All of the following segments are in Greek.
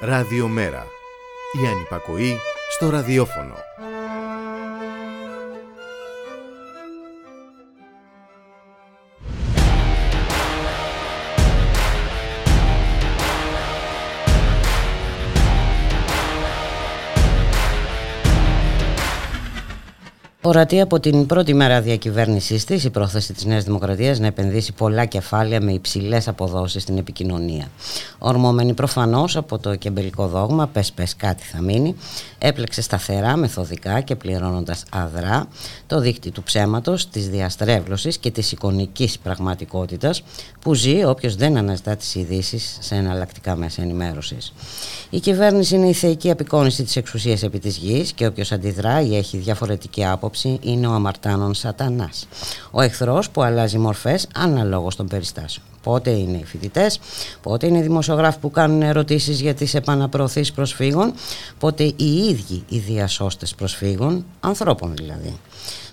Ραδιομέρα. Η ανυπακοή στο ραδιόφωνο. Ορατή από την πρώτη μέρα διακυβέρνησής της, η πρόθεση της Νέας Δημοκρατίας να επενδύσει πολλά κεφάλαια με υψηλές αποδόσεις στην επικοινωνία. Ορμόμενη προφανώς από το κεμπελικό δόγμα, πες πες κάτι θα μείνει, έπλεξε σταθερά, μεθοδικά και πληρώνοντας αδρά το δίκτυο του ψέματος, της διαστρέβλωσης και της εικονικής πραγματικότητας που ζει όποιος δεν αναζητά τις ειδήσεις σε εναλλακτικά μέσα ενημέρωσης. Η κυβέρνηση είναι η θεϊκή απεικόνηση της εξουσίας επί της γης και όποιος αντιδρά ή έχει διαφορετική άποψη είναι ο αμαρτάνων σατανάς. Ο εχθρός που αλλάζει μορφές αναλόγως των περιστάσεων. Πότε είναι οι φοιτητές, πότε είναι οι δημοσιογράφοι που κάνουν ερωτήσεις για τις επαναπροωθήσεις προσφύγων, πότε οι ίδιοι οι διασώστες προσφύγων, ανθρώπων δηλαδή.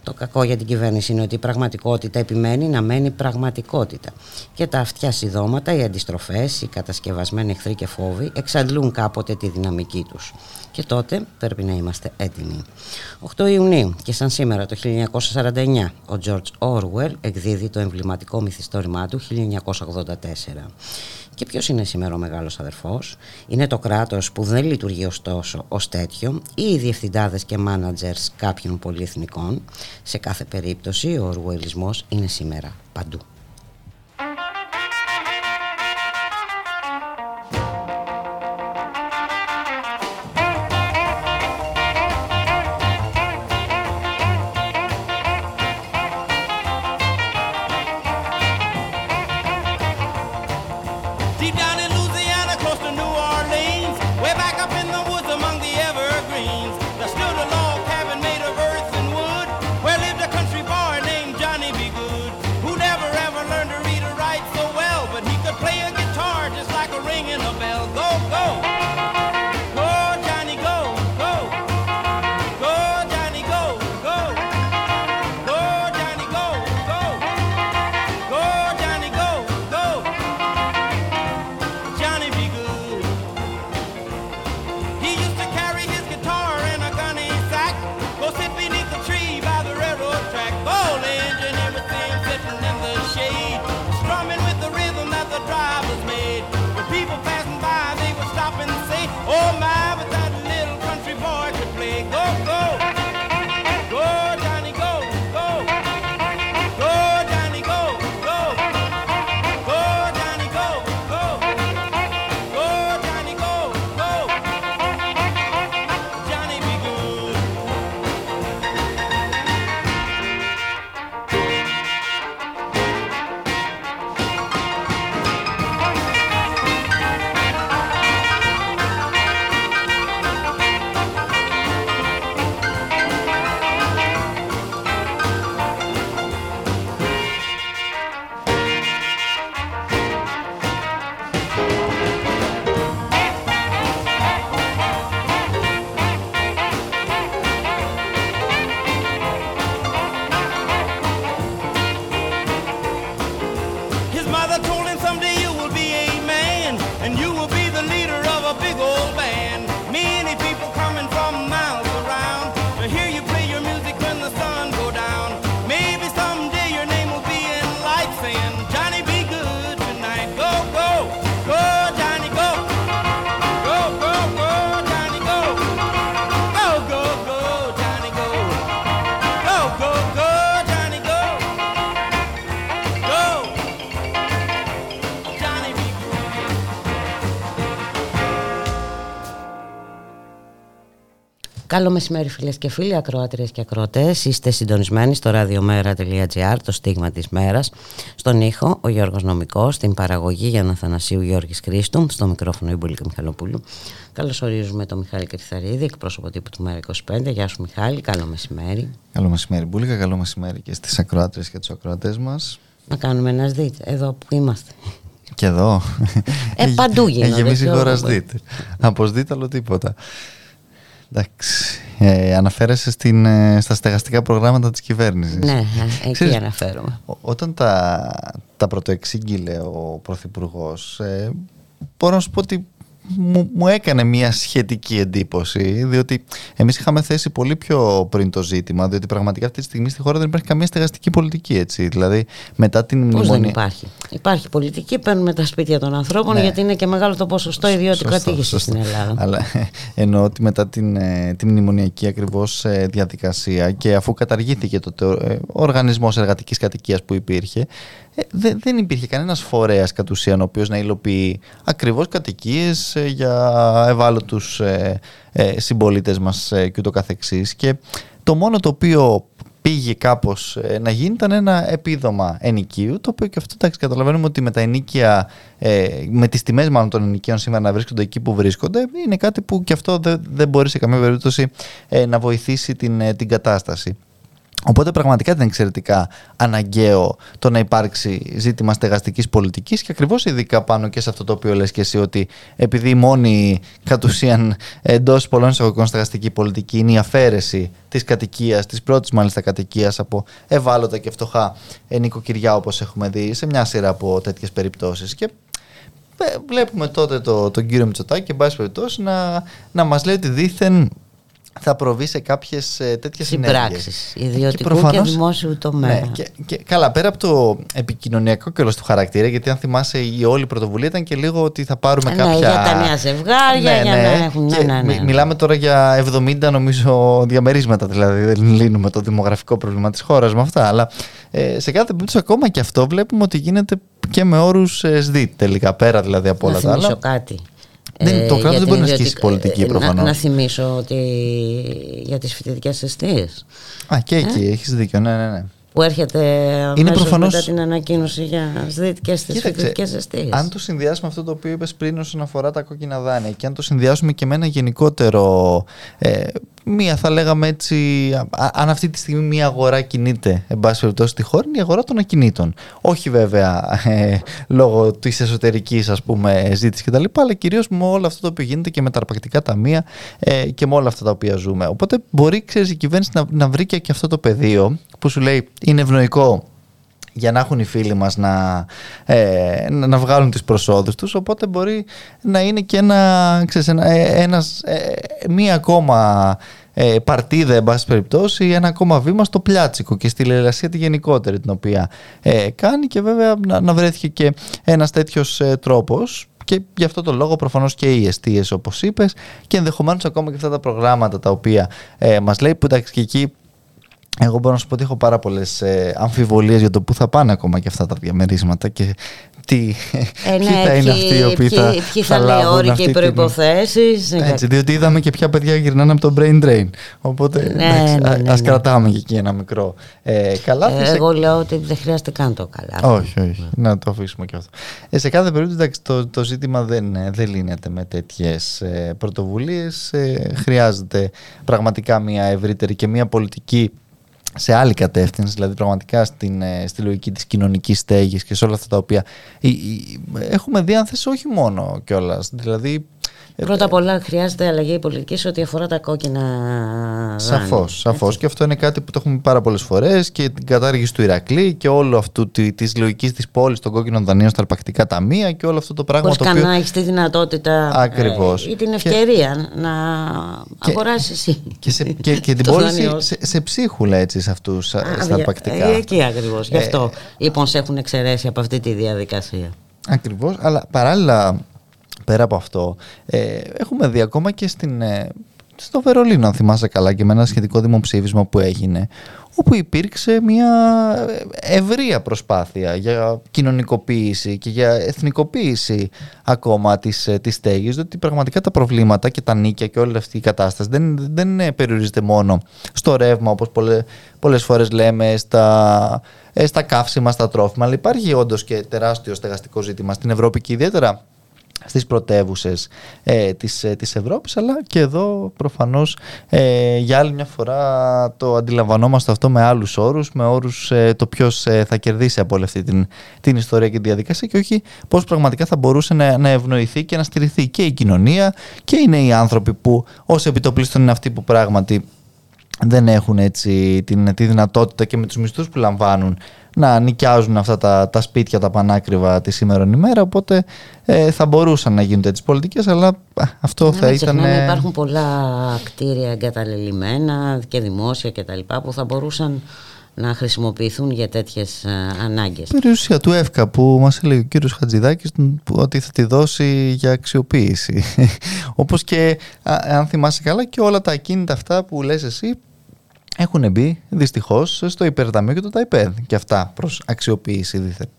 Το κακό για την κυβέρνηση είναι ότι η πραγματικότητα επιμένει να μένει πραγματικότητα. Και τα αυτιά σιδώματα, οι αντιστροφές, οι κατασκευασμένοι εχθροί και φόβοι εξαντλούν κάποτε τη δυναμική τους. Και τότε πρέπει να είμαστε έτοιμοι. 8 Ιουνίου και σαν σήμερα το 1949 ο George Orwell εκδίδει το εμβληματικό μυθιστόρημά του 1984. Και ποιος είναι σήμερα ο μεγάλος αδερφός, Είναι το κράτος που δεν λειτουργεί ωστόσο ως τέτοιο ή οι διευθυντάδες και μάνατζερς κάποιων πολυεθνικών. Σε κάθε περίπτωση ο ορουελισμός είναι σήμερα παντού. Καλό μεσημέρι φίλες και φίλοι, ακροάτριες και ακροατές. Είστε συντονισμένοι στο radiomera.gr, το στίγμα της μέρας. Στον ήχο ο Γιώργος Νομικός, στην παραγωγή για Αθανασίου Γιώργης Κρίστου, στο μικρόφωνο η Μπουλίκα Μιχαλοπούλου. Καλώς ορίζουμε τον Μιχάλη Κρυθαρίδη, εκπρόσωπο τύπου του Μέρα 25. Γεια σου Μιχάλη, καλό μεσημέρι. Καλό μεσημέρι Μπουλίκα, καλό μεσημέρι και στις ακροάτριες και τους ακροατές μας. Να κάνουμε ένα δείτε, εδώ που είμαστε. Και εδώ. Ε, παντού γίνεται. Έχει γεμίσει η χώρα δείτε. Από άλλο τίποτα. Εντάξει. Ε, αναφέρεσαι στην, ε, στα στεγαστικά προγράμματα της κυβέρνησης. Ναι, ε, εκεί αναφέρομαι. όταν τα, τα πρωτοεξήγηλε ο Πρωθυπουργός, ε, μπορώ να σου πω ότι μου, μου έκανε μια σχετική εντύπωση, διότι εμείς είχαμε θέσει πολύ πιο πριν το ζήτημα, διότι πραγματικά αυτή τη στιγμή στη χώρα δεν υπάρχει καμία στεγαστική πολιτική. Έτσι. Δηλαδή, μετά την Πώς δεν υπάρχει; Υπάρχει πολιτική, παίρνουμε τα σπίτια των ανθρώπων, ναι. γιατί είναι και μεγάλο το ποσοστό ιδιωτικό κατήγηση στην Ελλάδα. Αλλά εννοώ ότι μετά την, ε, την μνημονιακή ακριβώς ε, διαδικασία και αφού καταργήθηκε το, ε, ο οργανισμός εργατικής κατοικίας που υπήρχε, δεν υπήρχε κανένας φορέας κατ' ουσίαν ο οποίος να υλοποιεί ακριβώς κατοικίες για ευάλωτους ε, ε, συμπολίτες μας και ούτω καθεξής και το μόνο το οποίο πήγε κάπως να γίνει ήταν ένα επίδομα ενοικίου το οποίο και αυτό εντάξει καταλαβαίνουμε ότι με τα ενίκια με τις τιμές μάλλον των ενοικίων σήμερα να βρίσκονται εκεί που βρίσκονται είναι κάτι που και αυτό δεν, δεν μπορεί σε καμία περίπτωση να βοηθήσει την, την κατάσταση. Οπότε πραγματικά δεν είναι εξαιρετικά αναγκαίο το να υπάρξει ζήτημα στεγαστικής πολιτικής και ακριβώς ειδικά πάνω και σε αυτό το οποίο λες και εσύ ότι επειδή η μόνη κατ' ουσίαν εντός πολλών εισαγωγικών στεγαστική πολιτική είναι η αφαίρεση της κατοικίας, της πρώτης μάλιστα κατοικίας από ευάλωτα και φτωχά νοικοκυριά όπως έχουμε δει σε μια σειρά από τέτοιες περιπτώσεις. Και ε, βλέπουμε τότε το, τον κύριο Μητσοτάκη, εν πάση περιπτώσει, να, να μας λέει ότι δήθεν θα προβεί σε κάποιες τέτοιες συμπράξεις ιδιωτικού και, και δημόσιου τομέα. Ναι, και, και, καλά, πέρα από το επικοινωνιακό κιόλα του χαρακτήρα, γιατί αν θυμάσαι η όλη πρωτοβουλία ήταν και λίγο ότι θα πάρουμε ναι, κάποια. Για τα νέα ζευγάρια, ναι, για ναι, να έχουν. Ναι, ναι, ναι, Μιλάμε τώρα για 70 νομίζω διαμερίσματα, δηλαδή δεν λύνουμε το δημογραφικό πρόβλημα της χώρας με αυτά. Αλλά ε, σε κάθε περίπτωση ακόμα και αυτό βλέπουμε ότι γίνεται και με όρους ε, ΣΔΙΤ τελικά, πέρα δηλαδή από όλα τα άλλα. κάτι. Δεν, το κράτος δεν μπορεί να ασκήσει πολιτική ε, προφανώς. Να, να, θυμίσω ότι για τις φοιτητικές αιστείε. Α, και εκεί ε; έχεις δίκιο, ναι, ναι, ναι. Που έρχεται είναι προφανώς... μετά την ανακοίνωση για ΣΔΙΤ και στις φοιτητικέ αιστείες. Αν το συνδυάσουμε αυτό το οποίο είπες πριν όσον αφορά τα κόκκινα δάνεια και αν το συνδυάσουμε και με ένα γενικότερο ε, μία θα λέγαμε έτσι, αν αυτή τη στιγμή μία αγορά κινείται εν πάση περιπτώσει στη χώρα, είναι η αγορά των ακινήτων. Όχι βέβαια ε, λόγω της εσωτερικής ας πούμε ζήτησης κτλ. Αλλά κυρίως με όλο αυτό το οποίο γίνεται και με τα αρπακτικά ταμεία ε, και με όλα αυτά τα οποία ζούμε. Οπότε μπορεί ξέρεις, η κυβέρνηση να, να βρει και αυτό το πεδίο που σου λέει είναι ευνοϊκό για να έχουν οι φίλοι μας να, ε, να βγάλουν τις προσόδους τους οπότε μπορεί να είναι και ένα, ξέρεις, ένα, ε, ένας, ε, μία ακόμα ε, παρτίδα εν πάση περιπτώσει ένα ακόμα βήμα στο πλιάτσικο και στη λαιλασία τη γενικότερη την οποία ε, κάνει και βέβαια να, να βρέθηκε και ένας τέτοιος ε, τρόπος και γι' αυτό το λόγο προφανώς και οι αιστείες όπως είπες και ενδεχομένως ακόμα και αυτά τα προγράμματα τα οποία ε, μας λέει που εντάξει και εκεί εγώ μπορώ να σου πω ότι έχω πάρα πολλές ε, αμφιβολίες για το πού θα πάνε ακόμα και αυτά τα διαμερίσματα και τι, ε, ναι, ποιοι θα είναι αυτοί οι οποίοι θα, ποιοι θα, θα είναι οι όροι και οι προποθέσει. Έτσι, διότι είδαμε και ποια παιδιά γυρνάνε από το brain drain. Οπότε ναι, εντάξει, ναι, ναι, ας ναι. κρατάμε και εκεί ένα μικρό ε, καλά. Ε, εγώ λέω ότι δεν χρειάζεται καν το καλά. Όχι, όχι. Να το αφήσουμε και αυτό. Ε, σε κάθε περίπτωση εντάξει, το, το ζήτημα δεν, ε, δεν λύνεται με τέτοιες ε, πρωτοβουλίες. Ε, χρειάζεται πραγματικά μια ευρύτερη και μια πολιτική σε άλλη κατεύθυνση, δηλαδή πραγματικά στην, ε, στη λογική της κοινωνικής στέγης και σε όλα αυτά τα οποία έχουμε δει αν θες όχι μόνο κιόλας. δηλαδή Πρώτα απ' όλα χρειάζεται αλλαγή πολιτική σε ό,τι αφορά τα κόκκινα Σαφώς, σαφώς. Και αυτό είναι κάτι που το έχουμε πάρα πολλές φορές και την κατάργηση του Ηρακλή και όλο αυτού τη λογικής της πόλης των κόκκινων δανείων στα αρπακτικά ταμεία και όλο αυτό το πράγμα. Πώς το οποίο... να έχεις τη δυνατότητα Ακριβώς. Ε, ή την ευκαιρία να αγοράσεις εσύ. Και, σε, και, και την πόλη σε, σε, ψίχουλα έτσι σε αυτούς στα αρπακτικά. Ε, εκεί ακριβώς. Γι' αυτό ε, λοιπόν σε έχουν εξαιρέσει από αυτή τη διαδικασία. Ακριβώς. Αλλά παράλληλα πέρα από αυτό, ε, έχουμε δει ακόμα και στην, ε, στο Βερολίνο, αν θυμάσαι καλά, και με ένα σχετικό δημοψήφισμα που έγινε, όπου υπήρξε μια ευρεία προσπάθεια για κοινωνικοποίηση και για εθνικοποίηση ακόμα της, ε, της στέγης, διότι πραγματικά τα προβλήματα και τα νίκια και όλη αυτή η κατάσταση δεν, δεν περιορίζεται μόνο στο ρεύμα, όπως πολλές, πολλές φορές λέμε, στα, ε, στα καύσιμα, στα τρόφιμα, αλλά υπάρχει όντως και τεράστιο στεγαστικό ζήτημα στην Ευρώπη και ιδιαίτερα στις πρωτεύουσες ε, της, ε, της Ευρώπης αλλά και εδώ προφανώς ε, για άλλη μια φορά το αντιλαμβανόμαστε αυτό με άλλους όρους με όρους ε, το ποιος ε, θα κερδίσει από όλη αυτή την, την ιστορία και τη διαδικασία και όχι πώς πραγματικά θα μπορούσε να, να ευνοηθεί και να στηριχθεί και η κοινωνία και είναι οι άνθρωποι που ως επιτοπλίστων είναι αυτοί που πράγματι δεν έχουν έτσι την, τη δυνατότητα και με τους μισθούς που λαμβάνουν να νοικιάζουν αυτά τα, τα σπίτια τα πανάκριβα τη σήμερα ημέρα οπότε ε, θα μπορούσαν να γίνονται τις πολιτικές αλλά αυτό θα ήταν... Υπάρχουν πολλά κτίρια εγκαταλελειμμένα και δημόσια και τα λοιπά που θα μπορούσαν να χρησιμοποιηθούν για τέτοιες ε, ανάγκες. Περιουσία του ΕΦΚΑ που μας έλεγε ο κύριος Χατζηδάκης ότι θα τη δώσει για αξιοποίηση. Όπως και αν θυμάσαι καλά και όλα τα ακίνητα αυτά που λες εσύ έχουν μπει δυστυχώς στο υπερταμείο και το ΤΑΙΠΕΔ και αυτά προς αξιοποίηση δίθεν.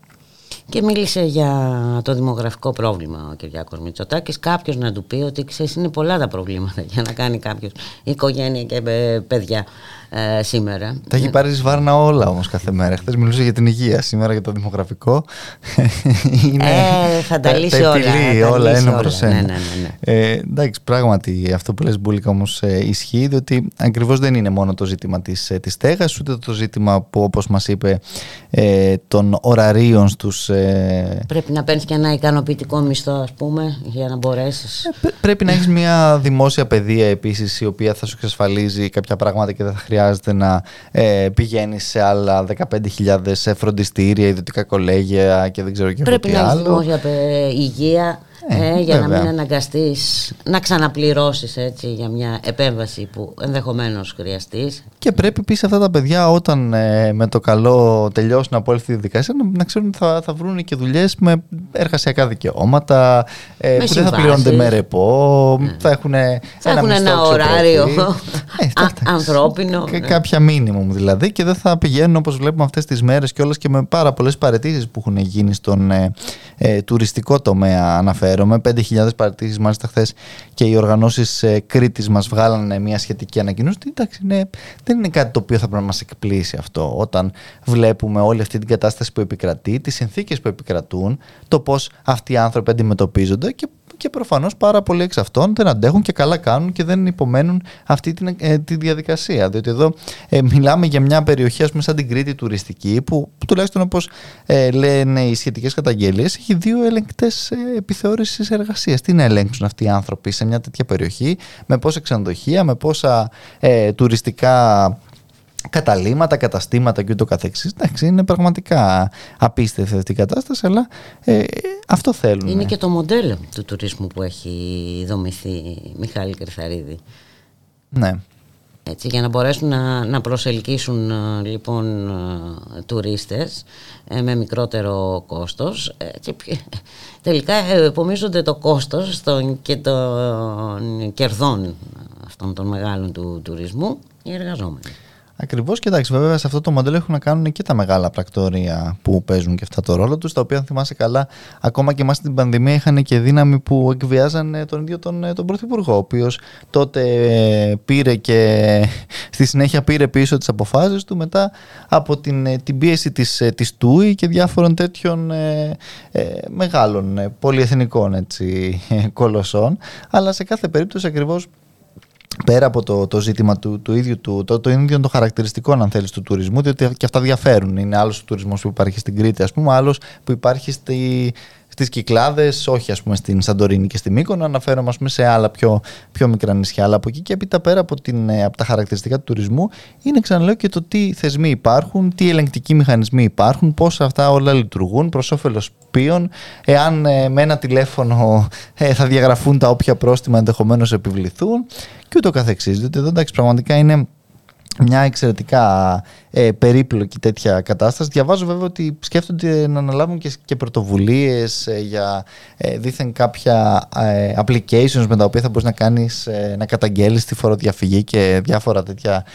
Και μίλησε για το δημογραφικό πρόβλημα ο Κυριάκος Μητσοτάκης. Κάποιος να του πει ότι ξέρεις, είναι πολλά τα προβλήματα για να κάνει κάποιος οικογένεια και παιδιά ε, σήμερα. Τα έχει πάρει βάρνα όλα όμως κάθε μέρα. Χθες μιλούσε για την υγεία, σήμερα για το δημογραφικό. είναι, ε, θα τα λύσει όλα. Τα όλα ένα προς ένα. Ναι, ναι, ναι, ε, εντάξει, πράγματι αυτό που λες Μπούλικα όμως ε, ισχύει, διότι ακριβώς δεν είναι μόνο το ζήτημα της της ε, στέγας, ούτε το ζήτημα που όπως μας είπε ε, των ωραρίων στους. Ε, πρέπει να παίρνεις και ένα ικανοποιητικό μισθό, ας πούμε, για να μπορέσεις. Ε, πρέπει να έχεις μια δημόσια παιδεία επίσης, η οποία θα σου εξασφαλίζει κάποια πράγματα και δεν θα χρειάζεται χρειάζεται να ε, πηγαίνεις σε άλλα 15.000 φροντιστήρια, ιδιωτικά κολέγια και δεν ξέρω και Πρέπει να έχεις δημόσια υγεία ε, ε, για να μην αναγκαστείς να ξαναπληρώσεις έτσι για μια επέμβαση που ενδεχομένως χρειαστείς. Και πρέπει επίσης αυτά τα παιδιά όταν ε, με το καλό τελειώσουν από όλη αυτή τη δικασία να, να ξέρουν ότι θα, θα βρουν και δουλειές με εργασιακά δικαιώματα ε, που δεν θα πληρώνονται με ρεπό, ναι. θα έχουν, θα ένα, έχουν ένα ωράριο ε, ανθρώπινο. Και, ναι. Κάποια μήνυμο δηλαδή και δεν θα πηγαίνουν όπως βλέπουμε αυτές τις μέρες και όλες και με πάρα πολλές παρετήσεις που έχουν γίνει στον ε, τουριστικό τομέα αναφέρω με 5.000 παρατηρήσεις μάλιστα χθες και οι οργανώσεις ε, Κρήτης μας βγάλανε μια σχετική ανακοίνωση. Εντάξει, ναι, δεν είναι κάτι το οποίο θα πρέπει να μας εκπλήσει αυτό όταν βλέπουμε όλη αυτή την κατάσταση που επικρατεί, τις συνθήκες που επικρατούν, το πώς αυτοί οι άνθρωποι αντιμετωπίζονται και και προφανώς πάρα πολλοί εξ αυτών δεν αντέχουν και καλά κάνουν και δεν υπομένουν αυτή την, ε, τη διαδικασία. Διότι εδώ ε, μιλάμε για μια περιοχή ας πούμε σαν την Κρήτη τουριστική που, που τουλάχιστον όπως ε, λένε οι σχετικές καταγγελίες έχει δύο ελεγκτές ε, επιθεώρησης εργασίας. Τι να ελέγξουν αυτοί οι άνθρωποι σε μια τέτοια περιοχή με πόσα ξενοδοχεία, με πόσα ε, τουριστικά καταλήματα, καταστήματα και ούτω καθεξής. Εντάξει, είναι πραγματικά απίστευτη αυτή η κατάσταση, αλλά ε, αυτό θέλουν. Είναι και το μοντέλο του τουρισμού που έχει δομηθεί Μιχάλη Κρυθαρίδη. Ναι. Έτσι, για να μπορέσουν να, να προσελκύσουν ε, λοιπόν ε, τουρίστες ε, με μικρότερο κόστος έτσι, τελικά επομίζονται το κόστος των, και των κερδών αυτών των μεγάλων του τουρισμού οι εργαζόμενοι. Ακριβώς και εντάξει, βέβαια σε αυτό το μοντέλο έχουν να κάνουν και τα μεγάλα πρακτορία που παίζουν και αυτά το ρόλο τους, τα οποία, αν θυμάσαι καλά, ακόμα και εμάς στην πανδημία είχαν και δύναμη που εκβιάζαν τον ίδιο τον, τον Πρωθυπουργό, ο οποίος τότε πήρε και στη συνέχεια πήρε πίσω τις αποφάσεις του μετά από την, την πίεση της της ΤΟΥΗ και διάφορων τέτοιων ε, ε, μεγάλων ε, πολυεθνικών έτσι, κολοσσών. Αλλά σε κάθε περίπτωση ακριβώς πέρα από το, το ζήτημα του, του ίδιου του, το, το ίδιο των χαρακτηριστικών αν θέλεις του τουρισμού, διότι και αυτά διαφέρουν. Είναι άλλος ο τουρισμός που υπάρχει στην Κρήτη, ας πούμε, άλλος που υπάρχει στη, στις Κυκλάδες, όχι ας πούμε στην Σαντορίνη και στη Μύκονο, αναφέρομαι ας πούμε, σε άλλα πιο, πιο μικρά νησιά. Αλλά από εκεί και έπειτα πέρα από, την, ε, από τα χαρακτηριστικά του τουρισμού είναι ξαναλέω και το τι θεσμοί υπάρχουν, τι ελεγκτικοί μηχανισμοί υπάρχουν, πώς αυτά όλα λειτουργούν προς όφελος ποιον, εάν ε, με ένα τηλέφωνο ε, θα διαγραφούν τα όποια πρόστιμα ενδεχομένως επιβληθούν και ούτω καθεξής. Διότι εδώ εντάξει πραγματικά είναι μια εξαιρετικά ε, περίπλοκη τέτοια κατάσταση. Διαβάζω βέβαια ότι σκέφτονται να αναλάβουν και, και πρωτοβουλίες ε, για ε, δήθεν κάποια ε, applications με τα οποία θα μπορείς να κάνεις, ε, να καταγγέλεις τη φοροδιαφυγή και διάφορα τέτοια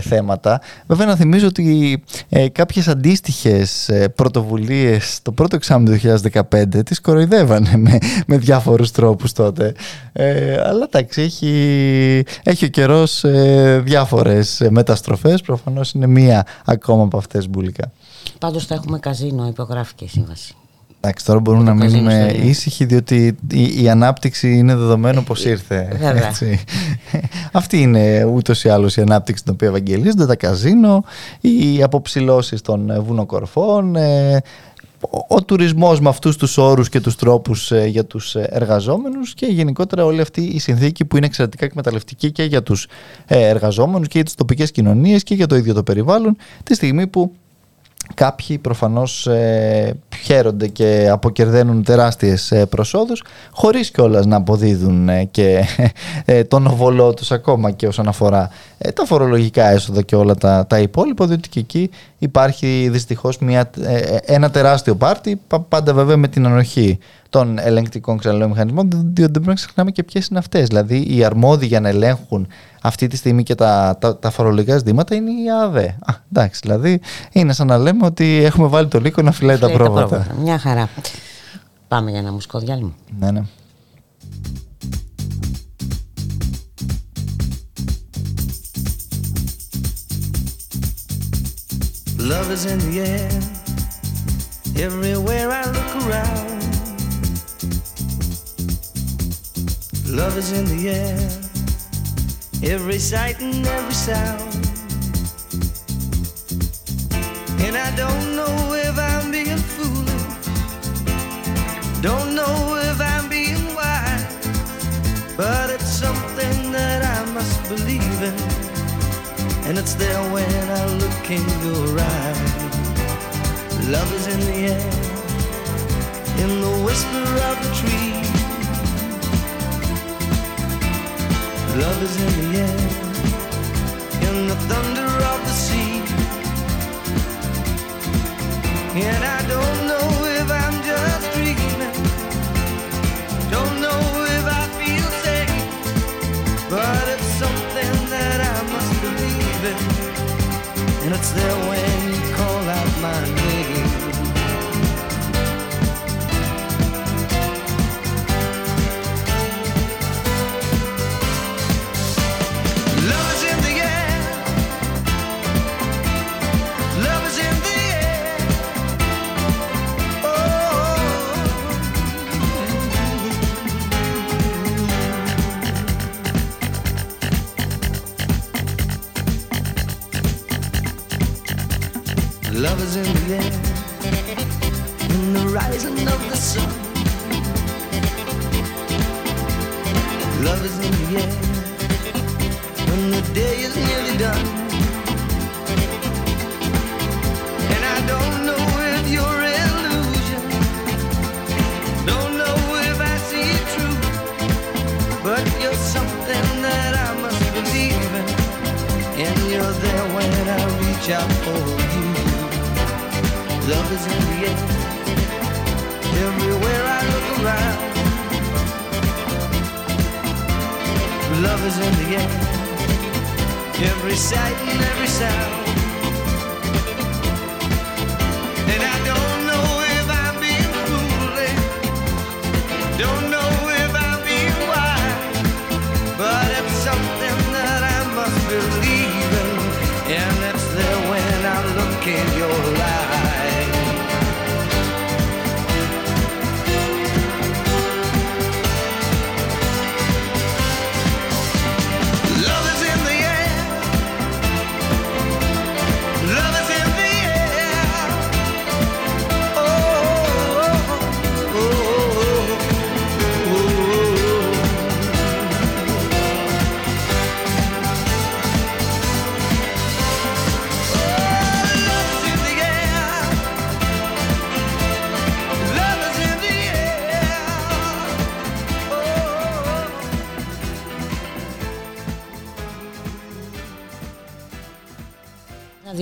θέματα. Βέβαια να θυμίζω ότι ε, κάποιες αντίστοιχες πρωτοβουλίες το πρώτο εξάμεινο του 2015 τις κοροϊδεύανε με, με διάφορους τρόπους τότε. αλλά εντάξει, έχει, έχει ο καιρός διάφορες μεταστροφές. Προφανώς είναι μία ακόμα από αυτές μπουλικά. Πάντως θα έχουμε καζίνο, υπογράφηκε η σύμβαση. Εντάξει, τώρα μπορούμε να μείνουμε ήσυχοι, διότι η, η ανάπτυξη είναι δεδομένο πως ε, ήρθε. Έτσι. Αυτή είναι ούτως ή άλλως η ανάπτυξη την οποία ευαγγελίζονται, τα καζίνο, οι αποψηλώσεις των βουνοκορφών, ε, ο, τουρισμός με αυτούς τους όρους και τους τρόπους ε, για τους ε, εργαζόμενους και γενικότερα όλη αυτή η συνθήκη που είναι εξαιρετικά εκμεταλλευτική και για τους ε, εργαζόμενους και για τις τοπικές κοινωνίες και για το ίδιο το περιβάλλον τη στιγμή που Κάποιοι προφανώς ε, χαίρονται και αποκερδένουν τεράστιες ε, προσόδους χωρίς κιόλας να αποδίδουν ε, και ε, τον οβολό τους ακόμα και όσον αφορά ε, τα φορολογικά έσοδα και όλα τα, τα υπόλοιπα διότι και εκεί υπάρχει δυστυχώς μια, ένα τεράστιο πάρτι πάντα βέβαια με την ανοχή των ελεγκτικών ξαναλέω μηχανισμών, διότι δεν πρέπει να ξεχνάμε και ποιες είναι αυτές. Δηλαδή, οι αρμόδιοι για να ελέγχουν αυτή τη στιγμή και τα, τα, τα φορολογικά ζητήματα είναι η ΑΔΕ. Α, εντάξει, δηλαδή είναι σαν να λέμε ότι έχουμε βάλει το λύκο να φυλάει τα πρόβατα. Μια χαρά. Πάμε για ένα μουσικό διάλειμμα. Ναι, ναι. Love is in the air Everywhere I look around Love is in the air, every sight and every sound. And I don't know if I'm being foolish, don't know if I'm being wise, but it's something that I must believe in, and it's there when I look in your eyes. Love is in the air, in the whisper of the tree. Love is in the air, in the thunder of the sea. And I don't know but it's something that I must believe in. And it's there when you call out my name. In the air, in the rising of the sun. Love is in the air, when the day is nearly done. And I don't know if you're illusion, don't know if I see it true, but you're something that I must believe in, and you're there when I reach out for you. Love is in the air. Everywhere I look around. Love is in the air. Every sight and every sound.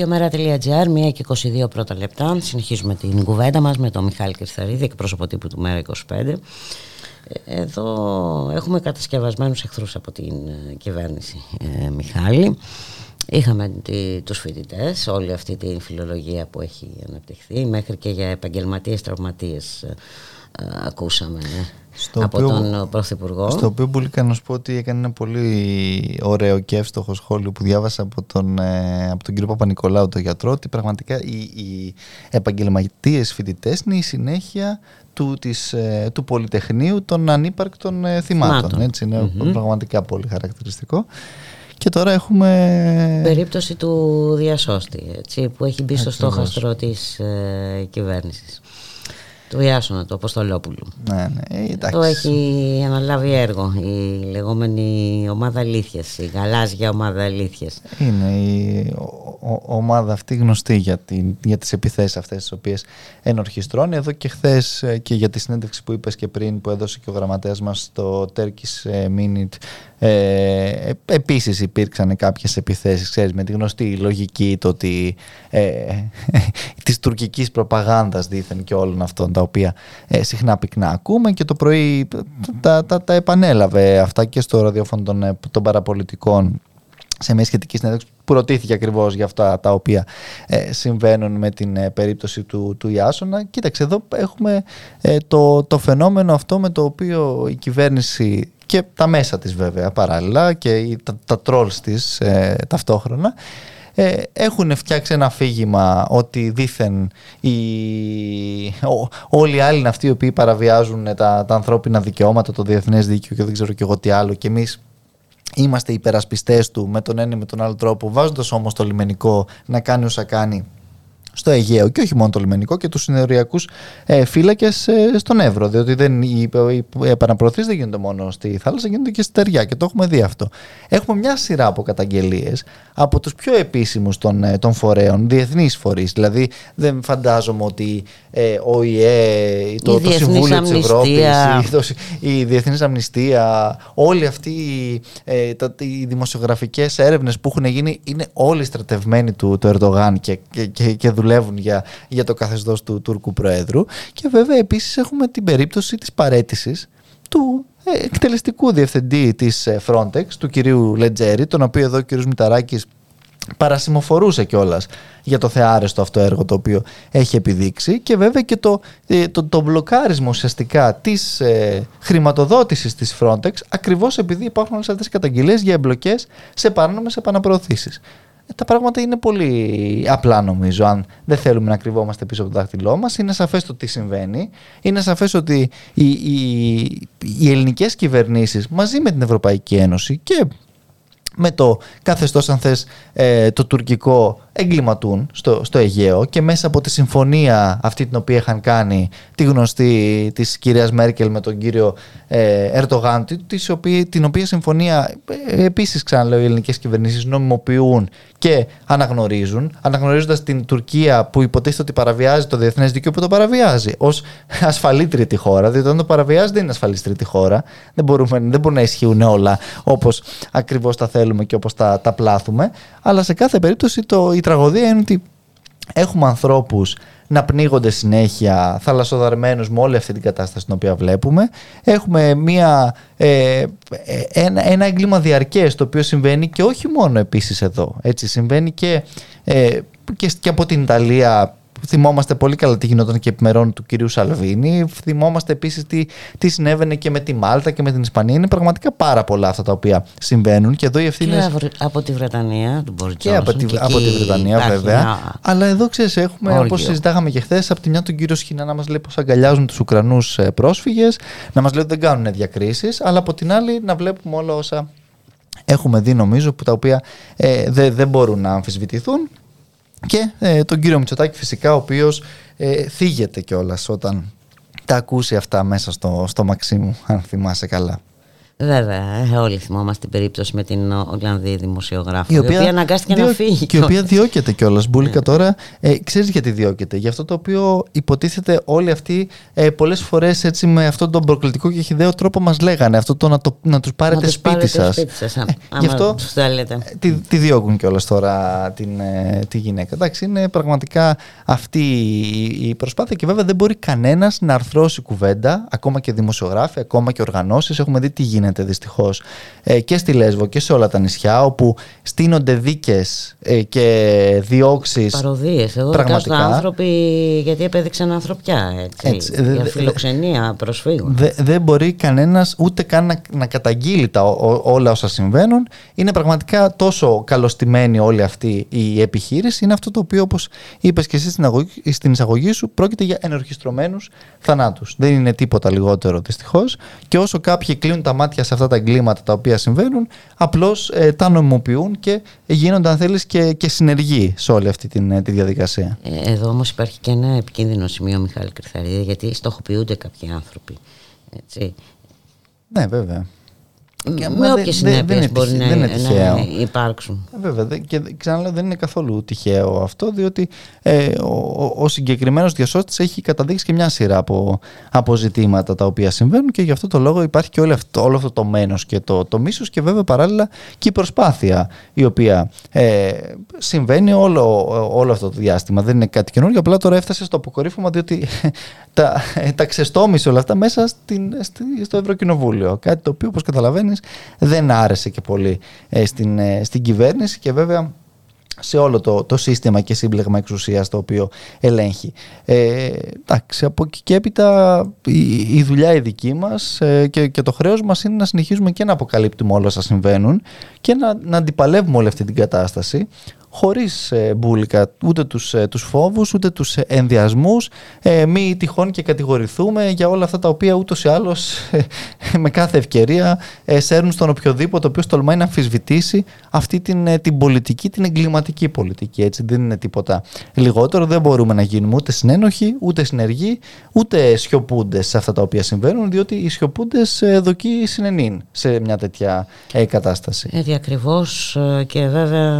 Ραδιομέρα.gr, 1 και 22 πρώτα λεπτά. Συνεχίζουμε την κουβέντα μας με τον Μιχάλη Κρυσταρίδη, εκπρόσωπο τύπου του Μέρα 25. Εδώ έχουμε κατασκευασμένους εχθρούς από την ε, κυβέρνηση, ε, Μιχάλη. Είχαμε τη, τους φοιτητές, όλη αυτή τη φιλολογία που έχει αναπτυχθεί, μέχρι και για επαγγελματίες τραυματίες ε, ε, ακούσαμε στο από οποίο, τον Πρωθυπουργό. Στο οποίο πολύ να σου πω ότι έκανε ένα πολύ ωραίο και εύστοχο σχόλιο που διάβασα από τον, ε, από τον κύριο Παπα-Νικολάου, τον γιατρό, ότι πραγματικά οι, οι επαγγελματίες φοιτητές είναι η συνέχεια του, της, ε, του Πολυτεχνείου των ανύπαρκτων θυμάτων. Έτσι, είναι πραγματικά πολύ χαρακτηριστικό. Και τώρα έχουμε... Περίπτωση του διασώστη, έτσι, που έχει μπει στο στόχαστρο της ε, κυβέρνησης. Του Ιάσονα, του Αποστολόπουλου. Ναι, ναι, ε, εντάξει. Το έχει αναλάβει έργο η λεγόμενη ομάδα αλήθειας, η γαλάζια ομάδα αλήθειας. Είναι η ομάδα αυτή γνωστή για, την, για τις επιθέσεις αυτές τις οποίες ενορχιστρώνει. Εδώ και χθες ε, και για τη συνέντευξη που είπες και πριν που έδωσε και ο γραμματέας μας στο Turkish ε, Minute ε, επίσης υπήρξαν κάποιες επιθέσεις ξέρεις, με τη γνωστή λογική το ότι ε, της τουρκικής προπαγάνδας δήθεν και όλων αυτών τα οποία ε, συχνά πυκνά ακούμε και το πρωί τα, τα, τα επανέλαβε αυτά και στο ραδιόφωνο των, ε, των παραπολιτικών σε μια σχετική συνέντευξη που ρωτήθηκε ακριβώς για αυτά τα οποία ε, συμβαίνουν με την ε, περίπτωση του, του Ιάσονα. Κοίταξε, εδώ έχουμε ε, το, το φαινόμενο αυτό με το οποίο η κυβέρνηση και τα μέσα της βέβαια παράλληλα και τα, τα trolls της ταυτόχρονα έχουν φτιάξει ένα αφήγημα ότι δήθεν οι, όλοι οι άλλοι είναι αυτοί οι οποίοι παραβιάζουν τα, τα ανθρώπινα δικαιώματα, το διεθνές δίκαιο και δεν ξέρω και εγώ τι άλλο και εμείς είμαστε υπερασπιστές του με τον ένα ή με τον άλλο τρόπο, βάζοντας όμως το λιμενικό να κάνει όσα κάνει στο Αιγαίο και όχι μόνο το λιμενικό και τους συνοριακούς ε, φύλακες ε, στον Εύρο. Διότι δεν, οι, οι, οι δεν γίνονται μόνο στη θάλασσα, γίνονται και στη Τεριά και το έχουμε δει αυτό. Έχουμε μια σειρά από καταγγελίες από τους πιο επίσημους των, ε, των φορέων, διεθνείς φορείς. Δηλαδή δεν φαντάζομαι ότι ε, ο ΙΕ, το, το Συμβούλιο της Ευρώπης, η, η Διεθνής Αμνηστία, όλοι αυτοί ε, τα, οι δημοσιογραφικές έρευνες που έχουν γίνει είναι όλοι στρατευμένοι του, του Ερντογάν και, και, και, και δουλεύουν για, για το καθεστώς του Τούρκου Προέδρου. Και βέβαια επίσης έχουμε την περίπτωση της παρέτησης του ε, εκτελεστικού διευθυντή της ε, Frontex, του κυρίου Λετζέρη, τον οποίο εδώ ο κύριος Μηταράκης παρασημοφορούσε κιόλας για το θεάρεστο αυτό έργο το οποίο έχει επιδείξει. Και βέβαια και το, ε, το, το μπλοκάρισμα ουσιαστικά της ε, χρηματοδότησης της Frontex ακριβώς επειδή υπάρχουν όλες αυτές οι καταγγελίες για εμπλοκές σε παράνομες επαναπροωθήσεις τα πράγματα είναι πολύ απλά νομίζω. Αν δεν θέλουμε να κρυβόμαστε πίσω από το δάχτυλό μας είναι σαφές το τι συμβαίνει. Είναι σαφές ότι οι, οι, οι ελληνικές κυβερνήσεις μαζί με την Ευρωπαϊκή Ένωση και με το καθεστώς αν θες ε, το τουρκικό εγκληματούν στο, στο Αιγαίο και μέσα από τη συμφωνία αυτή την οποία είχαν κάνει τη γνωστή της κυρίας Μέρκελ με τον κύριο ε, Ερτογάν την οποία συμφωνία ε, επίσης ξαναλέω οι ελληνικές κυβερνήσεις νομιμοποιούν και αναγνωρίζουν αναγνωρίζοντας την Τουρκία που υποτίθεται ότι παραβιάζει το διεθνές δίκαιο που το παραβιάζει ως ασφαλή τρίτη χώρα διότι όταν το παραβιάζει δεν είναι ασφαλή τρίτη χώρα δεν, μπορούμε, δεν μπορούν να ισχύουν όλα όπως ακριβώς τα θέλουμε και όπως τα, τα πλάθουμε αλλά σε κάθε περίπτωση το, τραγωδία είναι ότι έχουμε ανθρώπους να πνίγονται συνέχεια θαλασσοδαρμένους με όλη αυτή την κατάσταση την οποία βλέπουμε. Έχουμε μια, ε, ένα, ένα έγκλημα διαρκές το οποίο συμβαίνει και όχι μόνο επίσης εδώ. Έτσι, συμβαίνει και, ε, και, και από την Ιταλία Θυμόμαστε πολύ καλά τι γινόταν και επιμερών του κυρίου Σαλβίνη. Θυμόμαστε επίσης τι, τι συνέβαινε και με τη Μάλτα και με την Ισπανία. Είναι πραγματικά πάρα πολλά αυτά τα οποία συμβαίνουν. Και εδώ οι ευθύνε. Και από τη Βρετανία, του Μπορτζόνσον. Και από τη, και από τη Βρετανία, βέβαια. Μια... Αλλά εδώ ξέρεις, έχουμε, όπως συζητάγαμε και χθες, από τη μια τον κύριο Σχοινά να μας λέει πώς αγκαλιάζουν τους Ουκρανούς ε, πρόσφυγες, να μας λέει ότι δεν κάνουν διακρίσεις, αλλά από την άλλη να βλέπουμε όλα όσα έχουμε δει νομίζω που τα οποία ε, δεν, δεν μπορούν να αμφισβητηθούν και ε, τον κύριο Μητσοτάκη φυσικά ο οποίος ε, θίγεται κιόλας όταν τα ακούσει αυτά μέσα στο, στο Μαξίμου αν θυμάσαι καλά. Βέβαια, ε, όλοι θυμόμαστε την περίπτωση με την Ολλανδή δημοσιογράφο, η οποία, η οποία αναγκάστηκε να φύγει. Και η οποία διώκεται κιόλας. Μπουλίκα ναι. τώρα, ε, ξέρεις γιατί διώκεται; Για αυτό το οποίο υποτίθεται όλοι αυτοί ε, πολλές φορές έτσι με αυτόν τον προκλητικό και χιδαίο τρόπο μας λέγανε. Αυτό το να, το, να τους πάρετε να σπίτι σας. Ε, γι' αυτό ε, τη, τη διώκουν κιόλας τώρα την, ε, τη γυναίκα. Εντάξει, είναι πραγματικά αυτή η προσπάθεια και βέβαια δεν μπορεί κανένας να αρθρώσει κουβέντα, ακόμα και δημοσιογράφοι, ακόμα και οργανώσεις. Έχουμε δει τι γίνεται γίνεται δυστυχώς ε, και στη Λέσβο και σε όλα τα νησιά, όπου στείνονται δίκες ε, και διώξεις. Παροδίες. Εδώ πραγματικά άνθρωποι γιατί επέδειξαν ανθρωπιά. Έτσι, έτσι, για φιλοξενία προσφύγων. Δεν δε μπορεί κανένας ούτε καν να, να καταγγείλει τα, όλα όσα συμβαίνουν. Είναι πραγματικά τόσο καλωστημένη όλη αυτή η επιχείρηση. Είναι αυτό το οποίο, όπως είπες και εσύ στην, στην εισαγωγή σου, πρόκειται για ενορχιστρωμένους θανάτους. Δεν είναι τίποτα λιγότερο δυστυχώς. Και όσο κάποιοι κλείνουν τα μάτια μάτια σε αυτά τα εγκλήματα τα οποία συμβαίνουν, απλώς ε, τα νομιμοποιούν και γίνονται αν θέλεις και, και συνεργοί σε όλη αυτή την, ε, τη διαδικασία. Ε, εδώ όμως υπάρχει και ένα επικίνδυνο σημείο Μιχάλη Κρυθαρίδη γιατί στοχοποιούνται κάποιοι άνθρωποι. Έτσι. Ναι βέβαια με όποιες συνέπειες μπορεί να, να υπάρξουν. Ε, βέβαια. Και ξαναλέω, δεν είναι καθόλου τυχαίο αυτό, διότι ε, ο, ο συγκεκριμένος διασώστης έχει καταδείξει και μια σειρά από, από ζητήματα τα οποία συμβαίνουν και γι' αυτό το λόγο υπάρχει και όλο αυτό, όλο αυτό το μένος και το, το μίσος και βέβαια παράλληλα και η προσπάθεια η οποία ε, συμβαίνει όλο, όλο αυτό το διάστημα. Δεν είναι κάτι καινούργιο, απλά τώρα έφτασε στο αποκορύφωμα διότι τα, τα ξεστόμησε όλα αυτά μέσα στην, στο Ευρωκοινοβούλιο. Κάτι το οποίο, όπως καταλαβαίνεις, δεν άρεσε και πολύ ε, στην, ε, στην κυβέρνηση και βέβαια σε όλο το, το σύστημα και σύμπλεγμα εξουσίας το οποίο ελέγχει. Ε, εντάξει, από εκεί και έπειτα η, η δουλειά η δική μας ε, και, και το χρέος μας είναι να συνεχίζουμε και να αποκαλύπτουμε όλα όσα συμβαίνουν και να, να αντιπαλεύουμε όλη αυτή την κατάσταση χωρίς ε, μπουλικα ούτε τους, ε, τους φόβους ούτε τους ενδιασμούς ε, μη τυχόν και κατηγορηθούμε για όλα αυτά τα οποία ούτως ή άλλως ε, με κάθε ευκαιρία ε, σέρνουν στον οποιοδήποτε ο οποίος τολμάει να αμφισβητήσει αυτή την, ε, την πολιτική, την εγκληματική πολιτική έτσι δεν είναι τίποτα λιγότερο δεν μπορούμε να γίνουμε ούτε συνένοχοι ούτε συνεργοί ούτε σιωπούντες σε αυτά τα οποία συμβαίνουν διότι οι σιωπούντες δοκεί συνενήν σε μια τέτοια κατάσταση. Έτσι ακριβώς και βέβαια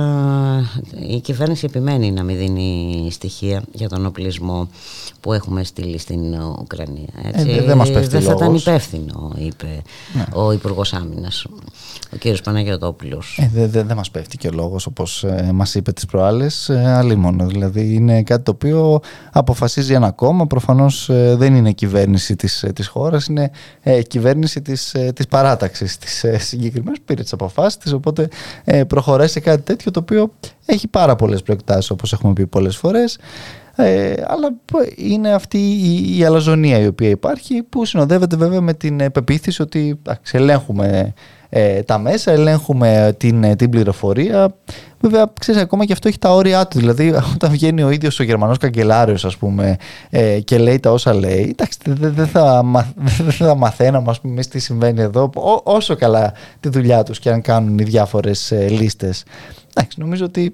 η κυβέρνηση επιμένει να μην δίνει στοιχεία για τον οπλισμό που έχουμε στείλει στην Ουκρανία. Έτσι. Ε, δεν μας δεν θα ήταν υπεύθυνο, είπε ναι. ο Υπουργός Άμυνας, ο κύριος Παναγιώτοπουλος. Ε, δεν δε, δε μας πέφτει και ο λόγος, όπως ε, μας είπε τις προάλλες, ε, μόνο. Δηλαδή είναι κάτι το οποίο αποφασίζει ένα κόμμα, προφανώς ε, δεν είναι κυβέρνηση της, ε, της χώρας, είναι ε, κυβέρνηση της, ε, της παράταξης της ε, συγκεκριμένης, πήρε τις αποφάσεις της, οπότε ε, προχωράει σε κάτι τέτοιο το οποίο έχει πάρα πολλές προεκτάσεις όπως έχουμε πει πολλές φορές ε, αλλά είναι αυτή η, η αλαζονία η οποία υπάρχει που συνοδεύεται βέβαια με την πεποίθηση ότι ελέγχουμε ε, τα μέσα, ελέγχουμε την, την πληροφορία. Βέβαια, ξέρεις, ακόμα και αυτό έχει τα όρια του. Δηλαδή, όταν βγαίνει ο ίδιος ο Γερμανός καγκελάριος, ας πούμε, ε, και λέει τα όσα λέει, εντάξει, δεν δε θα, δε θα μαθαίναμε, ας πούμε, τι συμβαίνει εδώ, ό, όσο καλά τη δουλειά τους και αν κάνουν οι διάφορες ε, λίστες. Εντάξει, νομίζω ότι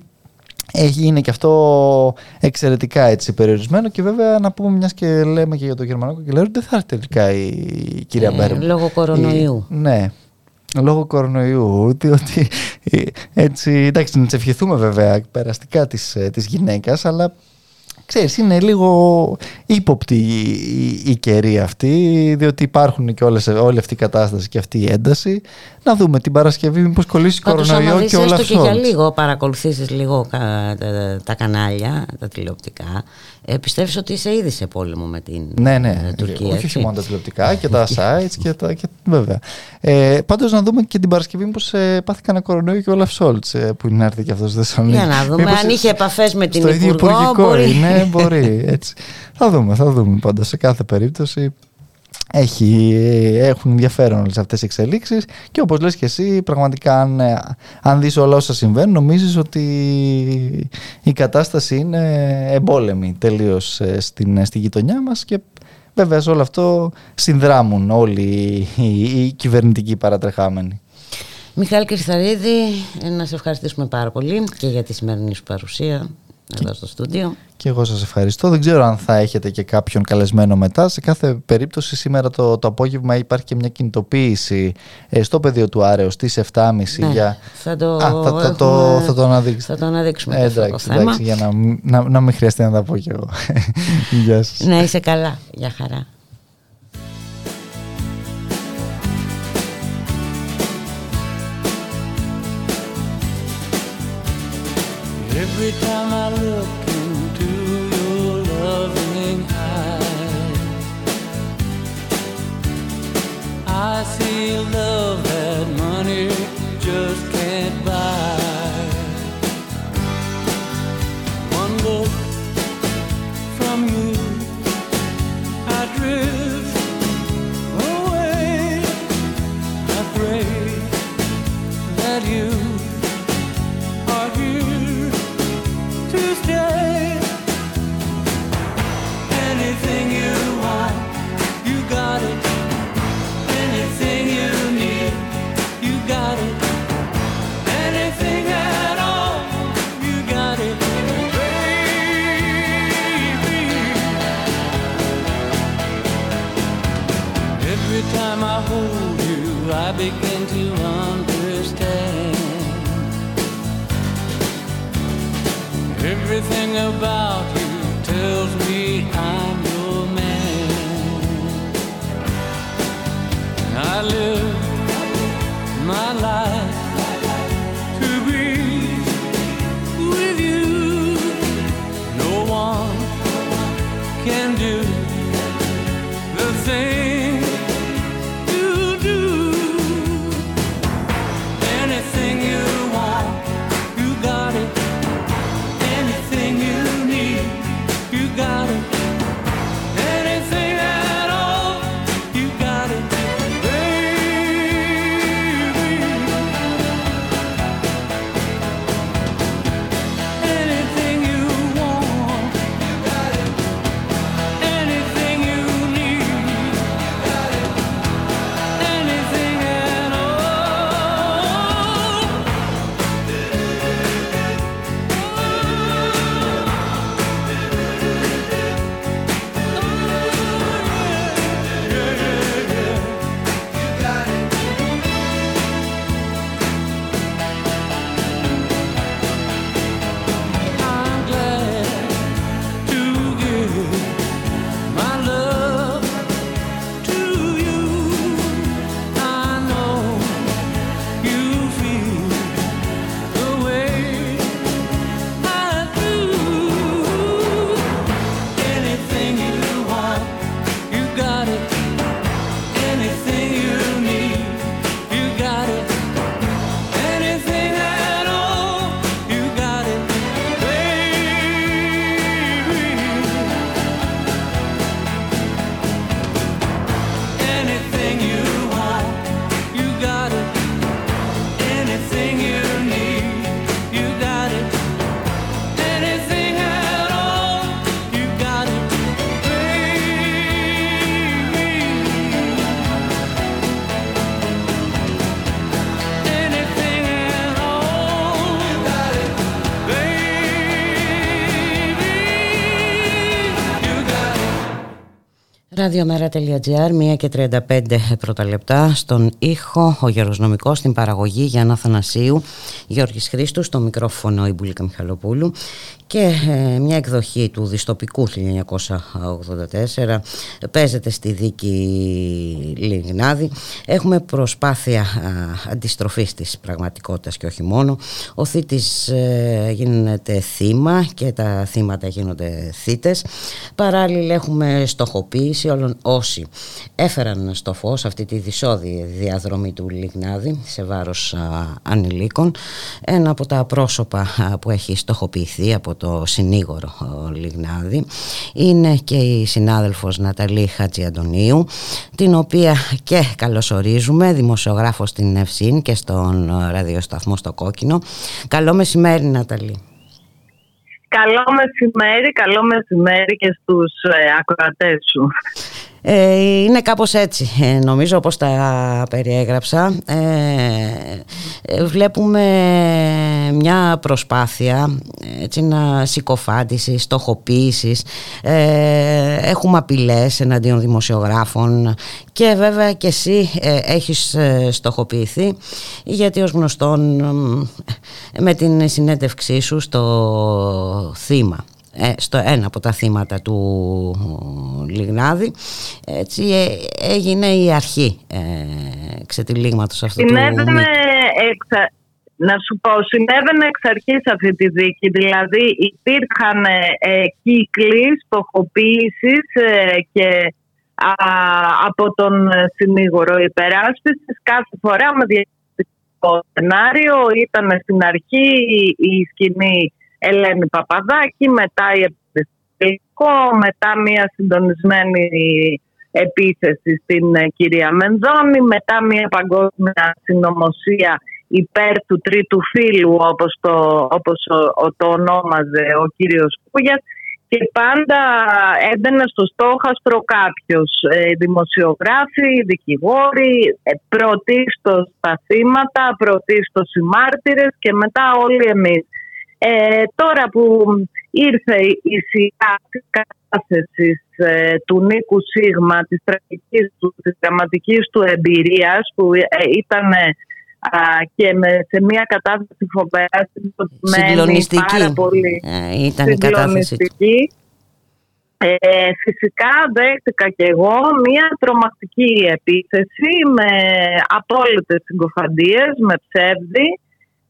έχει, είναι και αυτό εξαιρετικά έτσι περιορισμένο και βέβαια να πούμε μιας και λέμε και για το γερμανό καγκελάριο δεν θα έρθει τελικά η κυρία ε, Λόγω κορονοϊού. ναι, λόγω κορονοϊού, ότι έτσι, εντάξει, να ευχηθούμε βέβαια περαστικά της, ε, της γυναίκας, αλλά ξέρεις, είναι λίγο ύποπτη η, η, καιρή αυτή, διότι υπάρχουν και όλες, όλη αυτή η κατάσταση και αυτή η ένταση. Να δούμε την Παρασκευή μήπως κολλήσει κορονοϊό και όλα αυτά. και για λίγο παρακολουθήσεις λίγο τα, τα κανάλια, τα τηλεοπτικά, ε, πιστεύεις ότι είσαι ήδη σε πόλεμο με την ναι, ναι. Ε, Τουρκία. Όχι, όχι μόνο τα τηλεοπτικά και τα sites και τα. Και, βέβαια. Ε, Πάντως να δούμε και την Παρασκευή πώ ε, πάθηκαν κανένα κορονοϊό και ο Όλαφ Σόλτς ε, που είναι έρθει και αυτός στη Θεσσαλονίκη. Για να δούμε αν είχε επαφές με την Υπουργό. Μπορεί. Ναι, μπορεί. Έτσι. θα δούμε, θα δούμε πάντως σε κάθε περίπτωση έχει, έχουν ενδιαφέρον όλες αυτές οι εξελίξεις και όπως λες και εσύ πραγματικά αν, αν δεις όλα όσα συμβαίνουν νομίζεις ότι η κατάσταση είναι εμπόλεμη τελείως ε, στην, στη γειτονιά μας και βέβαια σε όλο αυτό συνδράμουν όλοι οι, οι κυβερνητικοί παρατρεχάμενοι. Μιχάλη Κρυσταρίδη, να σε ευχαριστήσουμε πάρα πολύ και για τη σημερινή σου παρουσία εδώ στο στούντιο. Και εγώ σας ευχαριστώ. Δεν ξέρω αν θα έχετε και κάποιον καλεσμένο μετά. Σε κάθε περίπτωση σήμερα το, το απόγευμα υπάρχει και μια κινητοποίηση ε, στο πεδίο του Άρεος στις 7.30 ναι, για... Θα το, Α, θα, θα, το, θα το αναδείξουμε. Θα το αναδείξουμε ε, εντάξει, εντάξει, για να, να, να μην χρειαστεί να τα πω κι εγώ. Γεια σας. Να είσαι καλά. Γεια χαρά. Every time I look into your loving eyes, I see love about Ραδιομέρα.gr, 1 και 35 πρώτα λεπτά. Στον ήχο, ο Γεροσνομικός, στην παραγωγή Γιάννα Θανασίου, Γιώργης Χρήστου, στο μικρόφωνο η Μπουλίκα Μιχαλοπούλου και ε, μια εκδοχή του διστοπικού 1984 παίζεται στη δίκη Λιγνάδη. Έχουμε προσπάθεια α, αντιστροφής της πραγματικότητας και όχι μόνο. Ο θήτης ε, γίνεται θύμα και τα θύματα γίνονται θύτες. Παράλληλα έχουμε στοχοποίηση όλων όσοι έφεραν στο φως αυτή τη δυσόδη διαδρομή του Λιγνάδη σε βάρος α, ανηλίκων. Ένα από τα πρόσωπα α, που έχει στοχοποιηθεί από το συνήγορο ο Λιγνάδη είναι και η συνάδελφος Ναταλή Χατζιαντονίου την οποία και καλωσορίζουμε δημοσιογράφος στην Ευσύν και στον ραδιοσταθμό στο Κόκκινο. Καλό μεσημέρι Ναταλή. Καλό μεσημέρι, καλό μεσημέρι και στους ε, ακροατές σου. Ε, είναι κάπως έτσι ε, νομίζω όπως τα περιέγραψα. Ε, ε, βλέπουμε μια προσπάθεια έτσι να συκοφάντησης, στοχοποίησης. Ε, έχουμε απειλές εναντίον δημοσιογράφων και βέβαια και εσύ ε, έχεις ε, στοχοποιηθεί γιατί ως γνωστόν ε, με την συνέντευξή σου στο θύμα. ε, στο ένα από τα θύματα του Λιγνάδη έτσι ε, έγινε η αρχή ε, ξετυλίγματος αυτού Συνέβαινε του μύθου. εξα... Να σου πω, συνέβαινε εξ αρχής αυτή τη δίκη. Δηλαδή υπήρχαν ε, κύκλοι στοχοποίησης ε, και α, από τον συνήγορο υπεράσπισης κάθε φορά με διαφορετικό σενάριο. Ήταν στην αρχή η, η σκηνή Ελένη Παπαδάκη, μετά η επιστημικό, μετά μια συντονισμένη επίθεση στην ε, κυρία Μενδώνη, μετά μια παγκόσμια συνωμοσία υπέρ του τρίτου φίλου όπως το, όπως ο- το ονόμαζε ο κύριος Κούγιας και πάντα έμπαινε στο στόχαστρο κάποιος ε, δημοσιογράφοι, δικηγόροι, ε, πρωτίστως τα θύματα, πρωτίστως οι μάρτυρες και μετά όλοι εμείς. Ε, τώρα που ήρθε η σειρά της κατάθεσης ε, του Νίκου Σίγμα, της, τραγικής του, της δραματικής του εμπειρίας που ε, ήταν α, και με, σε μια κατάσταση φοβερά συγκροτημένη, Συγκλονιστική. πάρα πολύ Ε, ήταν η κατάθεση του. συγκλονιστική. Ε, φυσικά δέχτηκα και εγώ μια τρομακτική επίθεση με απόλυτες συγκοφαντίες, με ψεύδι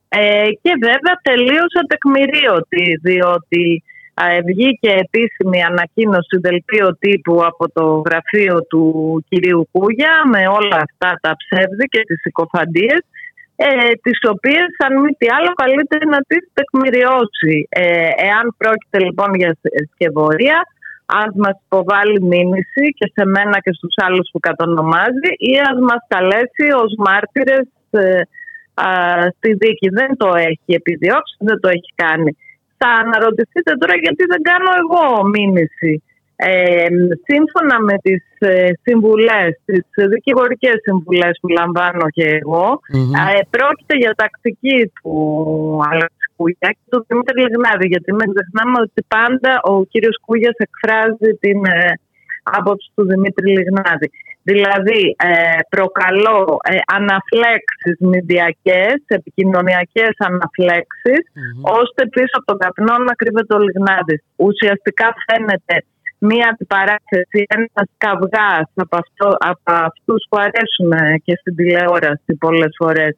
ε, και βέβαια τελείως ατεκμηρίωτη διότι ε, βγήκε επίσημη ανακοίνωση δελτίο τύπου από το γραφείο του κυρίου Κούγια με όλα αυτά τα ψεύδη και τις συκοφαντίες ε, τις οποίες αν μη τι άλλο καλύτερα να τις τεκμηριώσει. Ε, εάν πρόκειται λοιπόν για σκευωρία ας μας υποβάλει μήνυση και σε μένα και στους άλλους που κατονομάζει ή ας μας καλέσει ως μάρτυρες ε, α, στη δίκη. Δεν το έχει επιδιώξει, δεν το έχει κάνει. Θα αναρωτηθείτε τώρα γιατί δεν κάνω εγώ μήνυση. Ε, σύμφωνα με τις ε, συμβουλές, τις δικηγορικές συμβουλές που λαμβάνω και εγώ, Μμμ. ε, πρόκειται για τακτική του Αλέξη Κούγια και του Δημήτρη Λιγνάδη. Γιατί μην ξεχνάμε ότι πάντα ο κύριος Κούγιας εκφράζει την ε, άποψη του Δημήτρη Λιγνάδη. Δηλαδή, ε, προκαλώ ε, αναφλέξεις μηντιακές, επικοινωνιακές αναφλέξεις, ώστε πίσω από τον καπνό να κρύβεται ο Λιγνάδης. Ουσιαστικά φαίνεται μία αντιπαράθεση, ένας καυγάς από, αυτό, από αυτούς που αρέσουν ε, και στην τηλεόραση πολλές φορές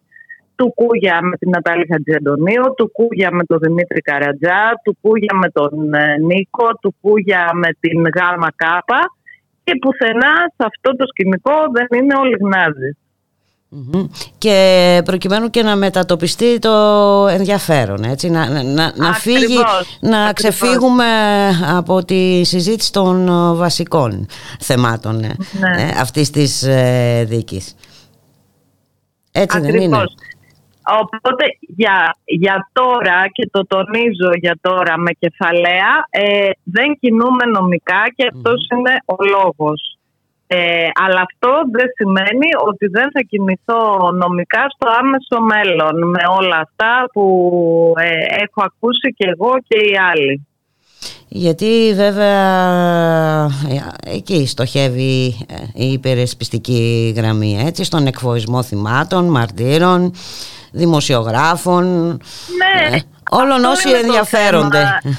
του Κούγια με την Νατάλη Χατζιαντονίου, του Κούγια με τον Δημήτρη Καρατζά, του Κούγια με τον ε, Νίκο, του Κούγια με την Γάμα Κάπα και πουθενά σε αυτό το σκηνικό δεν είναι ο Λιγνάδης. Μμμ. Και προκειμένου και να μετατοπιστεί το ενδιαφέρον, έτσι, να, να, να- να φύγει, Ακριβώς, να ακριβώς. ξεφύγουμε από τη συζήτηση των ε, βασικών θεμάτων ε, Ναι. ε, αυτής της ε, δίκης. Έτσι δεν είναι. Ακριβώς. Οπότε για, για τώρα και το τονίζω για τώρα με κεφαλαία ε, δεν κινούμε νομικά και αυτός είναι ο λόγος. Ε, αλλά αυτό δεν σημαίνει ότι δεν θα κινηθώ νομικά στο άμεσο μέλλον με όλα αυτά που ε, έχω ακούσει και εγώ και οι άλλοι. Γιατί βέβαια ε, εκεί στοχεύει ε, η υπερεσπιστική γραμμή, έτσι, στον εκφοβισμό θυμάτων, μαρτύρων, δημοσιογράφων, Ναι, ε, όλων αυτό όσοι είναι το ενδιαφέρονται. θέμα.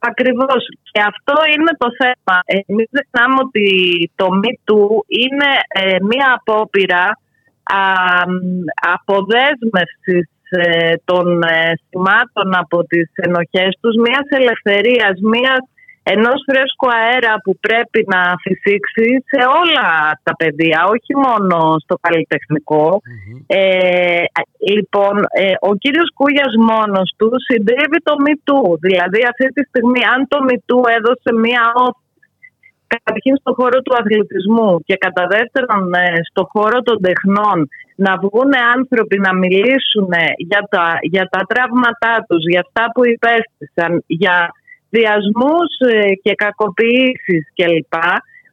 Ακριβώς. Και αυτό είναι το θέμα. Εμείς ξεχνάμε ότι το MeToo είναι ε, μία απόπειρα α, μ, αποδέσμευσης ε, των ε, θυμάτων από τις ενοχές τους, μιας ελευθερίας, μιας ενός φρέσκου αέρα που πρέπει να φυσήξει σε όλα τα πεδία, όχι μόνο στο καλλιτεχνικό. Ε, λοιπόν, ε, ο κύριος Κούγιας μόνος του συντρίβει το MeToo. Δηλαδή αυτή τη στιγμή αν το MeToo έδωσε μία όθηση καταρχήν στον χώρο του αθλητισμού και κατά δεύτερον ε, στον χώρο των τεχνών να βγουν άνθρωποι να μιλήσουν για τα, για τα τραύματά τους, για αυτά που υπέστησαν, για διασμούς ε, και κακοποιήσεις κλπ.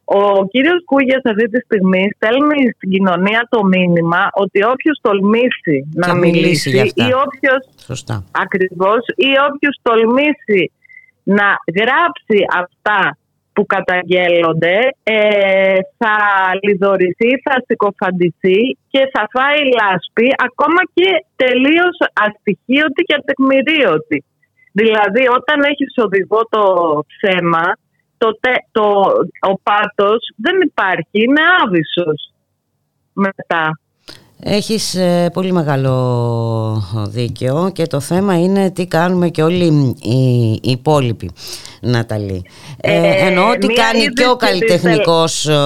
Ο κύριος Κούγιας αυτή τη στιγμή στέλνει στην κοινωνία το μήνυμα ότι όποιος τολμήσει να Θα μιλήσει μιλήσει για αυτά. ή όποιος Σωστά. ακριβώς ή όποιος τολμήσει να γράψει αυτά που καταγγέλλονται ε, θα λιδωρηθεί, θα συκοφαντηθεί και θα φάει λάσπη ακόμα και τελείως αστοιχείωτη και ατεκμηρίωτη. Δηλαδή όταν έχεις οδηγό το ψέμα τότε το, ο πάτος δεν υπάρχει, είναι άβυσος μετά. Έχεις ε, πολύ μεγάλο δίκαιο και το θέμα είναι τι κάνουμε και όλοι οι, οι υπόλοιποι, Ναταλή. Ε, Ε, εννοώ τι μία κάνει και ο είδηση καλλιτεχνικός ε,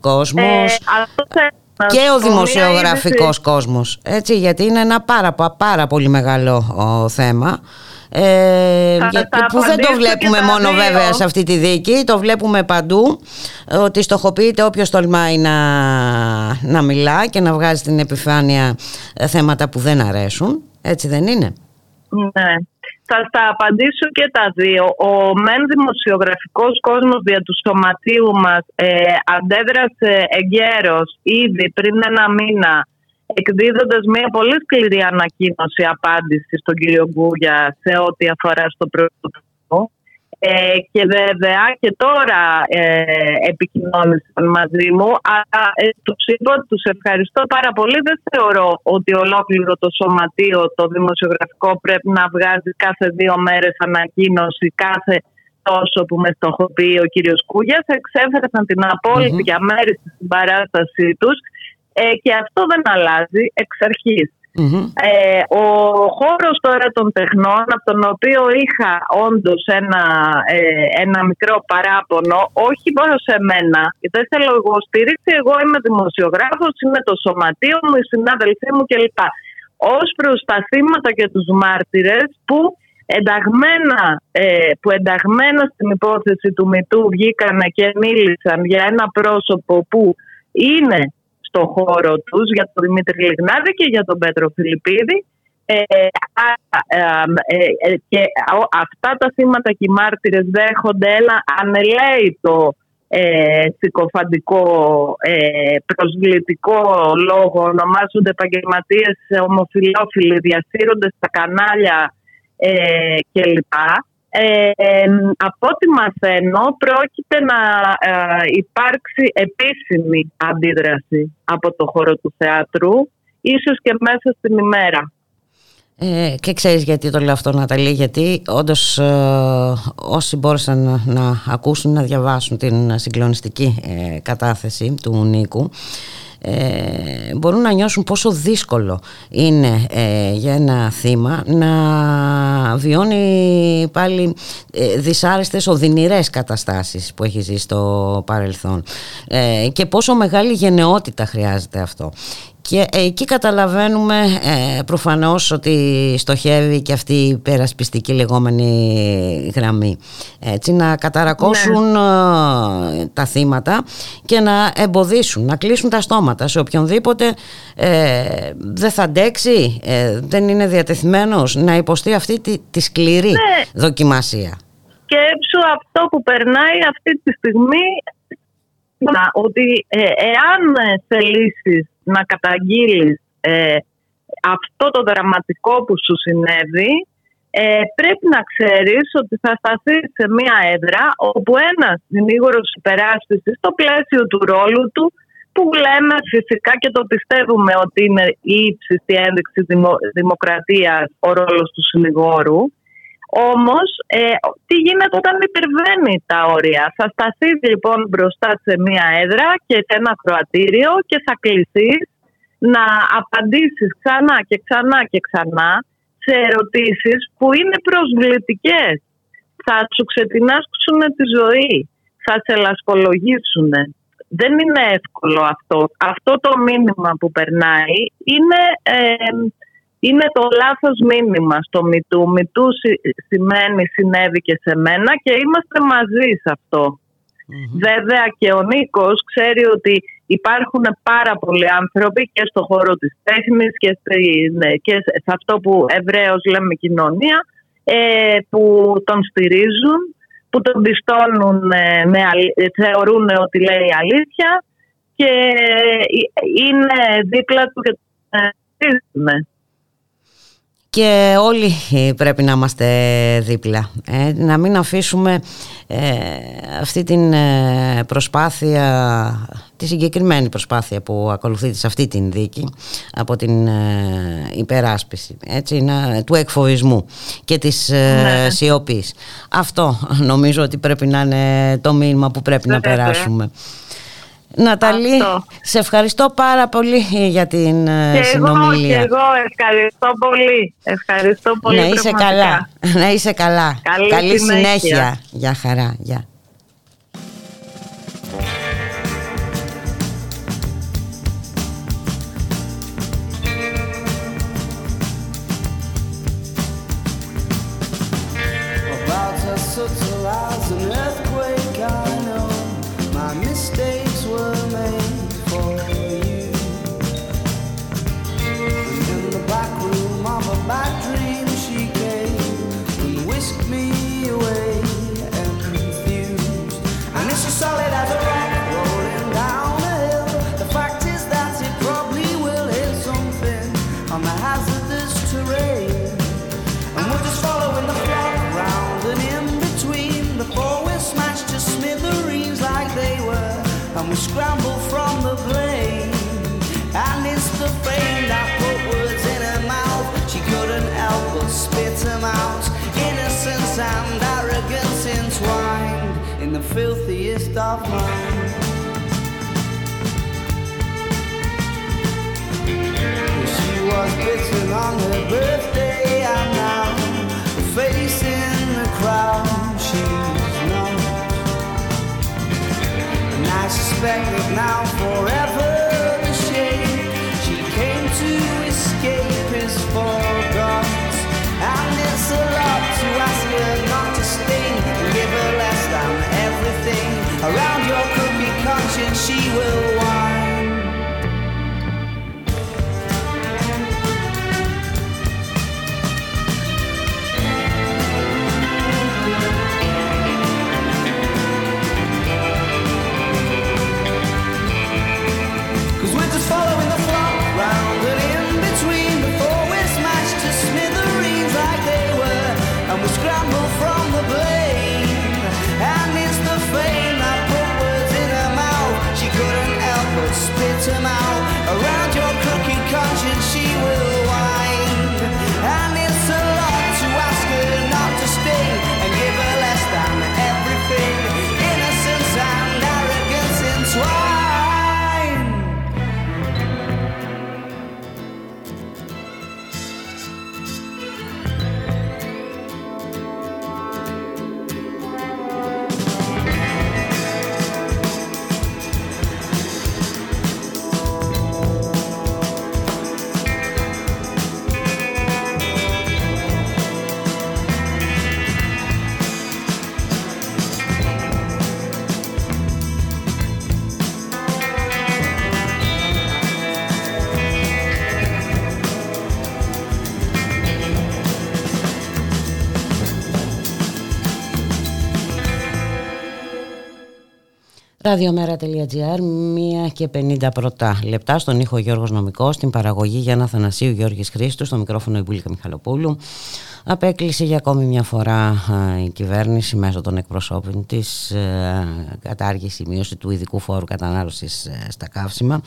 κόσμος Ε, αυτό θέλω να και σου ο πω, μία δημοσιογραφικός είδηση- κόσμος. Έτσι, γιατί είναι ένα πάρα, πα- πάρα πολύ μεγάλο ο, θέμα. Ε, Θα για- τα που δεν το απαντήσω βλέπουμε και τα μόνο δύο. βέβαια σε αυτή τη δίκη, το βλέπουμε παντού ε, ότι στοχοποιείται όποιος τολμάει να, να μιλά και να βγάζει στην επιφάνεια ε, θέματα που δεν αρέσουν. Έτσι δεν είναι; Ναι. Θα τα απαντήσω και τα δύο. Ο μεν δημοσιογραφικός κόσμος δια του σωματείου μας ε, αντέδρασε εγκαίρος ήδη πριν ένα μήνα εκδίδοντας μια πολύ σκληρή ανακοίνωση απάντηση στον κύριο Γκούγια σε ό,τι αφορά στο πρωτοβουλίο. Ε, και βέβαια και τώρα ε, επικοινώνησαν μαζί μου αλλά ε, τους είπα ότι τους ευχαριστώ πάρα πολύ δεν θεωρώ ότι ολόκληρο το σωματείο το δημοσιογραφικό πρέπει να βγάζει κάθε δύο μέρες ανακοίνωση κάθε τόσο που με στοχοποιεί ο κύριος Κούγιας εξέφεραν την απόλυτη Μμμ. για μέρη στην παράστασή τους ε, και αυτό δεν αλλάζει εξ αρχής. Μμμ. Ε, ο χώρος τώρα των τεχνών, από τον οποίο είχα όντως ένα, ε, ένα μικρό παράπονο, όχι μόνο σε μένα, δεν θέλω εγώ στήριξη, εγώ είμαι δημοσιογράφος, είναι το σωματείο μου, οι συνάδελφοί μου κλπ. Ως προς τα θύματα και τους μάρτυρες που ενταγμένα, ε, που ενταγμένα στην υπόθεση του Μητού βγήκαν και μίλησαν για ένα πρόσωπο που είναι στο χώρο τους για τον Δημήτρη Λιγνάδη και για τον Πέτρο Φιλιππίδη. Ε, α, ε, ε, ε, και ο- αυτά τα θύματα και οι μάρτυρες δέχονται. Ένα ανελαίητο ε, συκοφαντικό ε, προσβλητικό λόγο. Ονομάζονται επαγγελματίες ομοφιλόφιλοι διασύρονται στα κανάλια ε, κλπ. Ε, ε, από ό,τι μαθαίνω πρόκειται να ε, υπάρξει επίσημη αντίδραση από το χώρο του θεάτρου ίσως και μέσα στην ημέρα. Ε, και ξέρεις γιατί το λέω αυτό Ναταλή γιατί όντως ε, όσοι μπόρεσαν να, να ακούσουν να διαβάσουν την συγκλονιστική ε, κατάθεση του Νίκου ε, μπορούν να νιώσουν πόσο δύσκολο είναι ε, για ένα θύμα να βιώνει πάλι ε, δυσάρεστες οδυνηρές καταστάσεις που έχει ζήσει στο παρελθόν. Ε, και πόσο μεγάλη γενναιότητα χρειάζεται αυτό και εκεί καταλαβαίνουμε ε, προφανώς ότι στοχεύει και αυτή η περασπιστική λεγόμενη γραμμή. Έτσι, να καταρακώσουν ε, τα θύματα και να εμποδίσουν, να κλείσουν τα στόματα σε οποιονδήποτε ε, δεν θα αντέξει, ε, δεν είναι διατεθειμένος να υποστεί αυτή τη, τη σκληρή δοκιμασία. σκέψου αυτό που περνάει αυτή τη στιγμή να, ότι ε, εάν ε, θελήσεις να καταγγείλεις ε, αυτό το δραματικό που σου συνέβη ε, πρέπει να ξέρεις ότι θα σταθείς σε μια έδρα όπου ένας συνήγορος υπεράσπισης στο πλαίσιο του ρόλου του που λέμε φυσικά και το πιστεύουμε ότι είναι η ύψιστη ένδειξη δημο, δημοκρατίας ο ρόλος του συνηγόρου όμως, ε, τι γίνεται όταν υπερβαίνει τα όρια; Θα σταθείς λοιπόν μπροστά σε μία έδρα και σε ένα κροατήριο και θα κληθείς να απαντήσεις ξανά και ξανά και ξανά σε ερωτήσεις που είναι προσβλητικές. Θα σου ξετινάσκουν τη ζωή. Θα σε λασπολογήσουν. Δεν είναι εύκολο αυτό. Αυτό το μήνυμα που περνάει είναι... Ε, είναι το λάθος μήνυμα στο Μητού. Μητού σημαίνει συνέβη και σε μένα και είμαστε μαζί σε αυτο Βέβαια και ο Νίκος ξέρει ότι υπάρχουν πάρα πολλοί άνθρωποι και στο χώρο της τέχνης και, και σε αυτό που ευρέως λέμε κοινωνία ε, που τον στηρίζουν, που τον πιστώνουν, με, θεωρούν ότι λέει αλήθεια και είναι δίπλα του και τον στηρίζουν και όλοι πρέπει να είμαστε δίπλα ε, να μην αφήσουμε ε, αυτή την προσπάθεια τη συγκεκριμένη προσπάθεια που ακολουθείται σε αυτή την δίκη από την ε, υπεράσπιση έτσι, να, του εκφοβισμού και της ναι. σιωπής. Αυτό νομίζω ότι πρέπει να είναι το μήνυμα που πρέπει να περάσουμε Ναταλή, Αυτό. σε ευχαριστώ πάρα πολύ για την και συνομιλία. Εγώ, και εγώ ευχαριστώ πολύ. Ευχαριστώ πολύ. Να είσαι καλά. Να είσαι καλά. Καλή, Καλή συνέχεια. συνέχεια. Γεια χαρά. Γεια. About filthiest of minds. She was bitten on her birthday, and now in the crowd she's known. And I suspect that now forever Ραδιομέρα.gr, 1 και 50 πρώτα λεπτά στον ήχο Γιώργος Νομικός, στην παραγωγή Γιάννα Θανασίου Γιώργης Χρήστου, στο μικρόφωνο Ιμπούλικα Μιχαλοπούλου. Απέκλεισε για ακόμη μια φορά α, η κυβέρνηση μέσω των εκπροσώπων της ε, κατάργηση, μείωση του ειδικού φόρου κατανάλωσης ε, στα καύσιμα.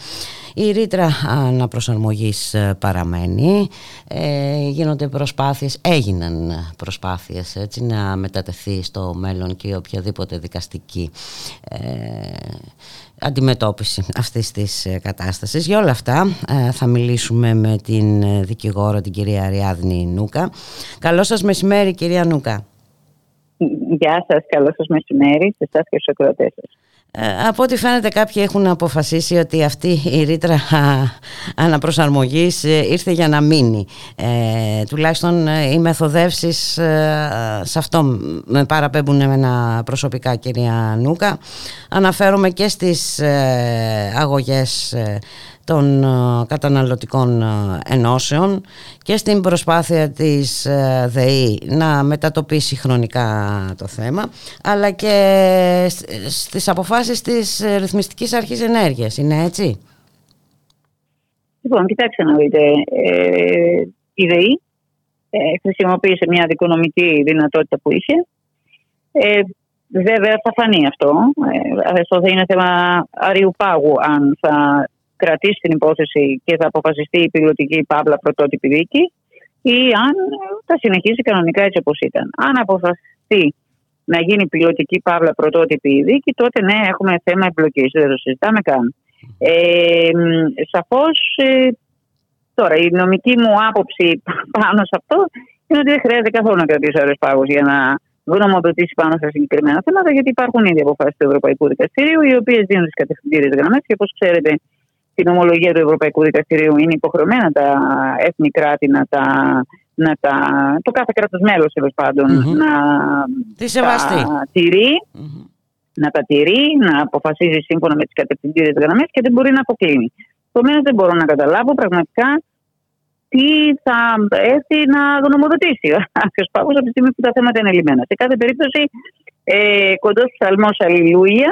Η ρήτρα αναπροσαρμογής ε, παραμένει. Ε, γίνονται προσπάθειες, έγιναν προσπάθειες έτσι, να μετατεθεί στο μέλλον και οποιαδήποτε δικαστική ε, αντιμετώπιση αυτής της ε, κατάστασης. Για όλα αυτά ε, θα μιλήσουμε με την ε, δικηγόρο την κυρία Αριάδνη Νούκα. Καλό σας μεσημέρι κυρία Νούκα. Γεια σας, καλό σας μεσημέρι σε εσάς και στους ακροατές σας. Ε, από ό,τι φαίνεται κάποιοι έχουν αποφασίσει ότι αυτή η ρήτρα α, αναπροσαρμογής ε, ήρθε για να μείνει. Ε, τουλάχιστον ε, οι μεθοδεύσεις ε, σε αυτό με παραπέμπουν εμένα προσωπικά κυρία Νούκα. Αναφέρομαι και στις ε, αγωγές ε, των ε, καταναλωτικών ε, ενώσεων και στην προσπάθεια της ε, ΔΕΗ να μετατοπίσει χρονικά το θέμα αλλά και σ- στις αποφάσεις της ε, Ρυθμιστικής Αρχής Ενέργειας. Είναι έτσι; Λοιπόν, κοιτάξτε να δείτε. Ε, η ΔΕΗ ε, χρησιμοποίησε μια δικονομική δυνατότητα που είχε. Ε, βέβαια θα φανεί αυτό. Ε, αυτό θα είναι θέμα αρίου πάγου αν θα κρατήσει την υπόθεση και θα αποφασιστεί η πιλωτική παύλα πρωτότυπη δίκη ή αν θα συνεχίσει κανονικά έτσι όπως ήταν. Αν αποφασιστεί να γίνει πιλωτική παύλα πρωτότυπη δίκη, τότε ναι, έχουμε θέμα εμπλοκής. Δεν το συζητάμε καν. Ε, μ, σαφώς, ε, τώρα η νομική μου άποψη πάνω σε αυτό είναι ότι δεν χρειάζεται καθόλου να κρατήσει ωραίους πάγους για να γνωμοδοτήσει πάνω σε συγκεκριμένα θέματα, γιατί υπάρχουν ήδη αποφάσεις του Ευρωπαϊκού Δικαστηρίου, οι οποίες δίνουν τις κατευθυντήριες γραμμές και όπως ξέρετε, την ομολογία του Ευρωπαϊκού Δικαστηρίου είναι υποχρεωμένα τα έθνη κράτη να τα. Να τα το κάθε κράτος μέλος τέλος πάντων Μμμ. να Τη σεβαστεί. τα τηρεί Μμμ. να τα τηρεί, να αποφασίζει σύμφωνα με τις κατευθυντήριες γραμμές και δεν μπορεί να αποκλίνει. Επομένω, δεν μπορώ να καταλάβω πραγματικά τι θα έρθει να γνωμοδοτήσει κάποιο πάγο από τη στιγμή που τα θέματα είναι λυμμένα. Σε κάθε περίπτωση, ε, κοντός ψαλμό Αλληλούια,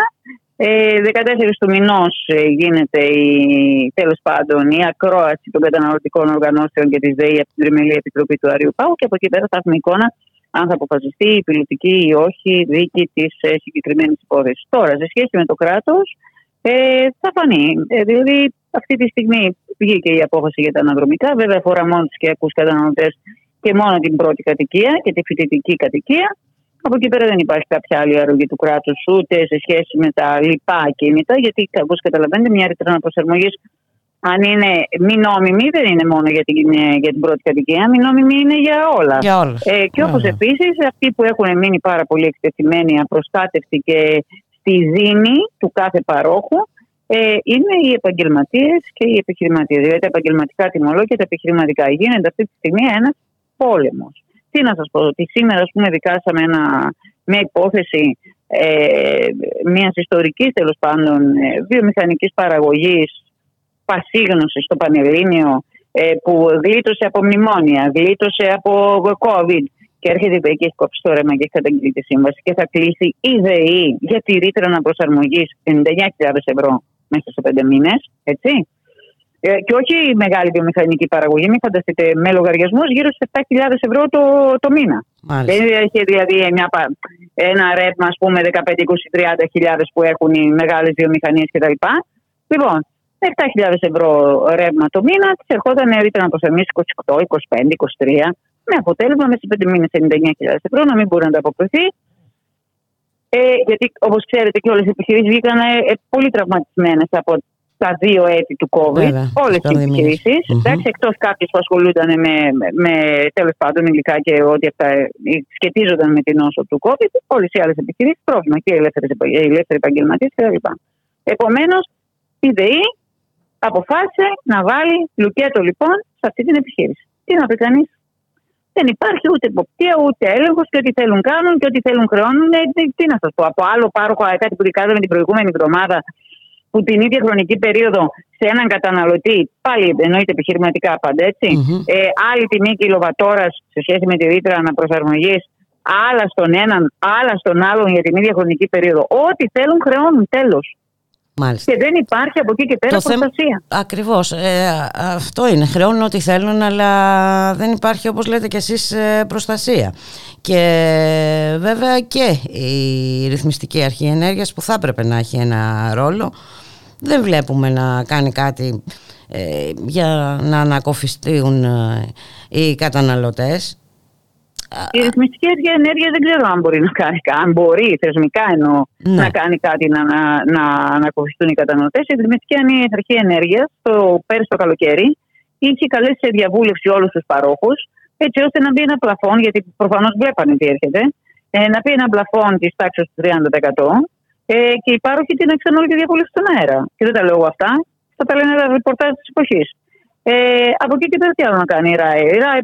ε, 14 του μηνός γίνεται η, τέλος πάντων η ακρόαση των καταναλωτικών οργανώσεων και της ΔΕΗ από την Τριμελή Επιτροπή του Αριού Πάγου και από εκεί πέρα θα έχουμε εικόνα αν θα αποφασιστεί η πιλωτική ή όχι δίκη της ε, συγκεκριμένης υπόθεσης. Τώρα, σε σχέση με το κράτος, ε, θα φανεί. Ε, δηλαδή, αυτή τη στιγμή βγήκε η απόφαση για τα αναδρομικά. Βέβαια, αφορά μόνος του οικιακού καταναλωτές και μόνο την πρώτη κατοικία και τη φοιτητική κατοικία. Από εκεί πέρα δεν υπάρχει κάποια άλλη αρρωγή του κράτους ούτε σε σχέση με τα λοιπά ακίνητα, γιατί όπως καταλαβαίνετε, μια ρήτρα αναπροσαρμογής, αν είναι μη νόμιμη, δεν είναι μόνο για την, για την πρώτη κατοικία, μη νόμιμη είναι για όλα. Για όλους. Ε, και όπως Βέβαια. επίσης αυτοί που έχουν μείνει πάρα πολύ εκτεθειμένοι, απροστάτευτοι και στη ζήμη του κάθε παρόχου, ε, είναι οι επαγγελματίες και οι επιχειρηματίες. Δηλαδή τα επαγγελματικά τιμολόγια και τα επιχειρηματικά. Γίνεται αυτή τη στιγμή ένας πόλεμος. Τι να σας πω, ότι σήμερα, ας πούμε, δικάσαμε ένα, μια υπόθεση ε, μιας ιστορικής τέλος πάντων ε, βιομηχανικής παραγωγής πασίγνωσης στο Πανελλήνιο ε, που γλίτωσε από μνημόνια, γλίτωσε από COVID και έρχεται και έχει κόψει το ρέμα και έχει καταγγείλει τη σύμβαση και θα κλείσει η ΔΕΗ για τη ρήτρα αναπροσαρμογής 99.000 ευρώ μέσα σε πέντε μήνες. Έτσι. Ε, και όχι η μεγάλη βιομηχανική παραγωγή, μην φανταστείτε με λογαριασμούς γύρω στι 7.000 ευρώ το, το μήνα. Μάλιστα. Δεν έχει δηλαδή μια, πα- ένα ρεύμα, ας πούμε, 15, 20, 30 που έχουν οι μεγάλες βιομηχανίες κτλ. Λοιπόν, με 7.000 ευρώ ρεύμα το μήνα, τη ερχόταν ρήτρα να προσαρμίσει 28, 25, 23, με αποτέλεσμα μέσα σε 5 μήνες 99.000 ευρώ να μην μπορεί να ανταποκριθεί. Ε, γιατί, όπως ξέρετε, και όλες οι επιχειρήσεις βγήκαν ε, ε, πολύ τραυματισμένες από τα δύο έτη του COVID. Βέβαια, Όλες τις οι πανδημίες. επιχειρήσει. Μμμ. Εκτός κάποιε που ασχολούνταν με, με, με τέλος πάντων υλικά και ό,τι αυτά ε, σχετίζονταν με την νόσο του COVID. Όλες οι άλλες επιχειρήσεις πρόβλημα και οι ελεύθερε οι ελεύθεροι επαγγελματίε κτλ. Επομένως, η ΔΕΗ αποφάσισε να βάλει λουκέτο λοιπόν σε αυτή την επιχείρηση. Τι να πει κανείς; Δεν υπάρχει ούτε υποπτία ούτε έλεγχος και ό,τι θέλουν κάνουν και ό,τι θέλουν χρεώνουν. Ε, τι- τι να σας πω. Από άλλο πάροχο, ε, κάτι που δικάζαμε την προηγούμενη εβδομάδα, που την ίδια χρονική περίοδο σε έναν καταναλωτή, πάλι εννοείται επιχειρηματικά πάντα έτσι, Μμμ. ε, άλλη τιμή κιλοβατόρας σε σχέση με τη ρήτρα αναπροσαρμογής, άλλα στον έναν, άλλα στον άλλον για την ίδια χρονική περίοδο. Ό,τι θέλουν χρεώνουν τέλος. Μάλιστα. Και δεν υπάρχει από εκεί και πέρα Το θέμα- προστασία. Ακριβώς. Ε, α- αυτό είναι. Χρεώνουν ό,τι θέλουν, αλλά δεν υπάρχει, όπως λέτε κι εσείς, ε, προστασία. Και βέβαια και η ρυθμιστική αρχή ενέργειας που θα έπρεπε να έχει ένα ρόλο, δεν βλέπουμε να κάνει κάτι ε, για να ανακοφιστούν ε, οι καταναλωτές. Η ρυθμιστική αρχή ενέργεια δεν ξέρω αν μπορεί να κάνει κάτι. Αν μπορεί θεσμικά εννοώ Ναι. να κάνει κάτι να, να, να ανακοφιστούν οι καταναλωτές. Η ρυθμιστική αρχή ενέργειας το πέρυσι το καλοκαίρι είχε καλέσει σε διαβούλευση όλους τους παρόχους έτσι ώστε να μπει ένα πλαφόν, γιατί προφανώς βλέπανε τι έρχεται, ε, να μπει ένα πλαφόν της τάξης του 30% ε, και οι πάροχοι την έξαν όλη τη διαβούλευση στον αέρα. Και δεν τα λέω εγώ αυτά, θα τα λένε τα ρεπορτάζ της εποχής. Ε, από εκεί και πέρα τι άλλο να κάνει η ΡΑΕ; Η, ΡΑΕ,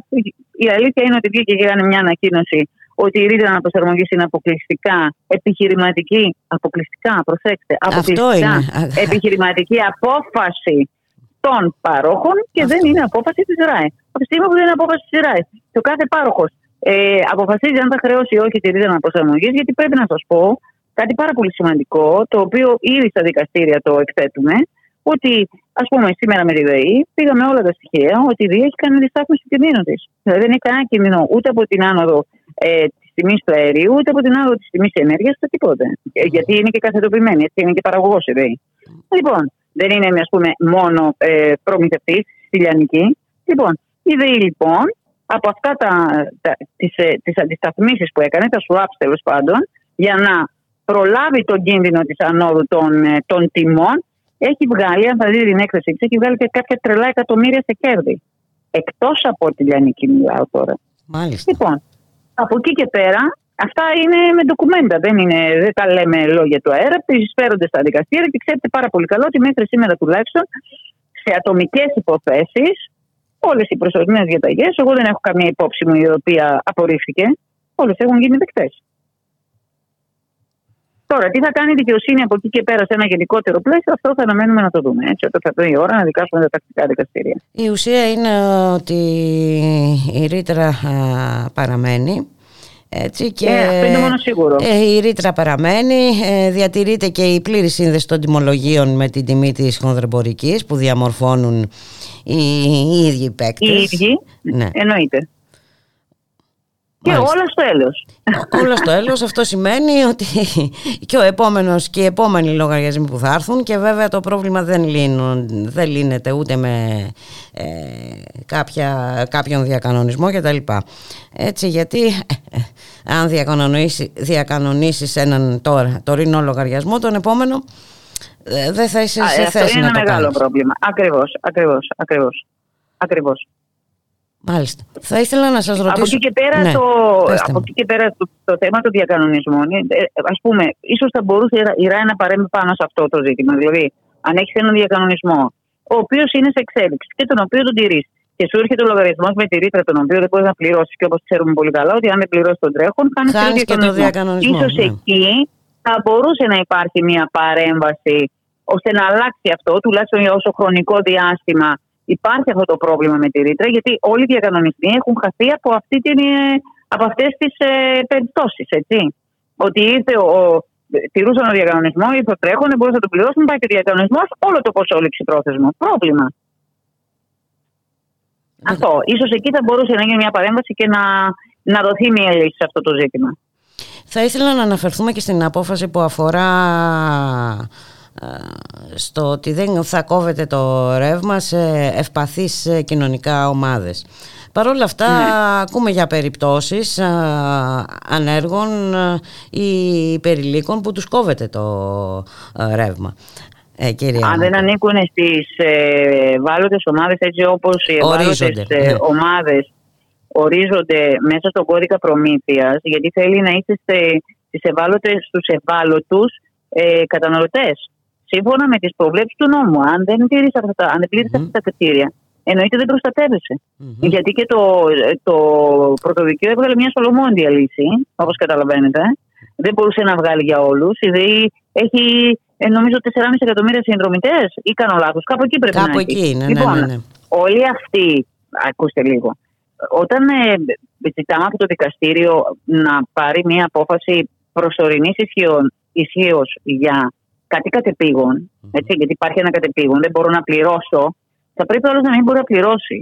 η αλήθεια είναι ότι βγήκε και έκανε μια ανακοίνωση ότι η ρήτρα αναπροσαρμογής είναι αποκλειστικά επιχειρηματική, αποκλειστικά, προσέξτε, αποκλειστικά είναι. επιχειρηματική απόφαση των παρόχων και δεν είναι απόφαση της ΡΑΕ. Από τη στιγμή που δεν είναι απόφαση της ΡΑΕ και ο κάθε πάροχος ε, αποφασίζει αν θα χρεώσει ή όχι τη ρήτρα αναπροσαρμογής, γιατί πρέπει να σας πω κάτι πάρα πολύ σημαντικό, το οποίο ήδη στα δικαστήρια το εκθέτουμε, ότι ας πούμε σήμερα με τη ΔΕΗ πήγαμε όλα τα στοιχεία ότι η ΔΕΗ έχει κάνει αντιστάθμιση του κινδύνου της. Δηλαδή δεν έχει κανένα κίνδυνο ούτε από την άνοδο ε, της τιμής του αερίου, ούτε από την άνοδο της τιμής ενέργειας, ούτε τίποτε. Ε, γιατί είναι και καθετοποιημένη, έτσι είναι και παραγωγός η ΔΕΗ. Λοιπόν, δεν είναι ας πούμε, μόνο ε, προμηθευτής στη Λιανική. Λοιπόν, η ΔΕΗ λοιπόν από αυτά τα, τα, τις, ε, τις αντισταθμίσεις που έκανε, τα swaps τέλος πάντων, για να προλάβει τον κίνδυνο της ανόδου των, ε, των τιμών, έχει βγάλει, αν θα δείτε την έκθεση της, έχει βγάλει και κάποια τρελά εκατομμύρια σε κέρδη. Εκτός από τη Λιανική μιλάω τώρα. Μάλιστα. Λοιπόν, από εκεί και πέρα, αυτά είναι με ντοκουμέντα. Δεν, είναι, δεν τα λέμε λόγια του αέρα. Εισφέρονται στα δικαστήρια και ξέρετε πάρα πολύ καλά ότι μέχρι σήμερα τουλάχιστον σε ατομικές υποθέσεις, όλες οι προσωρινές διαταγές, εγώ δεν έχω καμία υπόψη μου η οποία απορρίφθηκε, όλες έχουν γίνει δεκτές. Τώρα, τι θα κάνει η δικαιοσύνη από εκεί και πέρα σε ένα γενικότερο πλαίσιο, αυτό θα αναμένουμε να το δούμε. Έτσι, όταν θα έρθει η ώρα να δικάσουμε τα τακτικά δικαστήρια. Η ουσία είναι ότι η ρήτρα α, παραμένει. Έτσι, και Ε, αυτό είναι μόνο σίγουρο. ε, η ρήτρα παραμένει, ε, διατηρείται και η πλήρη σύνδεση των τιμολογίων με την τιμή της χονδρεμπορικής που διαμορφώνουν οι, οι ίδιοι παίκτες. Οι ίδιοι, Ναι. εννοείται. Και Μάλιστα. όλα στο έλεος. Όλος στο έλεος αυτό σημαίνει ότι και ο επόμενος και οι επόμενοι λογαριασμοί που θα έρθουν και βέβαια το πρόβλημα δεν, λύνουν, δεν λύνεται ούτε με ε, κάποια, κάποιον διακανονισμό κτλ. Έτσι γιατί ε, αν διακανονίσει, διακανονίσεις έναν τώρα τωρινό λογαριασμό, τον επόμενο ε, δεν θα είσαι Α, σε αυτό θέση είναι να το μεγάλο κάνεις. πρόβλημα. Ακριβώς, ακριβώς, ακριβώς. Ακριβώς. Μάλιστα. Θα ήθελα να σας ρωτήσω... Από εκεί και πέρα, Ναι, το, πέστε από μου. εκεί και πέρα το, το θέμα των διακανονισμών, ε, ας πούμε, ίσως θα μπορούσε η Ρα- η ΡΑΕ να παρέμβει πάνω σε αυτό το ζήτημα. Δηλαδή, αν έχεις έναν διακανονισμό, ο οποίος είναι σε εξέλιξη και τον οποίο τον τηρείς. Και σου έρχεται ο λογαριασμός με τη ρήτρα, τον οποίο δεν μπορείς να πληρώσεις. Και όπως ξέρουμε πολύ καλά, ότι αν δεν πληρώσεις τον τρέχον, χάνεις Χάνεις και το διακανονισμό, Ίσως ναι. εκεί θα μπορούσε να υπάρχει μια παρέμβαση ώστε να αλλάξει αυτό, τουλάχιστον για όσο χρονικό διάστημα υπάρχει αυτό το πρόβλημα με τη ρήτρα, γιατί όλοι οι διακανονισμοί έχουν χαθεί από, αυτή την, ε, από αυτές τις ε, περιπτώσεις, έτσι. Ότι ήρθε ο, τηρούσαν ο διακανονισμός, ήρθε ο τρέχον, δεν μπορούσε να το πληρώσουν, πάει και ο διακανονισμός, όλο το ποσό λήξει πρόθεσμος. Πρόβλημα. Αυτό. Ίσως εκεί θα μπορούσε να γίνει μια παρέμβαση και να, να δοθεί μια λύση σε αυτό το ζήτημα. Θα ήθελα να αναφερθούμε και στην απόφαση που αφορά ε, στο ότι δεν θα κόβεται το ρεύμα σε ευπαθείς ε, κοινωνικά ομάδες. Παρ' όλα αυτά ακούμε για περιπτώσεις ε, ανέργων ε, ή υπερηλίκων που τους κόβεται το ε, ρεύμα. Ε, κυρία Αν δεν Μούκο. ανήκουν στις ε, ευάλωτες ομάδες, έτσι όπως οι ευάλωτες Ορίζονται, ναι. ομάδες ορίζονται μέσα στον κώδικα προμήθειας, γιατί θέλει να είστε στου ευάλωτες, στους ευάλωτους ε, καταναλωτές. Σύμφωνα με τις προβλέψεις του νόμου. Αν δεν τηρείς αυτά, τα- αν δεν πληρείς αυτά τα κριτήρια, εννοείται δεν προστατεύεσαι. Γιατί και το, το πρωτοδικείο έβγαλε μια σολομόντια λύση, όπως καταλαβαίνετε. Δεν μπορούσε να βγάλει για όλους. Η ΔΕΗ έχει, ε, νομίζω, 4,5 εκατομμύρια συνδρομητές, ή κάνω λάθος. Κάπου εκεί πρέπει Κάπου να εκεί έχει. είναι, ναι, λοιπόν, ναι, ναι. όλοι αυτοί, ακούστε λίγο, όταν ε, ζητάμε από το δικαστήριο να πάρει μια απόφαση προσωρινής ισχύως για κάτι κατεπήγον, έτσι, γιατί υπάρχει ένα κατεπήγον, δεν μπορώ να πληρώσω, θα πρέπει όλος να μην μπορεί να πληρώσει.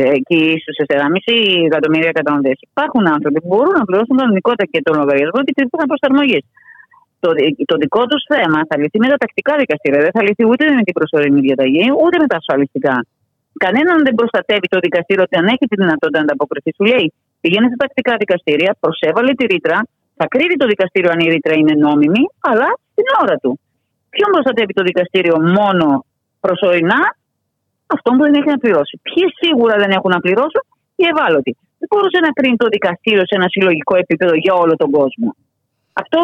Ε, και στους 4,5 εκατομμύρια καταναλωτές υπάρχουν άνθρωποι που μπορούν να πληρώσουν κανονικότητα και τον λογαριασμό και τη προσαρμογή. Το, το δικό τους θέμα θα λυθεί με τα τακτικά δικαστήρια. Δεν θα λυθεί ούτε με την προσωρινή διαταγή, ούτε με τα ασφαλιστικά. Κανέναν δεν προστατεύει το δικαστήριο ότι αν έχει τη δυνατότητα να ανταποκριθεί. Σου λέει πηγαίνει στα τακτικά δικαστήρια, προσέβαλε τη ρήτρα, θα κρίνει το δικαστήριο αν η ρήτρα είναι νόμιμη, αλλά στην ώρα του. Ποιον προστατεύει το δικαστήριο μόνο προσωρινά, αυτόν που δεν έχει να πληρώσει. Ποιοι σίγουρα δεν έχουν να πληρώσουν, οι ευάλωτοι. Δεν μπορούσε να κρίνει το δικαστήριο σε ένα συλλογικό επίπεδο για όλο τον κόσμο. Αυτό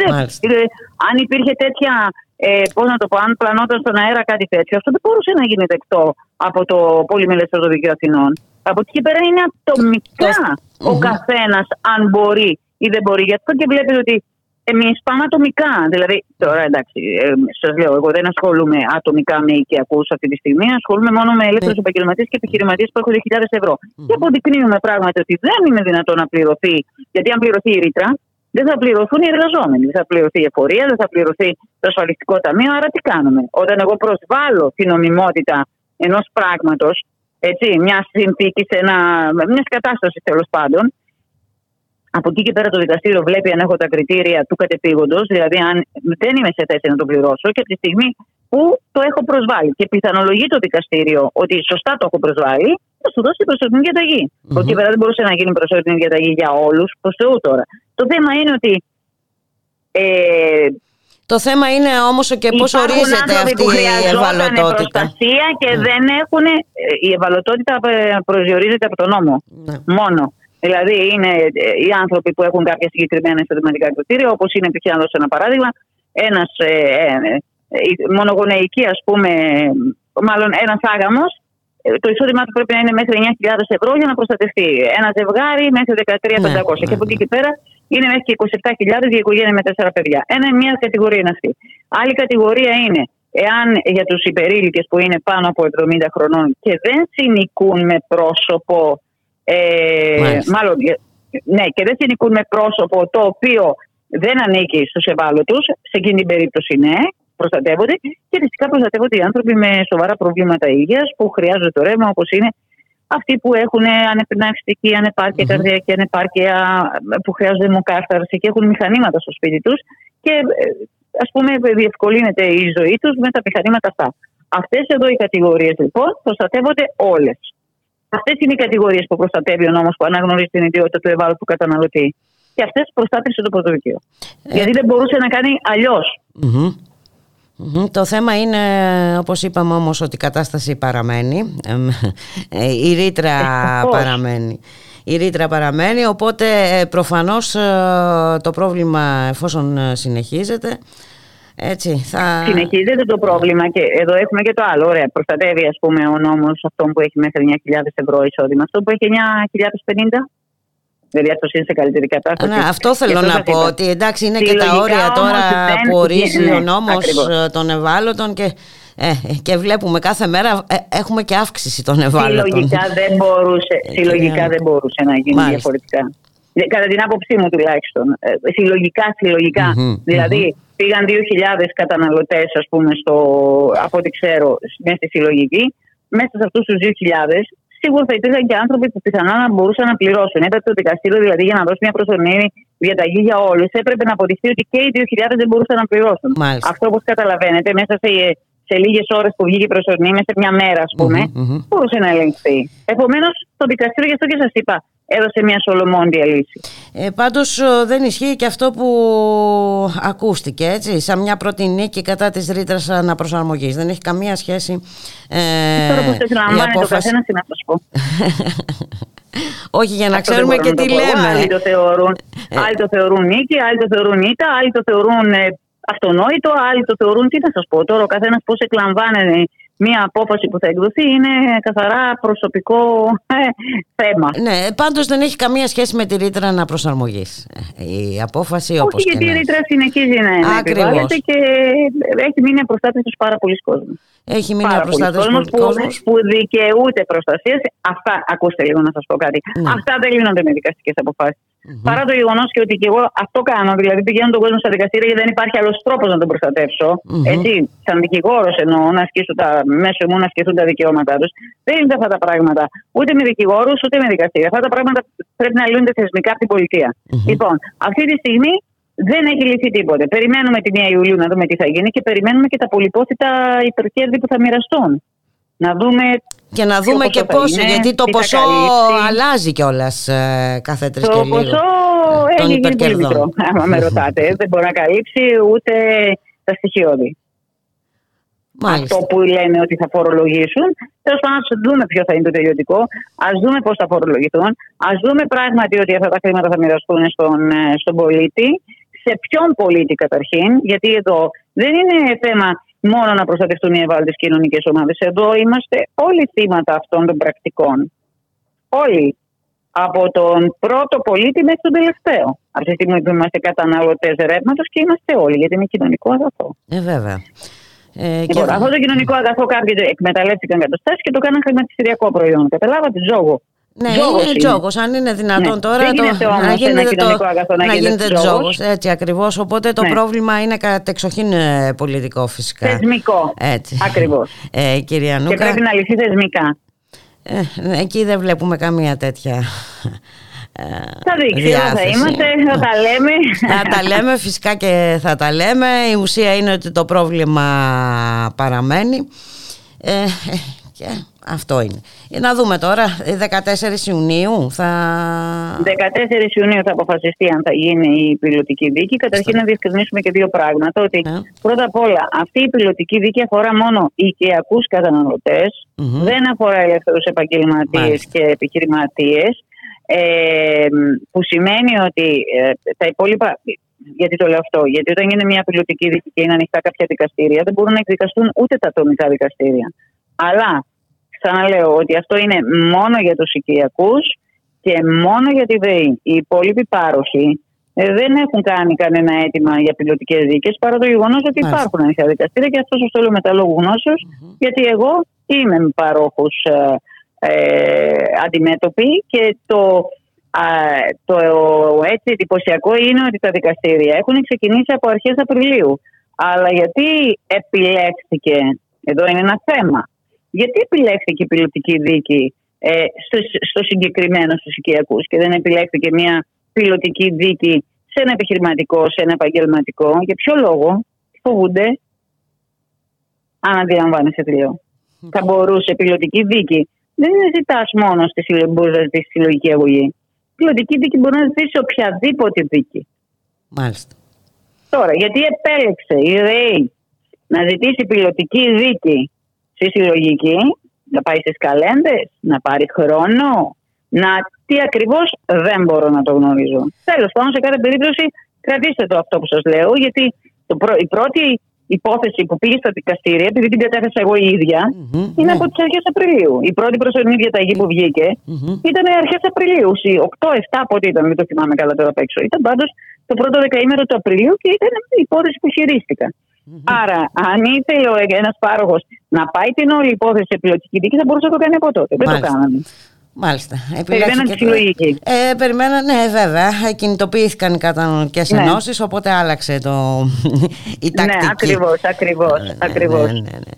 δεν. Μάλιστα. Ε, αν υπήρχε τέτοια. Ε, Πώς να το πω, αν πλανόταν στον αέρα κάτι τέτοιο, αυτό δεν μπορούσε να γίνει δεκτό από το Πολυμελέστερο Δικαίο Αθηνών. Από εκεί και πέρα είναι ατομικά ο Μμμ. καθένας, αν μπορεί ή δεν μπορεί. Γι' αυτό και βλέπετε ότι εμείς πάμε ατομικά. Δηλαδή, τώρα εντάξει, ε, σας λέω, εγώ δεν ασχολούμαι ατομικά με οικιακούς αυτή τη στιγμή. Ασχολούμαι μόνο με ελεύθερους Ναι. επαγγελματίες και επιχειρηματίες που έχουν 2.000 ευρώ. Και αποδεικνύουμε πράγματι ότι δεν είναι δυνατόν να πληρωθεί, γιατί αν πληρωθεί η ρήτρα, δεν θα πληρωθούν οι εργαζόμενοι. Δεν θα πληρωθεί η εφορία, δεν θα πληρωθεί το ασφαλιστικό ταμείο. Άρα τι κάνουμε; Όταν εγώ προσβάλλω την νομιμότητα ενός πράγματος, μιας συνθήκης, μιας κατάστασης τέλος πάντων, από εκεί και πέρα το δικαστήριο βλέπει αν έχω τα κριτήρια του κατεπήγοντος, δηλαδή αν δεν είμαι σε θέση να το πληρώσω και από τη στιγμή που το έχω προσβάλει και πιθανολογεί το δικαστήριο ότι σωστά το έχω προσβάλει, θα σου δώσει προσωρινή διαταγή. Μμμ. Από εκεί πέρα δεν μπορούσε να γίνει προσωρινή διαταγή για όλους, προς Θεού τώρα. Το θέμα είναι ότι. Ε, Το θέμα είναι όμως και πώς υπάρχουν ορίζεται άνθρωποι αυτή που η χρειαζόταν ευαλωτότητα. προστασία και Ναι. δεν έχουν. ε, Η ευαλωτότητα ε, προσδιορίζεται από τον νόμο. Ναι. Μόνο. Δηλαδή είναι ε, οι άνθρωποι που έχουν κάποια συγκεκριμένα εισοδηματικά κριτήρια, όπως είναι, π.χ. να δώσω ένα παράδειγμα, ένας ε, ε, ε, μονογονεϊκή, ας πούμε, μάλλον ένας άγαμος, το εισόδημά του πρέπει να είναι μέχρι 9.000 ευρώ για να προστατευτεί. Ένα ζευγάρι μέχρι 13.500. Ναι, και από ναι, εκεί και πέρα είναι μέχρι και 27.000 για οικογένεια με τέσσερα παιδιά. Ένα, μια κατηγορία είναι αυτή. Άλλη κατηγορία είναι εάν για τους υπερήλικες που είναι πάνω από 70 χρονών και δεν συνοικούν με πρόσωπο. Ε, Μάλιστα. μάλλον, ε, ναι, και δεν συνοικούν με πρόσωπο το οποίο δεν ανήκει στους ευάλωτους, σε εκείνη την περίπτωση ναι, προστατεύονται. Και φυσικά προστατεύονται οι άνθρωποι με σοβαρά προβλήματα υγείας που χρειάζονται το ρεύμα, όπως είναι αυτοί που έχουν ανεπνευστική ανεπάρκεια, Μμμ. καρδιακή ανεπάρκεια, που χρειάζονται αιμοκάρθαρση και έχουν μηχανήματα στο σπίτι τους και ας πούμε διευκολύνεται η ζωή τους με τα μηχανήματα αυτά. Αυτές εδώ οι κατηγορίες λοιπόν προστατεύονται όλες. Αυτές είναι οι κατηγορίες που προστατεύει ο νόμος που αναγνωρίζει την ιδιότητα του ευάλωτου καταναλωτή. και αυτές προστάτευσε το πρωτοδικείο. Ε. Γιατί δεν μπορούσε να κάνει αλλιώς. Μμμ. Μμμ. Το θέμα είναι, όπως είπαμε όμως, ότι η κατάσταση παραμένει. Εμ, ε, Η ρήτρα Ευτυχώς. παραμένει. Η ρήτρα παραμένει, οπότε ε, προφανώς ε, το πρόβλημα εφόσον ε, συνεχίζεται, έτσι θα... Συνεχίζεται το πρόβλημα και εδώ έχουμε και το άλλο. Ωραία, προστατεύει ας πούμε ο νόμος αυτόν που έχει μέχρι 9.000 ευρώ εισόδημα. Αυτό που έχει 9.050. Δηλαδή αυτός είναι σε καλύτερη κατάσταση. Ναι, αυτό θέλω Γι' να σας πω, είπα. ότι εντάξει είναι και τα Συλλογικά όρια όμως τώρα δεν που ορίζει βγαίνει. ο νόμος Ακριβώς. ε, των ευάλωτων και, ε, και βλέπουμε κάθε μέρα ε, έχουμε και αύξηση των ευάλωτων. Συλλογικά δεν μπορούσε, Ε, συλλογικά κυρία- δεν μπορούσε να γίνει Μάλιστα. διαφορετικά. Ε, Κατά την άποψή μου τουλάχιστον. Ε, συλλογικά, συλλογικά. Μμμ, δηλαδή πήγαν 2.000 καταναλωτές, ας πούμε, στο, από ό,τι ξέρω, μέσα στη συλλογική. Μέσα σε αυτούς τους 2.000 σίγουρα θα υπήρχαν και άνθρωποι που πιθανά να μπορούσαν να πληρώσουν. Είδατε το δικαστήριο δηλαδή για να δώσει μια προσωρινή διαταγή για όλους έπρεπε να αποδειχθεί ότι και οι 2.000 δεν μπορούσαν να πληρώσουν. Μάλιστα. Αυτό όπως καταλαβαίνετε μέσα σε, σε λίγες ώρες που βγήκε η προσωρινή, μέσα σε μια μέρα ας πούμε, Μμμ, μμμ. μπορούσε να ελεγχθεί. Επομένως το δικαστήριο, γι' αυτό και σας είπα, έδωσε μια σολομόντια λύση. Ε, πάντως ε, δεν ισχύει και αυτό που ακούστηκε έτσι, σαν μια πρώτη νίκη κατά της ρήτρας αναπροσαρμογής. Δεν έχει καμία σχέση ε, Τώρα που το η εκλαμβάνει το απόφαση. καθένα, τι να σας πω. Όχι για να Αυτό δεν ξέρουμε μπορώ και να το τι πω. λέμε. Άλλοι το θεωρούν, Ε. άλλοι το θεωρούν νίκη, άλλοι το θεωρούν ήττα, άλλοι το θεωρούν ε, αυτονόητο, άλλοι το θεωρούν. Τι να σας πω τώρα, ο καθένας πώς εκλαμβάνει μία απόφαση που θα εκδοθεί είναι καθαρά προσωπικό ε, θέμα. Ναι, πάντως δεν έχει καμία σχέση με τη ρήτρα αναπροσαρμογής. Ε, Η απόφαση όπως Όχι και γιατί να η έχει. ρήτρα συνεχίζει να είναι Ακριβώς. επιβάλλεται και έχει μείνει απροστάτευτος πάρα πολλοί κόσμος. Έχει μείνει Πάρα πολλοί απροστάτευτος κόσμος που, κόσμος. που δικαιούται προστασίας. Αυτά, ακούστε λίγο να σας πω κάτι. Ναι. Αυτά δεν λύνονται με δικαστικές αποφάσεις. Παρά το γεγονός και ότι και εγώ αυτό κάνω, δηλαδή πηγαίνω τον κόσμο στα δικαστήρια γιατί δεν υπάρχει άλλος τρόπος να τον προστατεύσω. Μμμ. Έτσι, σαν δικηγόρος εννοώ, να ασκήσω τα, μέσω μου να ασκηθούν τα δικαιώματά τους. Δεν είναι αυτά τα πράγματα ούτε με δικηγόρους ούτε με δικαστήρια. Αυτά τα πράγματα πρέπει να λύνονται θεσμικά από την πολιτεία. Λοιπόν, αυτή τη στιγμή δεν έχει λυθεί τίποτε. Περιμένουμε τη 1 Ιουλίου να δούμε τι θα γίνει και περιμένουμε και τα πολυπόθητα υπερκέρδη που θα μοιραστούν. Να δούμε Και να δούμε ποσό και θα πόσο, είναι, γιατί το τι θα ποσό καλύψει. αλλάζει κιόλας κάθε τρεις και Το λίγο. ποσό των έχει γίνει πολύ υπερκερδών. μικρό, άμα με ρωτάτε. Δεν μπορεί να καλύψει ούτε τα στοιχειώδη. Μάλιστα. Αυτό που λένε ότι θα φορολογήσουν. Τέλος πάντων, ας δούμε ποιο θα είναι το τελειωτικό, ας δούμε πώς θα φορολογηθούν, ας δούμε πράγματι ότι αυτά τα χρήματα θα μοιραστούν στον, ε, στον πολίτη. Σε ποιον πολίτη καταρχήν, γιατί εδώ δεν είναι θέμα μόνο να προστατευτούν οι ευάλωτες κοινωνικές ομάδες. Εδώ είμαστε όλοι θύματα αυτών των πρακτικών. Όλοι. Από τον πρώτο πολίτη μέχρι τον τελευταίο. Αυτή τη στιγμή που είμαστε καταναλωτές ρεύματος και είμαστε όλοι, γιατί είναι κοινωνικό αγαθό. Ε, βέβαια. Ε, και Λοιπόν, αυτό το κοινωνικό αγαθό κάποιοι το εκμεταλλεύτηκαν καταστάσει και το κάναν χρηματιστηριακό προϊόν. Καταλάβατε, τζόγο. Ναι, Τζόγος είναι είναι. τζόγος. Αν είναι δυνατόν Ναι. τώρα Δεν το, γίνεται όμως να ένα γίνεται, κοινωνικό αγαθό να γίνεται τζόγος. τζόγος. Έτσι ακριβώς. Οπότε το Ναι. πρόβλημα είναι κατεξοχήν ε, πολιτικό φυσικά. Θεσμικό. Έτσι. Ακριβώς. Ε, κυρία Και Νούκα, πρέπει να λυθεί θεσμικά. ε, εκεί δεν βλέπουμε καμία τέτοια ε, Θα δείξει, εδώ θα διάθεση. είμαστε, θα τα λέμε. Θα τα λέμε φυσικά και θα τα λέμε. Η ουσία είναι ότι το πρόβλημα παραμένει. Ε, ε, και αυτό είναι. Ε, Να δούμε τώρα, ε, 14 Ιουνίου θα... 14 Ιουνίου θα αποφασιστεί αν θα γίνει η πιλωτική δίκη. Καταρχήν να διευκρινίσουμε και δύο πράγματα. Ότι Ναι. πρώτα απ' όλα αυτή η πιλωτική δίκη αφορά μόνο οικιακούς καταναλωτές, Μμμ. Δεν αφορά ελεύθερους επαγγελματίες Μάλιστα. και επιχειρηματίες. Ε, που σημαίνει ότι ε, τα υπόλοιπα. Γιατί το λέω αυτό, Γιατί όταν είναι μια πιλωτική δίκη και είναι ανοιχτά κάποια δικαστήρια, δεν μπορούν να εκδικαστούν ούτε τα ατομικά δικαστήρια. Αλλά ξαναλέω ότι αυτό είναι μόνο για τους οικιακούς και μόνο για τη ΔΕΗ. Οι υπόλοιποι πάροχοι ε, δεν έχουν κάνει κανένα αίτημα για πιλωτικές δίκες παρά το γεγονός ότι Μάλιστα. υπάρχουν ανοιχτά δικαστήρια και αυτός σα το λέω με τα λόγου γνώσεως, γιατί εγώ είμαι με παρόχους ε, ε, αντιμέτωποι και το, α, το έτσι εντυπωσιακό είναι ότι τα δικαστήρια έχουν ξεκινήσει από αρχές Απριλίου. Αλλά γιατί επιλέχθηκε, εδώ είναι ένα θέμα, γιατί επιλέχθηκε η πιλωτική δίκη ε, στο, στο συγκεκριμένο στους οικιακούς και δεν επιλέχθηκε μια πιλωτική δίκη σε ένα επιχειρηματικό, σε ένα επαγγελματικό; Για ποιο λόγο φοβούνται, αν αντιλαμβάνεσαι τι λέω. Θα μπορούσε πιλωτική δίκη. Δεν ζητάς μόνο στη συλλο- μπορείς να ζητήσεις συλλογική αγωγή. πιλωτική δίκη μπορεί να ζητήσει οποιαδήποτε δίκη. Μάλιστα. Τώρα, γιατί επέλεξε η ΔΕΗ να ζητήσει πιλωτική δίκη στη συλλογική, να πάει στις καλένδε, να πάρεις χρόνο, να τι ακριβώς δεν μπορώ να το γνωρίζω. Τέλος πάντων, σε κάθε περίπτωση, κρατήστε το αυτό που σας λέω, γιατί το πρω- η πρώτη υπόθεση που πήγε στα δικαστήρια, επειδή την κατέθεσα εγώ η ίδια, Μμμ, είναι ναι. από τις αρχές Απριλίου. Η πρώτη προσωρινή διαταγή που βγήκε Μμμ. ήταν αρχές Απριλίου. Οι 8-7 πότε ήταν, δεν το θυμάμαι καλά τώρα απ' έξω. Ήταν πάντως το πρώτο δεκαήμερο του Απριλίου και ήταν η υπόθεση που χειρίστηκα. Άρα, αν ήθελε ένας πάροχος να πάει την όλη υπόθεση σε πιλωτική δίκη, θα μπορούσε να το κάνει από τότε. Δεν το Μάλιστα. κάνανε. Μάλιστα. Περιμέναν τη συλλογική. Ε, περιμέναν, ναι, βέβαια. Ε, Κινητοποιήθηκαν οι κατανοητικέ Ναι. ενώσεις, οπότε άλλαξε το... η τακτική. Ναι, ακριβώς, ακριβώς. Ναι, ναι, ακριβώς. ναι, ναι, ναι.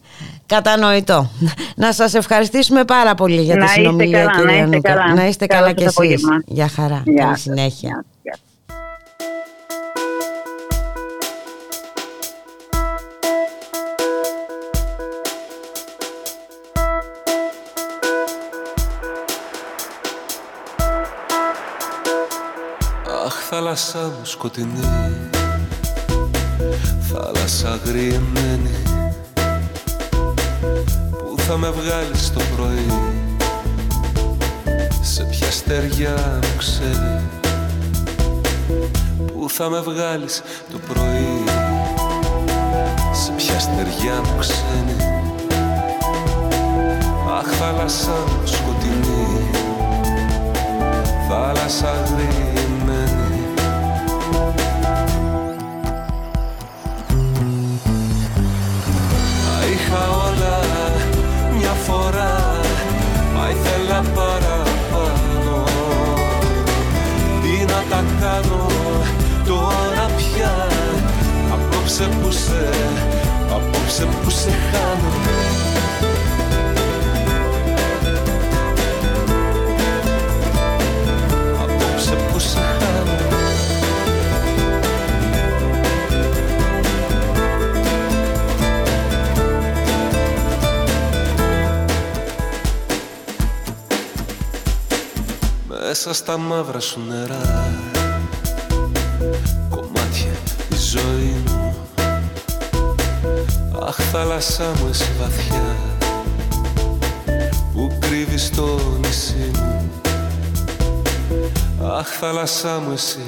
Κατανοητό. Να σας ευχαριστήσουμε πάρα πολύ για Να τη είστε συνομιλία, καλά, κυρία να είστε Νούκα. καλά. Να είστε Καλό καλά σας κι εσείς. απόγευμα. Γεια χαρά. Γεια Καλή σας. συνέχεια. Γεια θάλασσά μου σκοτεινή Θάλασσα αγριεμένη Πού θα με βγάλεις το πρωί. Σε ποια στεριά μου ξέρει Πού θα με βγάλεις το πρωί. Σε ποια στεριά μου ξένη Αχ θάλασσά μου σκοτεινή θάλασσα αγριεμένη Απόψε που σε, απόψε που σε χάνω. Απόψε που σε χάνω. Μέσα στα μαύρα σου νερά Κομμάτια η ζωή. μου Αχ θάλασσά μου εσύ βαθιά Που κρύβεις το νησί μου. Αχ θάλασσά μου εσύ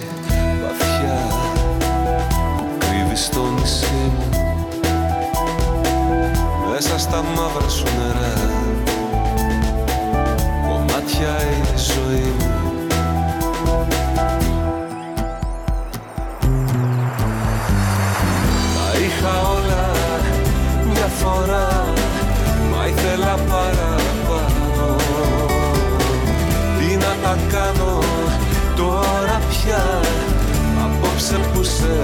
βαθιά Που κρύβεις το νησί μου. Μέσα στα μαύρα σου νερά Κομμάτια η ζωή μου φορά Μα ήθελα παραπάνω. Τι να τα κάνω τώρα πια Απόψε που σε,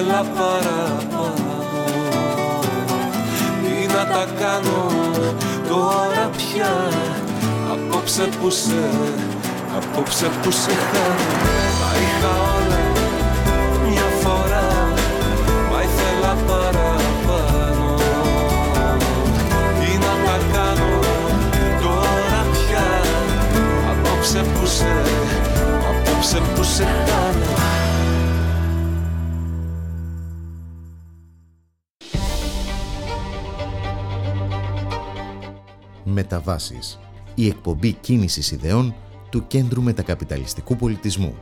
Μα ήθελα παραπάνω. Τι να τα κάνω τώρα πια. Απόψε που σε, απόψε που σε χάνω. Τα είχα όλα μια φορά. Μα ήθελα παραπάνω. Τι να τα κάνω τώρα πια. Απόψε που σε, απόψε που σε χάνω Μεταβάσεις. Η εκπομπή κίνησης ιδεών του Κέντρου Μετακαπιταλιστικού Πολιτισμού.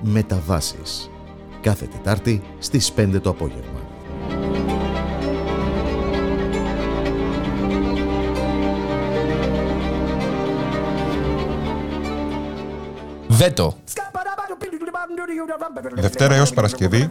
Μεταβάσεις. Κάθε Τετάρτη στις 5 το απόγευμα. Βέτο. Δευτέρα έως Παρασκευή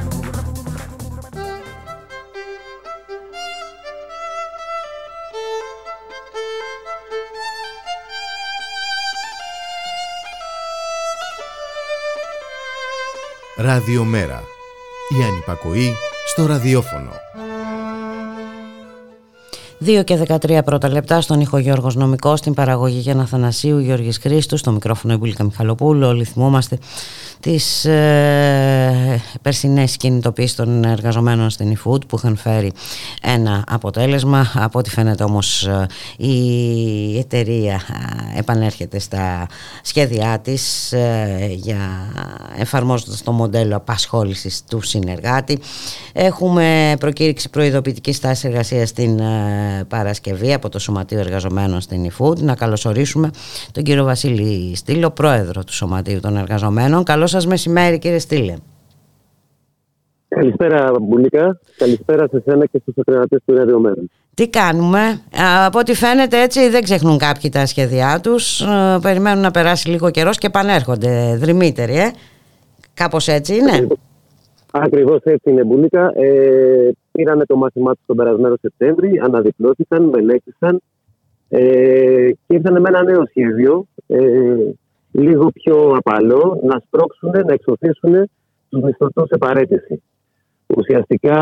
Ραδιομέρα. Η ανυπακοή στο ραδιόφωνο. 2 και 13 πρώτα λεπτά στον ήχο Γιώργος Νομικός, στην παραγωγή Γιάννα Θανασίου, Γιώργης Χρήστου, στο μικρόφωνο Ιμπούλικα Μιχαλοπούλου. Όλοι θυμόμαστε τις ε, περσινές κινητοποιήσεις των εργαζομένων στην eFood που είχαν φέρει ένα αποτέλεσμα. Από ό,τι φαίνεται όμως ε, η εταιρεία ε, επανέρχεται στα σχέδιά της ε, για εφαρμόζοντας το μοντέλο απασχόλησης του συνεργάτη. Έχουμε προκήρυξη προειδοποιητικής στάσης εργασίας στην ε, Παρασκευή από το Σωματείο Εργαζομένων στην eFood. Να καλωσορίσουμε τον κύριο Βασίλη Στήλο, πρόεδρο του Σωματείου των Εργαζομένων. Καλό σας μεσημέρι κύριε Στήλε. Καλησπέρα Μπουλίκα, καλησπέρα σε σένα και στους ακροατές του Ραδιομένου. Τι κάνουμε, Α, από ό,τι φαίνεται έτσι δεν ξεχνούν κάποιοι τα σχέδιά τους, Ε, περιμένουν να περάσει λίγο καιρός και επανέρχονται δρυμύτεροι, ε. Κάπως έτσι είναι. Ακριβώς έτσι είναι, Μπουλίκα. Ε, πήρανε το μάθημά τους τον περασμένο Σεπτέμβρη, αναδιπλώθηκαν, μελέτησαν ε, και ήρθαν με ένα νέο σχέδιο, ε, λίγο πιο απαλό, να σπρώξουν, να εξωθήσουν τους μισθωτούς σε παρέτηση. Ουσιαστικά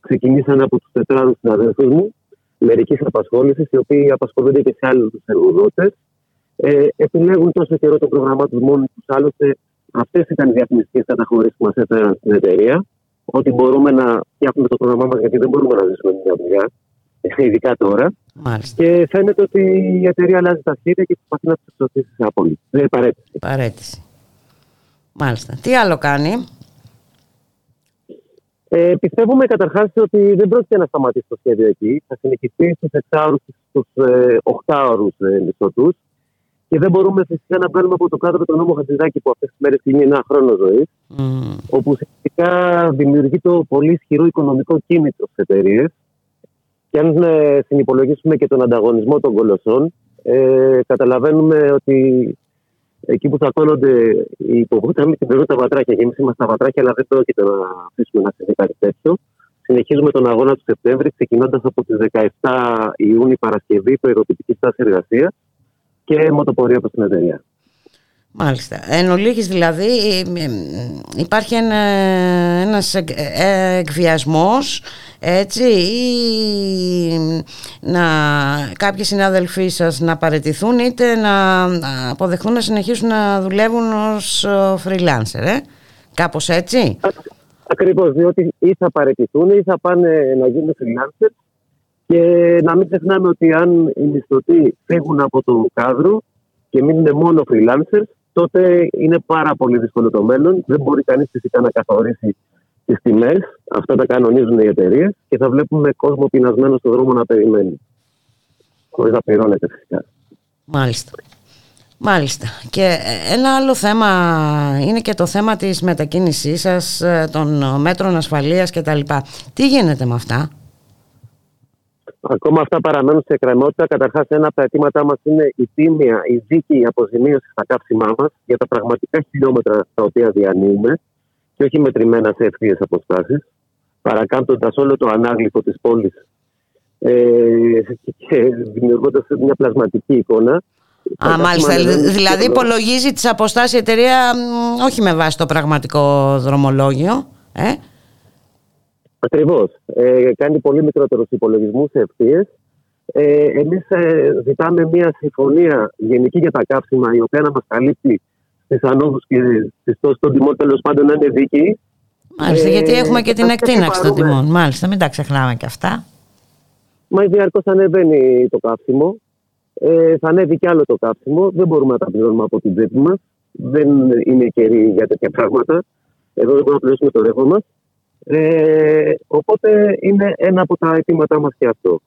ξεκινήσαν από τους τετράδους συναδέλφους μου, μερικής απασχόλησης, οι οποίοι απασχολούνται και σε άλλους εργοδότες. Ε, επιλέγουν τόσο καιρό το πρόγραμμά τους μόνοι τους, άλλωστε Αυτές ήταν οι διαφημιστικές καταχωρήσει που μας έφεραν στην εταιρεία. Ότι μπορούμε να φτιάχνουμε το πρόγραμμά μας, γιατί δεν μπορούμε να ζήσουμε μια δουλειά, ε, ειδικά τώρα. Μάλιστα. Και φαίνεται ότι η εταιρεία αλλάζει τα σχέδια και προσπαθεί να τους εξωθήσει σε απόλυτη. Ε, παρέτηση. Παρέτηση. Μάλιστα. Τι άλλο κάνει; Ε, πιστεύουμε καταρχάς ότι δεν πρόκειται να σταματήσει το σχέδιο εκεί. Θα συνεχιστεί στους 6 στους 8 ώρου μισθωτούς. Και δεν μπορούμε φυσικά να βγάλουμε από το κάδρο τον νόμο Χατζηδάκη που αυτές τις μέρες κλείνει ένα χρόνο ζωής. Όπου ουσιαστικά δημιουργεί το πολύ ισχυρό οικονομικό κίνητρο στις εταιρείες. Και αν ε, συνυπολογίσουμε και τον ανταγωνισμό των κολοσσών, ε, καταλαβαίνουμε ότι εκεί που τσακώνονται οι υποβούταμοι την τα βατράκια. Και εμείς είμαστε τα βατράκια, αλλά δεν πρόκειται να αφήσουμε να συμβεί κάτι τέτοιο. Συνεχίζουμε τον αγώνα του Σεπτέμβρη, ξεκινώντας από τις 17 Ιούνιου Παρασκευή, προειδοποιητική στάση εργασίας και μοτοπορία προς την εταιρεία. Μάλιστα. Εν ολίγης δηλαδή ε, ε, υπάρχει ένα, ένας εκ- ε, εκβιασμός έτσι ή να κάποιοι συνάδελφοί σας να παραιτηθούν είτε να αποδεχθούν να συνεχίσουν να δουλεύουν ως ε, freelancer ε; κάπως έτσι; Ακριβώς, διότι ή θα παραιτηθούν ή θα πάνε να γίνουν freelancer και να μην ξεχνάμε ότι αν οι μισθωτοί φύγουν από το κάδρο και μείνουν μόνο freelancers, τότε είναι πάρα πολύ δύσκολο το μέλλον. Δεν μπορεί κανείς φυσικά να καθορίσει τις τιμές. Αυτά τα κανονίζουν οι εταιρείες και θα βλέπουμε κόσμο πεινασμένο στον δρόμο να περιμένει. Χωρίς να πληρώνεται φυσικά. Μάλιστα. Μάλιστα. Και ε, ένα άλλο θέμα είναι και το θέμα της μετακίνησής σας, ε, των μέτρων ασφαλείας και τα λοιπά. Τι γίνεται με αυτά; Ακόμα αυτά παραμένουν σε εκκρεμότητα. Καταρχάς, ένα από τα αιτήματά μας είναι η τίμια, η δίκαιη αποζημίωση στα κάψιμά μας για τα πραγματικά χιλιόμετρα τα οποία διανύουμε και όχι μετρημένα σε ευθείε αποστάσεις, παρακάμπτοντας όλο το ανάγλυφο της πόλης ε, και δημιουργώντας μια πλασματική εικόνα. Τα Α, μάλιστα. κάψιμα δεν είναι Δηλαδή τίποτα. υπολογίζει τις αποστάσεις η εταιρεία μ, όχι με βάση το πραγματικό δρομολόγιο. Ε; Ακριβώς. Ε, κάνει πολύ μικρότερους υπολογισμούς σε ευθείες. Ε, Εμείς ε, ζητάμε μια συμφωνία γενική για τα καύσιμα, η οποία να μας καλύπτει στις ανόδου και στις τόσει των τιμών, τέλος πάντων να είναι δίκαιη. Μάλιστα, Ε, γιατί έχουμε και την θα εκτείναξη των πάρουμε- τιμών. Μάλιστα, μην τα ξεχνάμε και αυτά. Μα διαρκώς ανεβαίνει το καύσιμο. Ε, θα ανέβει κι άλλο το καύσιμο. Δεν μπορούμε να τα πληρώνουμε από την τσέπη μας. Δεν είναι καιρή για τέτοια πράγματα. Εδώ δεν μπορούμε να πληρώσουμε το ρεύμα μας. Ε, οπότε είναι ένα από τα αιτήματά μας και αυτό.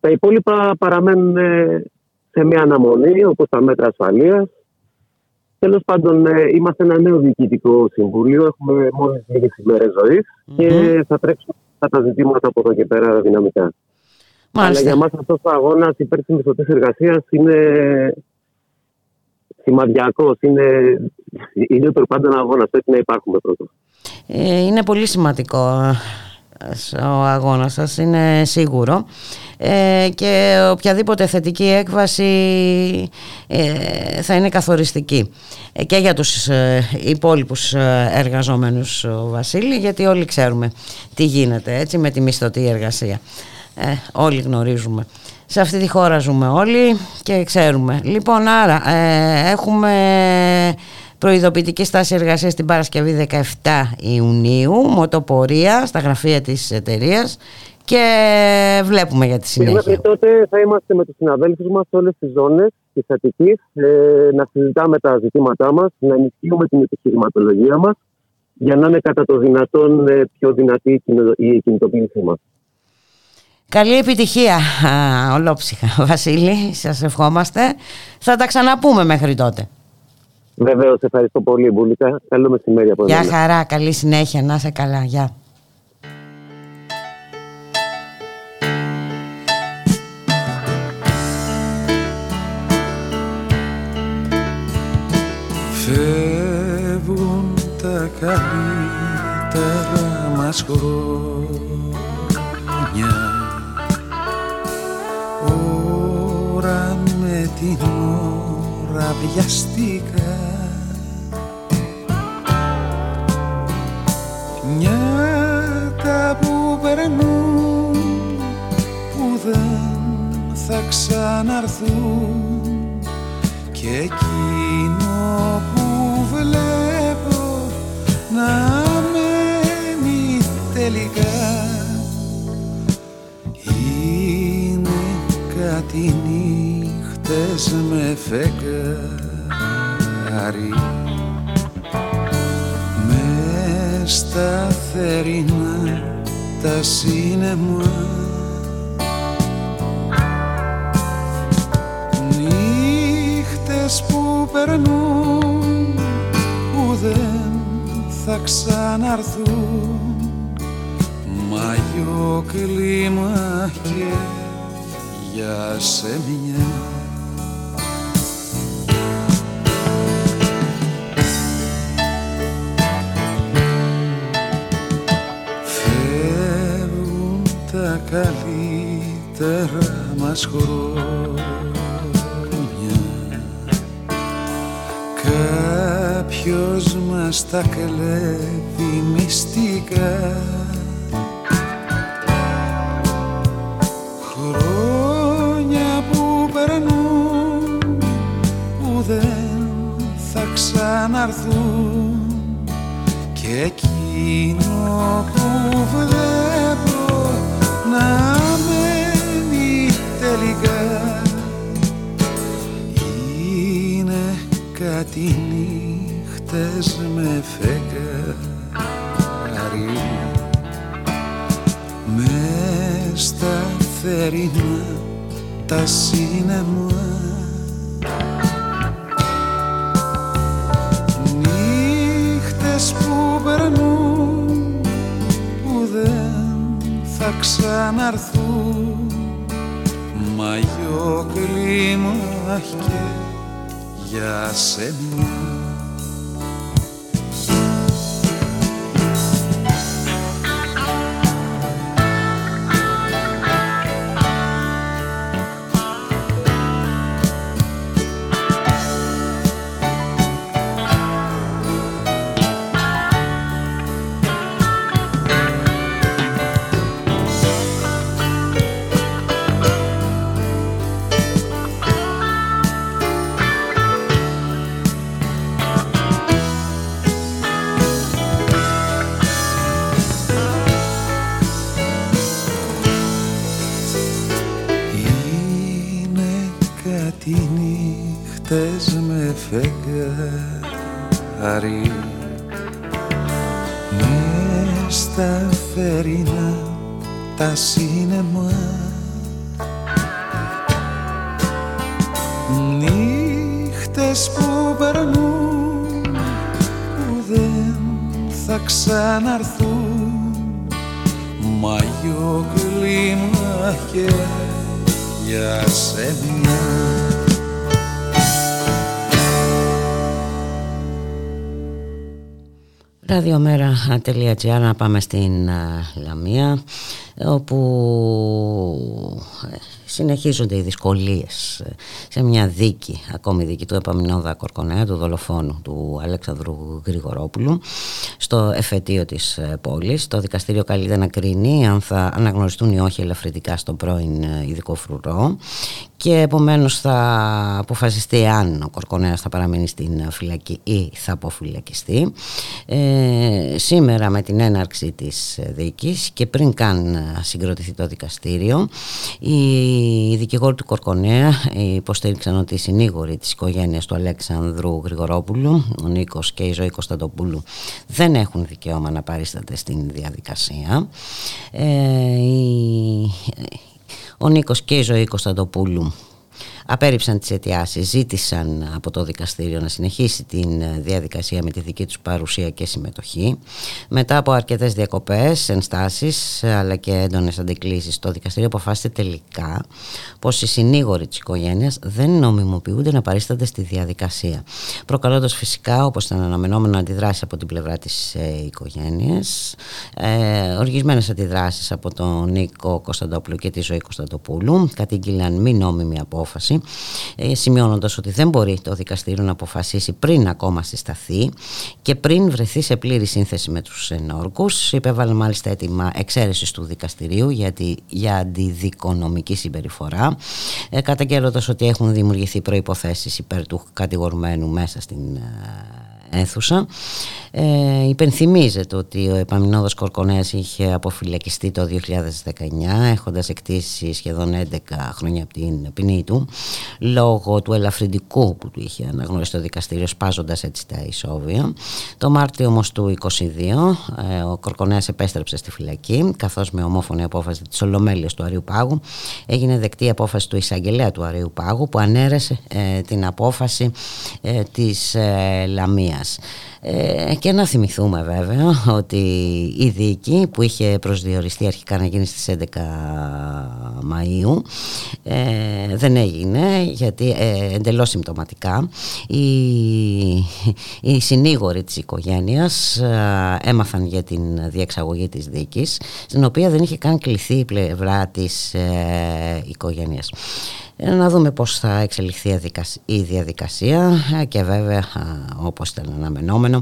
Τα υπόλοιπα παραμένουν ε, σε μια αναμονή, όπως τα μέτρα ασφαλείας. Τέλος πάντων, ε, είμαστε ένα νέο διοικητικό συμβούλιο. Έχουμε μόλις λίγες ημέρες ζωής και θα τρέξουμε αυτά τα ζητήματα από εδώ και πέρα δυναμικά. Αλλά Μάλιστα. για μας αυτός ο αγώνας υπέρ της μισθωτής εργασίας είναι σημαδιακός. Είναι, είναι το πάντων αγώνας. Πρέπει να υπάρχουμε πρώτα. Ε, Είναι πολύ σημαντικό ε, ο αγώνας σας, είναι σίγουρο. Ε, και οποιαδήποτε θετική έκβαση ε, θα είναι καθοριστική. Ε, και για τους ε, υπόλοιπους ε, εργαζόμενους ο Βασίλη γιατί όλοι ξέρουμε τι γίνεται έτσι με τη μισθωτή εργασία. Ε, όλοι γνωρίζουμε. Σε αυτή τη χώρα ζούμε όλοι και ξέρουμε. Λοιπόν άρα ε, έχουμε προειδοποιητική στάση εργασίας την Παρασκευή 17 Ιουνίου μοτοπορία στα γραφεία της εταιρείας και βλέπουμε για τη Και συνέχεια μέχρι τότε θα είμαστε με τους συναδέλφους μας σε όλες τις ζώνες της Αττικής ε, να συζητάμε τα ζητήματά μας, να ενισχύουμε την επιχειρηματολογία μας για να είναι κατά το δυνατόν ε, πιο δυνατή η κινητο- η κινητοποίησή μας. Καλή επιτυχία α, ολόψυχα Βασίλη, σας ευχόμαστε. Θα τα ξαναπούμε μέχρι τότε. Βεβαίως, ευχαριστώ πολύ Μπουλίκα. Καλό μεσημέρι από Γεια εμένα. χαρά, καλή συνέχεια, να είσαι καλά, γεια. Φεύγουν τα καλύτερα μας χρόνια Ώρα με την ώρα βιαστικά Νιάτα που περνούν που δεν θα ξαναρθούν. Και εκείνο που βλέπω να μένει τελικά νύχτες με φεγγάρι. Μες στα θερινά τα σίνεμα Νύχτες που περνούν που δεν θα ξαναρθούν. Μαγιό κλίμα και για σε μια τα καλύτερα μας χρόνια. Κάποιος μας τα κλέβει μυστικά. Χρόνια που περνούν που δεν θα ξαναρθούν. Και εκείνο που βλέπω να μένει τελικά. Είναι κάτι νύχτες με φεγγάρι μες στα θερινά τα σίνεμα ξαναρθούν. Μαγιό κλίμα και για σένα Ραδιομέρα.gr να πάμε στην α, Λαμία όπου ε, συνεχίζονται οι δυσκολίες ε, σε μια δίκη, ακόμη δίκη του Επαμινόδα Κορκονέα, του δολοφόνου του Αλέξανδρου Γρηγορόπουλου στο εφετείο της ε, πόλης. Το δικαστήριο καλείται να κρίνει αν θα αναγνωριστούν ή όχι ελαφρυντικά στον πρώην ειδικό φρουρό και επομένως θα αποφασιστεί αν ο Κορκονέας θα παραμείνει στην φυλακή ή θα αποφυλακιστεί. Ε, σήμερα με την έναρξη της δίκης και πριν καν συγκροτηθεί το δικαστήριο οι δικηγόροι του Κορκονέα υποστήριξαν ότι οι συνήγοροι της οικογένειας του Αλέξανδρου Γρηγορόπουλου ο Νίκος και η Ζωή Κωνσταντοπούλου δεν έχουν δικαίωμα να παρίσταται στην διαδικασία. Ε, η, ο Νίκος και η Ζωή Κωνσταντοπούλου απέρριψαν τις αιτιάσεις, ζήτησαν από το δικαστήριο να συνεχίσει την διαδικασία με τη δική τους παρουσία και συμμετοχή. Μετά από αρκετές διακοπές, ενστάσεις αλλά και έντονες αντικλήσεις, το δικαστήριο αποφάσισε τελικά πως οι συνήγοροι της οικογένειας δεν νομιμοποιούνται να παρίστανται στη διαδικασία. Προκαλώντας φυσικά, όπως ήταν αναμενόμενο, αντιδράσεις από την πλευρά της ε, οικογένειας, ε, οργισμένες αντιδράσεις από τον Νίκο Κωνσταντόπουλο και τη Ζωή Κωνσταντοπούλου, κατήγγειλαν μη νόμιμη απόφαση ε, σημειώνοντας ότι δεν μπορεί το δικαστήριο να αποφασίσει πριν ακόμα συσταθεί και πριν βρεθεί σε πλήρη σύνθεση με τους ενόρκους. Υπέβαλε μάλιστα έτοιμα εξαίρεσης του δικαστηρίου γιατί, για αντιδικονομική συμπεριφορά ε, καταγγέλλοντας ότι έχουν δημιουργηθεί προϋποθέσεις υπέρ του κατηγορουμένου μέσα στην ε, αίθουσα. Ε, υπενθυμίζεται ότι ο Επαμινόδος Κορκονέας είχε αποφυλακιστεί το 2019 έχοντας εκτίσει σχεδόν 11 χρόνια από την ποινή του λόγω του ελαφρυντικού που του είχε αναγνωρίσει το δικαστήριο σπάζοντας έτσι τα ισόβια. Το Μάρτιο όμως του 2022 ε, ο Κορκονέας επέστρεψε στη φυλακή καθώς με ομόφωνη απόφαση της Ολομέλειας του Αρίου Πάγου έγινε δεκτή η απόφαση του εισαγγελέα του Αρίου Πάγου που ανέρεσε ε, την απόφαση ε, της ε, Λαμίας. Ε, και να θυμηθούμε βέβαια ότι η δίκη που είχε προσδιοριστεί αρχικά να γίνει στις 11 Μαΐου ε, δεν έγινε γιατί ε, εντελώς συμπτωματικά οι, οι συνήγοροι της οικογένειας ε, έμαθαν για την διεξαγωγή της δίκης στην οποία δεν είχε καν κληθεί η πλευρά της ε, οικογένειας. Ε, να δούμε πώς θα εξελιχθεί η διαδικασία ε, και βέβαια όπως ήταν αναμενόμενο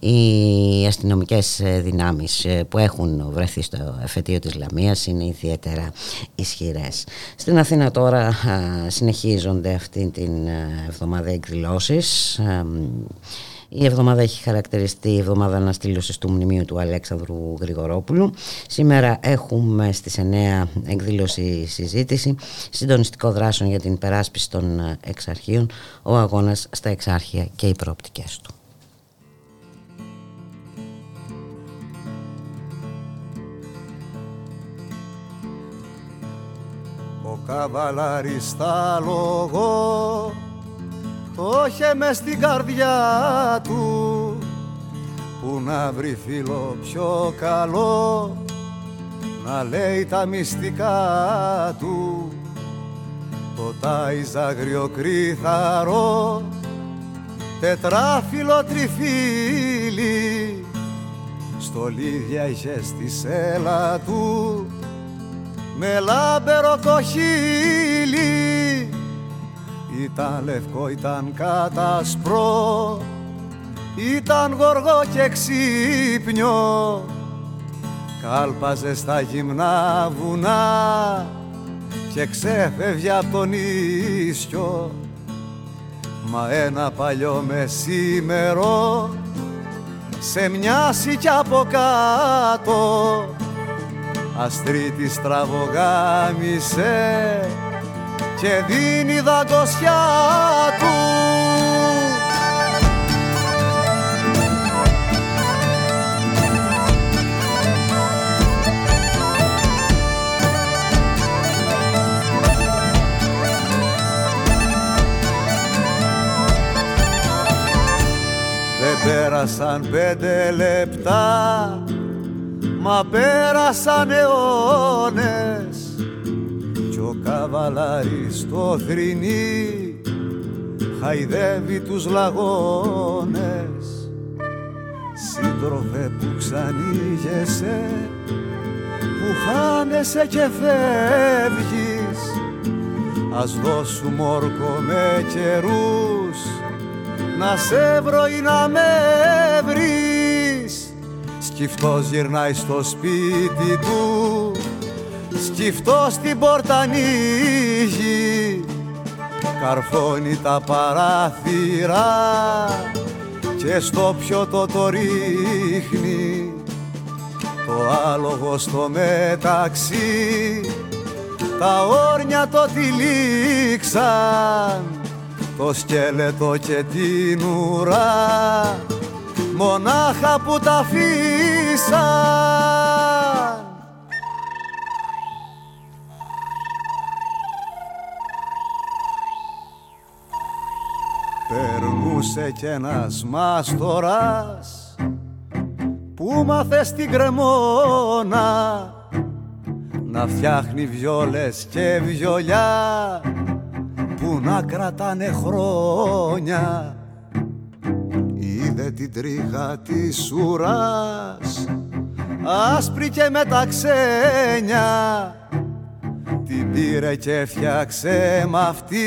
οι αστυνομικές ε, δυνάμεις που έχουν βρεθεί στο εφετείο της Λαμίας είναι ιδιαίτερα ισχυρές. Στην Αθήνα τώρα συνεχίζονται αυτή την εβδομάδα εκδηλώσεις η εβδομάδα έχει χαρακτηριστεί η εβδομάδα αναστήλωσης του μνημείου του Αλέξανδρου Γρηγορόπουλου. Σήμερα έχουμε στις 9 εκδήλωση συζήτηση συντονιστικό δράσεων για την περάσπιση των εξαρχείων, ο αγώνας στα εξάρχεια και οι προοπτικές του. Ο καβαλάρης λόγο το είχε μες στην καρδιά του που να βρει φίλο πιο καλό να λέει τα μυστικά του. Το τάιζ αγριοκρίθαρο τετράφυλλο τριφύλι στολίδια είχε στη σέλα του με λάμπερο το χείλι. Ήταν λευκό, ήταν κατασπρό Ήταν γοργό και ξύπνιο. Κάλπαζε στα γυμνά βουνά Και ξέφευγε από τον ίσιο. Μα ένα παλιό μεσήμερο Σε μοιάσει κι από κάτω Αστρίτη στραβογάμισε και δίνει δαγκωσιά του. Δεν πέρασαν πέντε λεπτά Μα πέρασαν αιώνες το καβαλάρι στο θρηνί χαϊδεύει τους λαγώνες. Σύντροφε που ξανήγεσαι που χάνεσαι και φεύγεις. Ας δώσουμε όρκο με καιρούς να σε βρω ή να με βρεις σκυφτός γυρνάει στο σπίτι του σκυφτός την πόρτα ανοίγει καρφώνει τα παράθυρα και στο πιότο το ρίχνει. Το άλογο στο μεταξύ τα όρνια το τυλίξαν το σκέλετο και την ουρά μονάχα που τα αφήσαν. Περνούσε κι ένας μάστορας που μάθε στην κρεμόνα να φτιάχνει βιόλες και βιολιά που να κρατάνε χρόνια. είδε την τρίχα της ουράς άσπρη και με τα ξένια. Την πήρε και φτιάξε μ' αυτή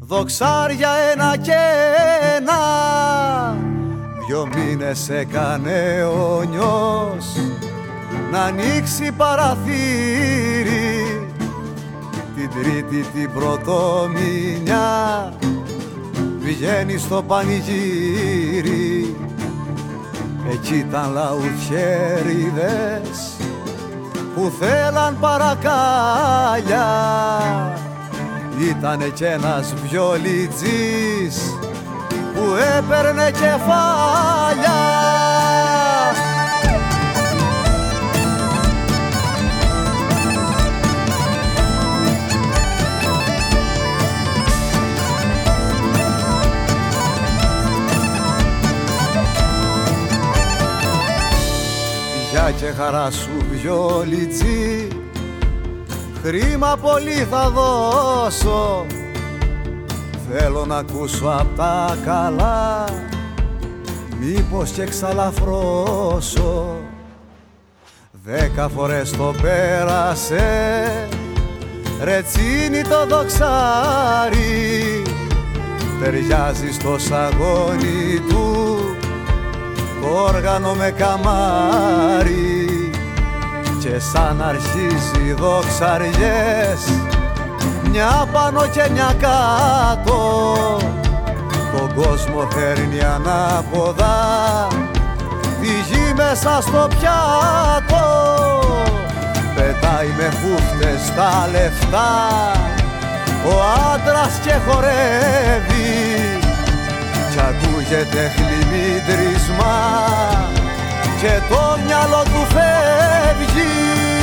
δοξάρια ένα και ένα. Δυο μήνες έκανε ο νιός να ανοίξει παραθύρι. Την τρίτη την πρωτομηνιά βγαίνει στο πανηγύρι. Εκεί ήταν λαουτιέριδες που θέλαν παρακάλια. Ήτανε κι ένας βιολιτζής που έπαιρνε κεφάλια Γεια και χαρά σου βιολιτζή. Χρήμα πολύ θα δώσω. Θέλω να ακούσω απ' τα καλά. Μήπως και ξαλαφρώσω Δέκα φορές το πέρασε. Ρετσίνι το δοξάρι. Ταιριάζει στο σαγόνι του Το όργανο με καμάρι. Και σαν αρχίζει δοξαριές μια πάνω και μια κάτω. Τον κόσμο φέρνει ανάποδα τη γη μέσα στο πιάτο. Πετάει με χούφτες τα λεφτά ο άντρας και χορεύει. Κι ακούγεται χλιμίτρισμα και το μυαλό του φεύγει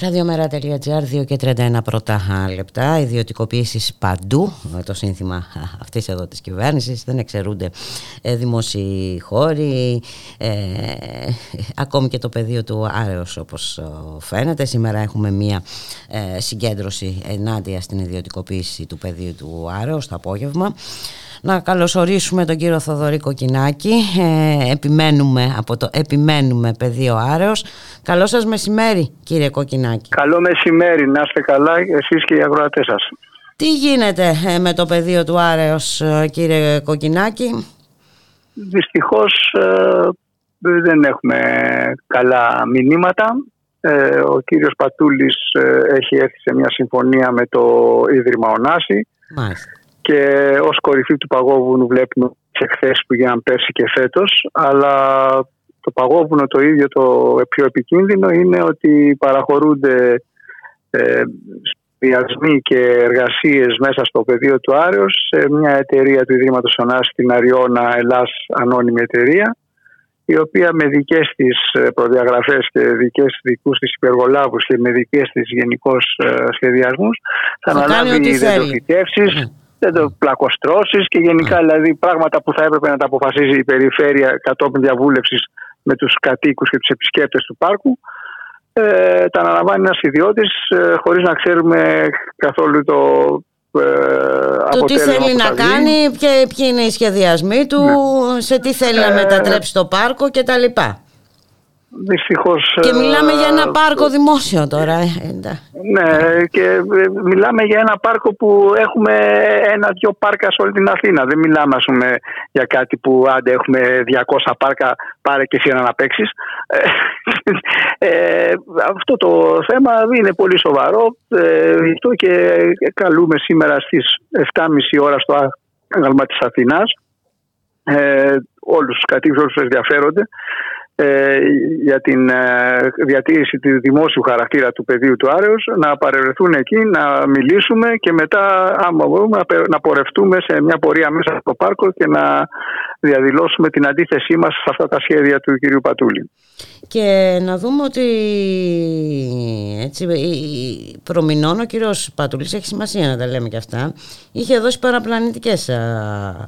Ραδιομέρα.gr 2 και 31 πρώτα λεπτά. Ιδιωτικοποίησης παντού. Το σύνθημα αυτής εδώ της κυβέρνησης. Δεν εξαιρούνται ε, δημόσιοι χώροι. Ε, ακόμη και το πεδίο του Άρεος όπως φαίνεται. Σήμερα έχουμε μία ε, συγκέντρωση ενάντια στην ιδιωτικοποίηση του πεδίου του Άρεος το απόγευμα. Να καλωσορίσουμε τον κύριο Θοδωρή Κοκκινάκη. Ε, επιμένουμε από το επιμένουμε πεδίο Άρεος. Καλό σας μεσημέρι κύριε Κοκκινάκη. Καλό μεσημέρι, να είστε καλά εσείς και οι αγροατές σας. Τι γίνεται ε, με το πεδίο του Άρεος ε, κύριε Κοκκινάκη; Δυστυχώς ε, δεν έχουμε καλά μηνύματα. Ε, ο κύριος Πατούλης ε, έχει έρθει σε μια συμφωνία με το Ίδρυμα Ωνάση. Μάλιστα και ως κορυφή του παγόβουνου βλέπουμε τις εκθέσει που γίνανε πέρσι και φέτος αλλά το παγόβουνο το ίδιο το πιο επικίνδυνο είναι ότι παραχωρούνται ε, και εργασίες μέσα στο πεδίο του Άρεος σε μια εταιρεία του Ιδρύματος Ωνάς, την Αριώνα Ελλάς Ανώνυμη Εταιρεία η οποία με δικές της ε, προδιαγραφές και δικές δικούς της υπεργολάβους και με δικές της γενικώς σχεδιασμούς θα, Θα κάνει αναλάβει ό,τι θέλει. δεντροφυτεύσεις, δεντροπλακοστρώσεις και γενικά δηλαδή πράγματα που θα έπρεπε να τα αποφασίζει η περιφέρεια κατόπιν διαβούλευσης με τους κατοίκους και τους επισκέπτες του πάρκου ε, τα αναλαμβάνει ένας ιδιώτης ε, χωρίς να ξέρουμε καθόλου το ε, Το τι αποτέλεσμα θέλει που να θα βγει. κάνει, ποια- ποιοι είναι οι σχεδιασμοί του, σε τι θέλει να Ε, μετατρέψει το πάρκο κτλ. Δυστυχώς, Και μιλάμε για ένα ε, πάρκο δημόσιο τώρα. ε, εντά. Ναι, και ε, μιλάμε για ένα πάρκο που έχουμε ένα-δυο πάρκα σε όλη την Αθήνα. Δεν μιλάμε, ας πούμε, για κάτι που άντε έχουμε 200 πάρκα, πάρε και εσύ ένα να παίξεις. Ε, αυτό το θέμα είναι πολύ σοβαρό. Ε, γι' αυτό και καλούμε σήμερα στις 7.30 ώρα στο άγαλμα της Αθηνάς ε, όλους τους κατοίκους, όλους τους ενδιαφέρονται ε, για την ε, διατήρηση του δημόσιου χαρακτήρα του πεδίου του Άρεως να παρευρεθούν εκεί, να μιλήσουμε και μετά άμα μπορούμε να, πε- να πορευτούμε σε μια πορεία μέσα στο πάρκο και να διαδηλώσουμε την αντίθεσή μας σε αυτά τα σχέδια του κυρίου Πατούλη. Και να δούμε ότι έτσι, η- προμηνών ο κύριος Πατουλής έχει σημασία να τα λέμε και αυτά. Είχε δώσει παραπλανητικές α,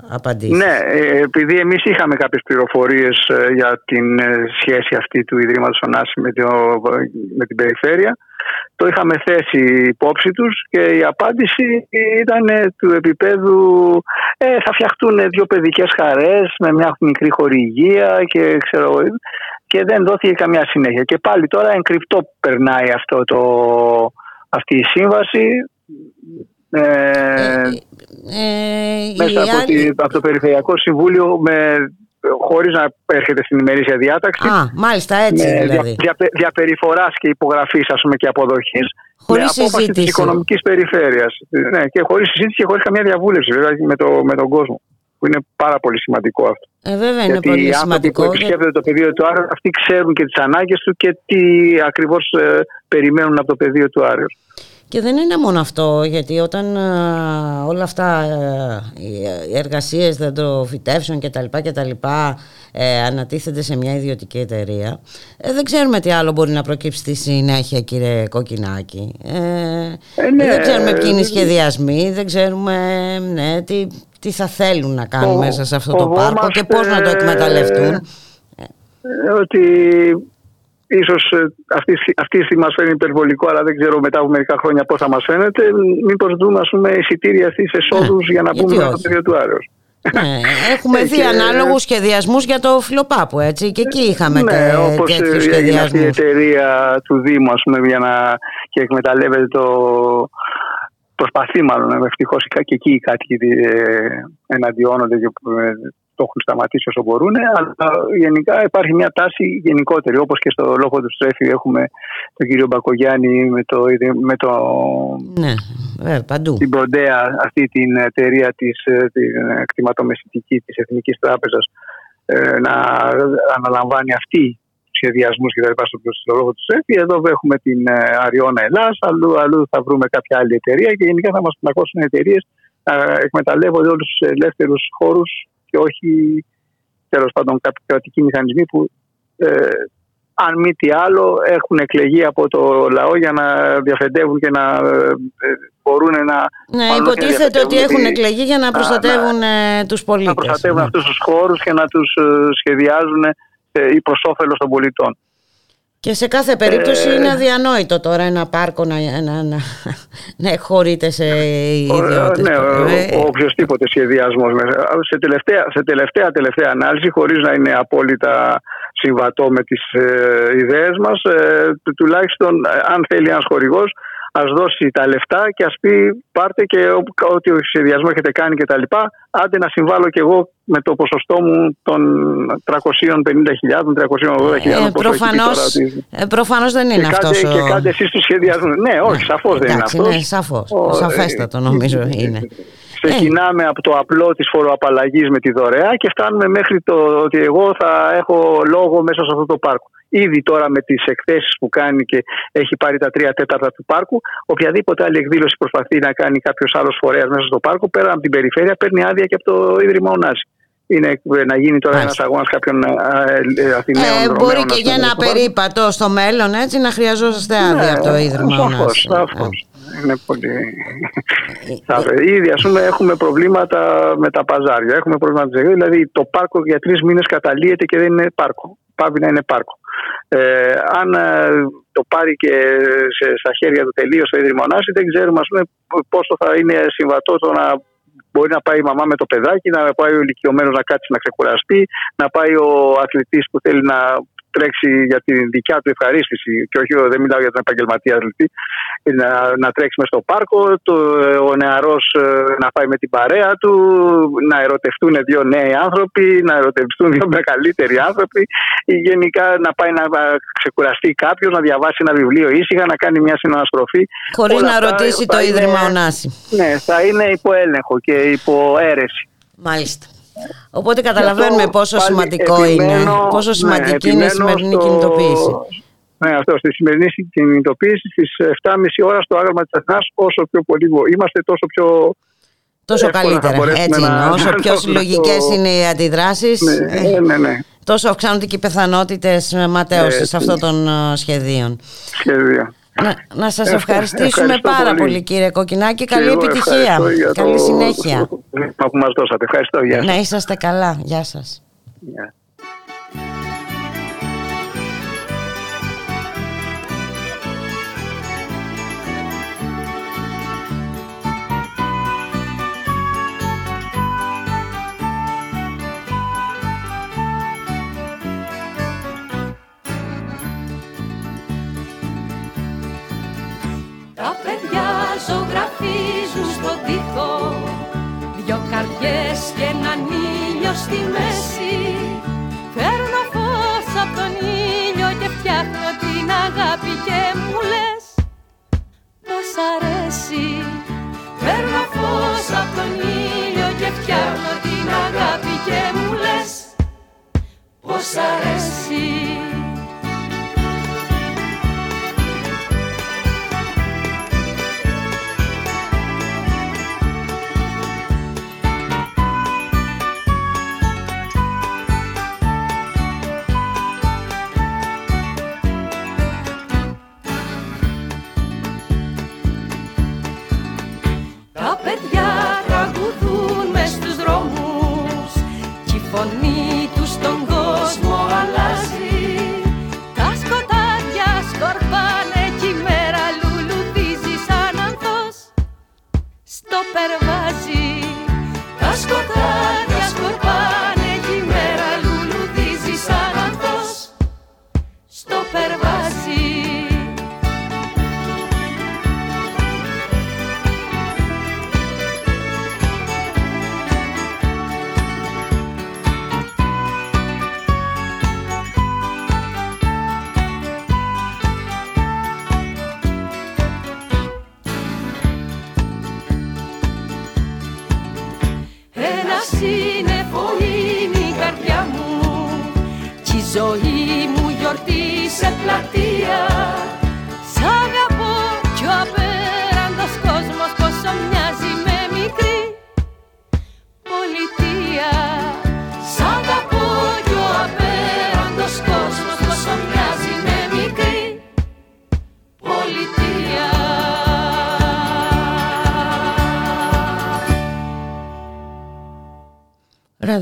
απαντήσεις. Ναι, ε, επειδή εμείς είχαμε κάποιες πληροφορίες ε, για την ε, σχέση αυτή του Ιδρύματος Ωνάση με, το- με την περιφέρεια, το είχαμε θέσει υπόψη τους και η απάντηση ήταν ε, του επίπεδου ε, θα φτιαχτούν δύο παιδικές χαρές με μια μικρή χορηγία και ξέρω εγώ, και δεν δόθηκε καμιά συνέχεια. Και πάλι τώρα εγκρυπτό περνάει αυτό το, αυτή η σύμβαση. Ε, Ε, μέσα η από, άλλη- τη- από το Περιφερειακό Συμβούλιο με, χωρίς να έρχεται στην ημερήσια διάταξη. Α, μάλιστα έτσι με δηλαδή. δια, δια, διαπεριφοράς και υπογραφής ας πούμε, και αποδοχής Χωρίς με απόφαση συζήτηση. της οικονομικής περιφέρειας. Ναι, και χωρίς συζήτηση και χωρίς καμία διαβούλευση βέβαια, με, το, με τον κόσμο. Που είναι πάρα πολύ σημαντικό αυτό. Ε, βέβαια είναι Γιατί πολύ οι άνθρωποι σημαντικό. που επισκέπτονται το πεδίο του Άρεως αυτοί ξέρουν και τις ανάγκες του και τι ακριβώς ε, περιμένουν από το πεδίο του Άρεως. Και δεν είναι μόνο αυτό, γιατί όταν α, όλα αυτά ε, οι εργασίες δεντροφυτεύσεων και τα λοιπά και τα λοιπά ε, ανατίθενται σε μια ιδιωτική εταιρεία, ε, δεν ξέρουμε τι άλλο μπορεί να προκύψει στη συνέχεια κύριε Κοκκινάκη. Ε, ναι, δεν ξέρουμε ποιοι είναι οι ε, σχεδιασμοί, δεν ξέρουμε ναι, τι, τι θα θέλουν να κάνουν Φο- μέσα σε αυτό το φοβόμαστε, πάρκο και πώς να το εκμεταλλευτούν; ε, ότι ίσως ε, αυτή, αυτή τη στιγμή μας φαίνεται υπερβολικό αλλά δεν ξέρω μετά από μερικά χρόνια πώς θα μας φαίνεται μήπως δούμε ας πούμε εισιτήρια στις εσόδους για να γιατί μπούμε στο όχι. πεδίο του Άρεως. Ναι, έχουμε Ε, δει και- ανάλογους σχεδιασμούς για το φιλοπάπου, έτσι, και εκεί είχαμε ναι, τε, όπως τέτοιους ε, έγινε αυτή η σχεδιασμούς. εταιρεία του Δήμου ας πούμε, για να και εκμεταλλεύεται το προσπαθεί μάλλον ευτυχώς και εκεί οι κάτοικοι ε, εναντιώνονται και ε, το έχουν σταματήσει όσο μπορούν αλλά γενικά υπάρχει μια τάση γενικότερη όπως και στο λόγο του Στρέφη έχουμε τον κύριο Μπακογιάννη με, το, με το, Ναι, βέβαια, παντού. την Ποντέα αυτή την εταιρεία της, ε, την κτηματομεσητική της Εθνικής Τράπεζας ε, να αναλαμβάνει αυτή σχεδιασμούς και τα λοιπά στο στο λόγο του ΣΕΦΙ. Εδώ έχουμε την ε, Αριώνα Ελλάς, αλλού, αλλού θα βρούμε κάποια άλλη εταιρεία και γενικά θα μας πλακώσουν εταιρείες να εκμεταλλεύονται όλους τους ελεύθερους χώρους και όχι τέλος πάντων κάποιοι κρατικοί μηχανισμοί που ε, αν μη τι άλλο έχουν εκλεγεί από το λαό για να διαφεντεύουν και να ε, μπορούν να... Ναι, μάλλον όχι να υποτίθεται ότι διαφεντεύουν, έχουν ότι- εκλεγεί για να να- προστατεύουν ε, τους πολίτες. να προστατεύουν Ναι. αυτούς τους χώρους και να τους ε, σχεδιάζουν ε, ή προς όφελος των πολιτών. Και σε κάθε περίπτωση Ε, είναι αδιανόητο τώρα ένα πάρκο να, να, να, να εκχωρείται σε ιδιώτες. Ναι, ο, Ε, ο οποιοδήποτε σχεδιασμός. Σε τελευταία, σε τελευταία, τελευταία ανάλυση, χωρίς να είναι απόλυτα συμβατό με τις ε, ιδέες μας, του- τουλάχιστον ε, αν θέλει ένας χορηγός, ας δώσει τα λεφτά και ας πει πάρτε και ό- ό,τι ο σχεδιασμός έχετε κάνει κτλ. Άντε να συμβάλλω κι εγώ με το ποσοστό μου των 350.000, 380.000. ε, προφανώς, ε, προφανώς δεν είναι και κάντε, αυτός ο... και κάντε εσείς τους σχεδιασμούς. Ναι, όχι, σαφώς δεν είναι Εντάξει, αυτός. ναι, σαφώς. Ο- Σαφέστατο νομίζω είναι. Ξεκινάμε από το απλό της φοροαπαλλαγής με τη δωρεά και φτάνουμε μέχρι το ότι εγώ θα έχω λόγο μέσα σε αυτό το πάρκο. Ήδη τώρα με τις εκθέσεις που κάνει και έχει πάρει τα τρία τέταρτα του πάρκου, οποιαδήποτε άλλη εκδήλωση προσπαθεί να κάνει κάποιος άλλος φορέας μέσα στο πάρκο, πέρα από την περιφέρεια, παίρνει άδεια και από το Ίδρυμα Ωνάση. είναι να γίνει τώρα ένας αγώνας κάποιων ε, ε, Αθηναίων. Ε, Ρωμαίων, μπορεί ας και πούμε, για ένα στο πάρκο. περίπατο στο μέλλον έτσι να χρειαζόσαστε άδεια από το Ίδρυμα Σαφώς, Ωνάς. σαφώς. Είναι πολύ. Σαφές. Ήδη ας πούμε έχουμε προβλήματα με τα παζάρια. Έχουμε προβλήματα με τις ζευγάρια. Δηλαδή το πάρκο για τρεις μήνες καταλύεται και δεν είναι πάρκο. Πάβει να είναι πάρκο. Ε, αν ε, το πάρει και σε, στα χέρια του τελείως το Ίδρυμα Ωνάση, δεν ξέρουμε ας πούμε, πόσο θα είναι συμβατό το να μπορεί να πάει η μαμά με το παιδάκι, να πάει ο ηλικιωμένος να κάτσει να ξεκουραστεί, να πάει ο αθλητής που θέλει να τρέξει για τη δικιά του ευχαρίστηση και όχι, δεν μιλάω για τον επαγγελματία αθλητή, να, να τρέξει μες στο πάρκο, το, ο νεαρός ε, να πάει με την παρέα του, να ερωτευτούν δύο νέοι άνθρωποι, να ερωτευτούν δύο μεγαλύτεροι άνθρωποι, ή γενικά να πάει να ξεκουραστεί κάποιος, να διαβάσει ένα βιβλίο ήσυχα, να κάνει μια συναναστροφή. Χωρίς Όλα να αυτά ρωτήσει θα το είναι- Ίδρυμα Ωνάση. Ναι, θα είναι υπό έλεγχο και υπό αίρεση. Μάλιστα. Οπότε καταλαβαίνουμε αυτό πόσο πάλι σημαντικό είναι, επιμένω- πόσο ναι, σημαντική είναι η επιμένω σημερινή στο- κινητοποίηση. Ναι, αυτό. Στη σημερινή κινητοποίηση στις 7.30 ώρα στο άγαλμα της Αθηνά, όσο πιο πολύ μπο- είμαστε, τόσο πιο. Τόσο εύκολα θα καλύτερα. μπορέσουμε Έτσι να- είναι. Όσο να πιο το- συλλογικές το- είναι οι αντιδράσεις, Ναι, ναι, ναι. τόσο αυξάνονται και οι πιθανότητες ματέωση Έτσι. αυτών των ε, σχεδίων. Σχέδια. Να, να σας Ευχα- ευχαριστήσουμε ευχαριστώ πάρα πολύ. πολύ. κύριε Κοκκινάκη. Και Καλή εγώ επιτυχία. ευχαριστώ για Καλή το- συνέχεια. το δείγμα που μας δώσατε. Ευχαριστώ. Γεια σας. Να είσαστε καλά. Γεια σας. Γεια. Ζωγραφίζουν στον τοίχο. Δυο καρδιές και έναν ήλιο στη μέση. Φέρνω φως από τον ήλιο και φτιάχνω την αγάπη και μου λες Πως αρέσει Φέρνω φως από τον ήλιο και φτιάχνω την αγάπη και μου λες Πως αρέσει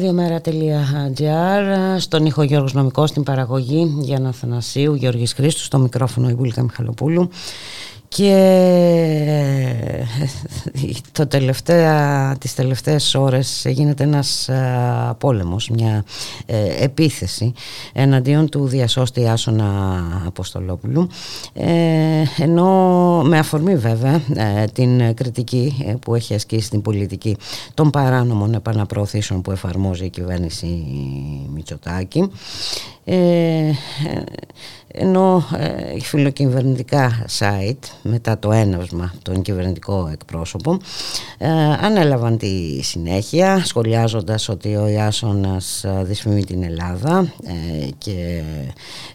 Ραδιομέρα.gr Στον ήχο Γιώργος Νομικός Στην παραγωγή Γιάννα Θανασίου Γιώργης Χρήστου Στο μικρόφωνο η Βούλικα Μιχαλοπούλου και το τελευταία, τις τελευταίες ώρες γίνεται ένας α, πόλεμος, μια ε, επίθεση εναντίον του διασώστη Άσονα Αποστολόπουλου. Ε, ενώ με αφορμή βέβαια ε, την κριτική ε, που έχει ασκήσει την πολιτική των παράνομων επαναπροωθήσεων που εφαρμόζει η κυβέρνηση Μητσοτάκη ε, ενώ ε, φιλοκυβερνητικά site μετά το έναυσμα τον κυβερνητικό εκπρόσωπο ε, ανέλαβαν τη συνέχεια σχολιάζοντας ότι ο Ιάσονας ε, δυσφημεί την Ελλάδα ε, και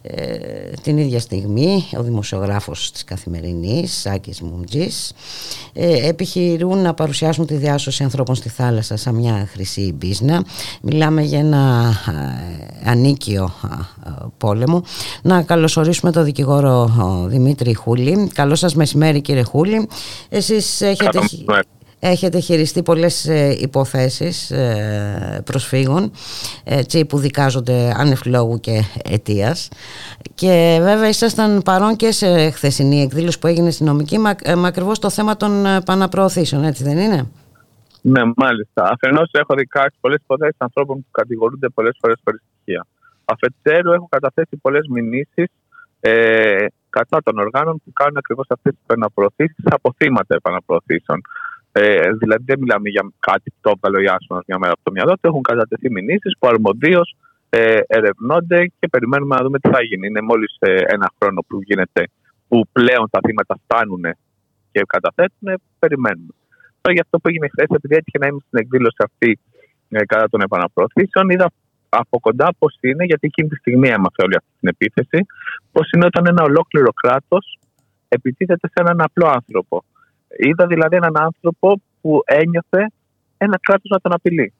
ε, την ίδια στιγμή ο δημοσιογράφος της Καθημερινής Σάκης Μουμτζής ε, επιχειρούν να παρουσιάσουν τη διάσωση ανθρώπων στη θάλασσα σαν μια χρυσή μπίζνα. Μιλάμε για ένα ε, ανίκιο πόλεμο. Να καλωσορίσουμε τον δικηγόρο Δημήτρη Χούλη καλό σας μεσημέρι κύριε Χούλη εσείς έχετε... Έχετε χειριστεί πολλές ε, υποθέσεις ε, προσφύγων έτσι, που δικάζονται ανεφλόγου και αιτίας και βέβαια ήσασταν παρόν και σε χθεσινή εκδήλωση που έγινε στην νομική με, με ακριβώς το θέμα των παναπροωθήσεων, έτσι δεν είναι; Ναι, μάλιστα. Αφενός έχω δικάσει πολλές υποθέσεις ανθρώπων που κατηγορούνται πολλές φορές χωρίς στοιχεία. Αφετέρου, έχω καταθέσει πολλές μηνύσεις ε, κατά των οργάνων που κάνουν ακριβώς αυτές τις επαναπροωθήσεις από θύματα επαναπροωθήσεων. Ε, δηλαδή, δεν μιλάμε για κάτι που το έβγαλε ο Ιάσονας μια μέρα από το μυαλό του. Έχουν κατατεθεί μηνύσεις που αρμοδίως ε, ερευνώνται και περιμένουμε να δούμε τι θα γίνει. Είναι μόλις ε, ένα χρόνο που γίνεται που πλέον τα θύματα φτάνουν και καταθέτουν. Περιμένουμε. Τώρα για αυτό που έγινε χθες, επειδή έτυχε να είμαι στην εκδήλωση αυτή ε, κατά των επαναπροωθήσεων, είδα από κοντά πώς είναι, γιατί εκείνη τη στιγμή έμαθα όλη αυτή την επίθεση, πώς είναι όταν ένα ολόκληρο κράτος επιτίθεται σε έναν απλό άνθρωπο. Είδα δηλαδή έναν άνθρωπο που ένιωθε ένα κράτος να τον απειλεί.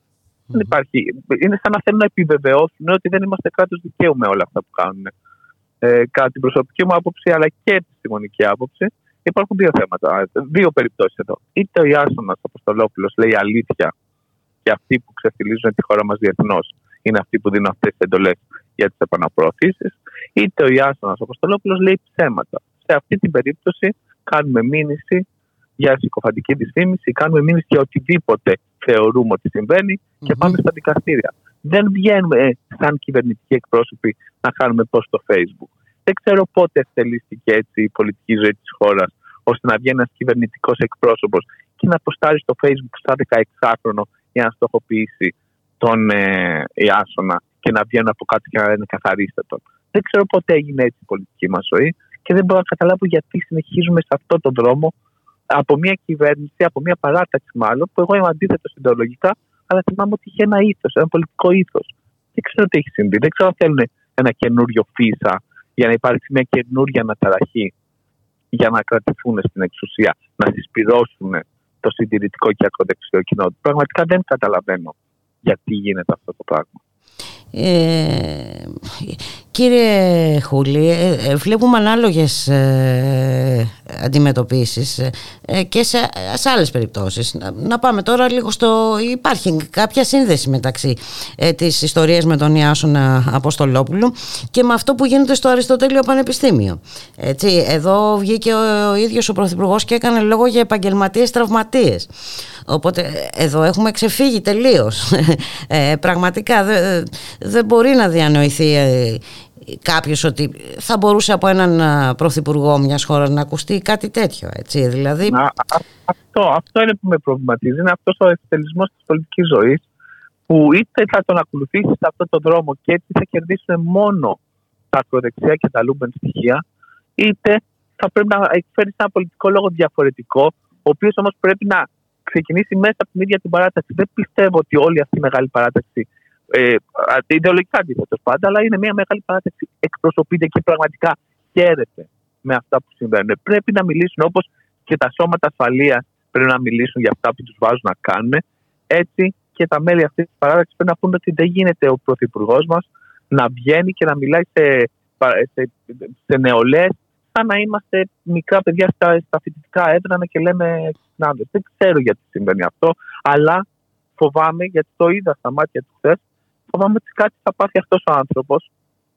Δεν υπάρχει. Είναι σαν να θέλουν να επιβεβαιώσουν ότι δεν είμαστε κράτος δικαίου με όλα αυτά που κάνουν. Ε, κατά την προσωπική μου άποψη, αλλά και επιστημονική άποψη, υπάρχουν δύο θέματα, δύο περιπτώσεις εδώ. Είτε ο Ιάσονας Αποστολόπουλος λέει αλήθεια και αυτοί που ξεφυλίζουν τη χώρα μας διεθνώς είναι αυτοί που δίνουν αυτές τις εντολές για τις επαναπροωθήσεις, είτε ο Ιάσονας Αποστολόπουλος λέει ψέματα. Σε αυτή την περίπτωση κάνουμε μήνυση για συκοφαντική δυσφήμιση, κάνουμε μήνυση για οτιδήποτε θεωρούμε ότι και πάμε στα δικαστήρια. Δεν βγαίνουμε ε, σαν κυβερνητικοί εκπρόσωποι να κάνουμε πώ στο Facebook. Δεν ξέρω πότε εκτελήστηκε έτσι η πολιτική ζωή της χώρας, ώστε να βγαίνει ένας κυβερνητικός εκπρόσωπος και να αποστάρει στο Facebook στα 16χρονο για να στοχοποιήσει τον ε, Ιάσονα και να βγαίνουν από κάτω και να λένε καθαρίστε τον. Δεν ξέρω πότε έγινε έτσι η πολιτική μας ζωή και δεν μπορώ να καταλάβω γιατί συνεχίζουμε σε αυτόν τον δρόμο από μια κυβέρνηση, από μια παράταξη μάλλον, που εγώ είμαι αντίθετο συντεολογικά, αλλά θυμάμαι ότι είχε ένα ήθος, ένα πολιτικό ήθος. Δεν ξέρω τι έχει συμβεί. Δεν ξέρω αν θέλουν ένα καινούριο φύσα για να υπάρξει μια καινούργια αναταραχή για να κρατηθούν στην εξουσία, να συσπηρώσουν το συντηρητικό και ακροδεξιό κοινό. Πραγματικά δεν καταλαβαίνω γιατί γίνεται αυτό το πράγμα. Ε, κύριε Χούλη, ε, ε, βλέπουμε ανάλογες ε, αντιμετωπίσεις ε, και σε, σε άλλες περιπτώσεις. Να, πάμε τώρα λίγο στο... Υπάρχει κάποια σύνδεση μεταξύ ε, της ιστορίας με τον Ιάσονα Αποστολόπουλου και με αυτό που γίνεται στο Αριστοτέλειο Πανεπιστήμιο. Έτσι, εδώ βγήκε ο, ο ίδιος ο Πρωθυπουργός και έκανε λόγο για επαγγελματίες τραυματίες. Οπότε εδώ έχουμε ξεφύγει τελείως. Ε, πραγματικά δεν δεν μπορεί να διανοηθεί ε, κάποιος ότι θα μπορούσε από έναν πρωθυπουργό μιας χώρας να ακουστεί κάτι τέτοιο. Έτσι, δηλαδή... αυτό, αυτό είναι που με προβληματίζει. Είναι αυτός ο εκτελισμό της πολιτικής ζωής που είτε θα τον ακολουθήσει σε αυτόν τον δρόμο και έτσι θα κερδίσουν μόνο τα ακροδεξιά και τα λούμπεν στοιχεία, είτε θα πρέπει να εκφέρει ένα πολιτικό λόγο διαφορετικό, ο οποίος όμως πρέπει να ξεκινήσει μέσα από την ίδια την παράταξη. Δεν πιστεύω ότι όλη αυτή η μεγάλη παράταξη ε, ιδεολογικά αντίθετος πάντα, αλλά είναι μια μεγάλη παράταξη. Εκπροσωπείται και πραγματικά χαίρεται με αυτά που συμβαίνουν. Πρέπει να μιλήσουν όπως και τα σώματα ασφαλείας πρέπει να μιλήσουν για αυτά που τους βάζουν να κάνουν. Έτσι και τα μέλη αυτής της παράταξης πρέπει να πούνε ότι δεν γίνεται ο πρωθυπουργός μας να βγαίνει και να μιλάει σε, σε, σε νεολαίες σαν να είμαστε μικρά παιδιά στα, στα φοιτητικά έδρανα και λέμε συνάδελφοι. Δεν ξέρω γιατί συμβαίνει αυτό, αλλά φοβάμαι γιατί το είδα στα μάτια του χθες φοβάμαι ότι κάτι θα πάθει αυτός ο άνθρωπος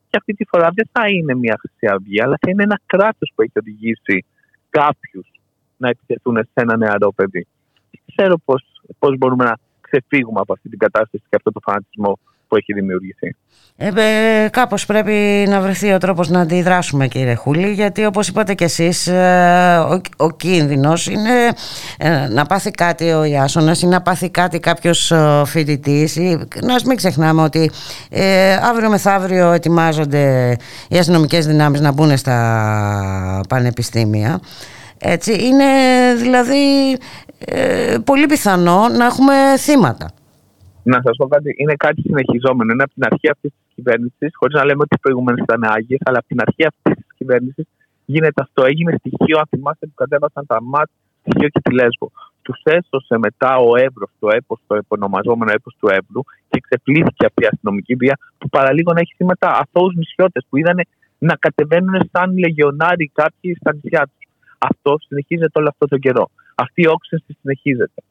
και αυτή τη φορά δεν θα είναι μια Χρυσή Αυγή, αλλά θα είναι ένα κράτος που έχει οδηγήσει κάποιους να επιτεθούν σε ένα νεαρό παιδί. Δεν ξέρω πώς μπορούμε να ξεφύγουμε από αυτή την κατάσταση και αυτό το φανατισμό που έχει δημιουργηθεί. Ε, ε, κάπως πρέπει να βρεθεί ο τρόπος να αντιδράσουμε κύριε Χούλη γιατί όπως είπατε και εσείς ε, ο, ο κίνδυνος είναι ε, να πάθει κάτι ο Ιάσονας ή να πάθει κάτι κάποιος φοιτητής ή να μην ξεχνάμε ότι ε, αύριο μεθαύριο ετοιμάζονται οι αστυνομικές δυνάμεις να μπουν στα πανεπιστήμια Έτσι, είναι δηλαδή ε, πολύ πιθανό να έχουμε θύματα. Να σας πω κάτι, είναι κάτι συνεχιζόμενο. Είναι από την αρχή αυτής της κυβέρνησης, χωρίς να λέμε ότι οι προηγούμενες ήταν άγιες, αλλά από την αρχή αυτής της κυβέρνησης γίνεται αυτό. Έγινε στοιχείο, αν θυμάστε, που κατέβασαν τα ΜΑΤ, στοιχείο και τη Λέσβο. Τους έσωσε μετά ο Εύρος, το έπος, το επωνομαζόμενο έπος του Εύρου, και ξεπλήθηκε από η αστυνομική βία, που παραλίγο να έχει θύματα αθώους νησιώτες που είδαν να κατεβαίνουν σαν λεγεωνάροι κάποιοι στα νησιά τους. Αυτό συνεχίζεται όλο αυτό τον καιρό. Αυτή η όξυνση συνεχίζεται.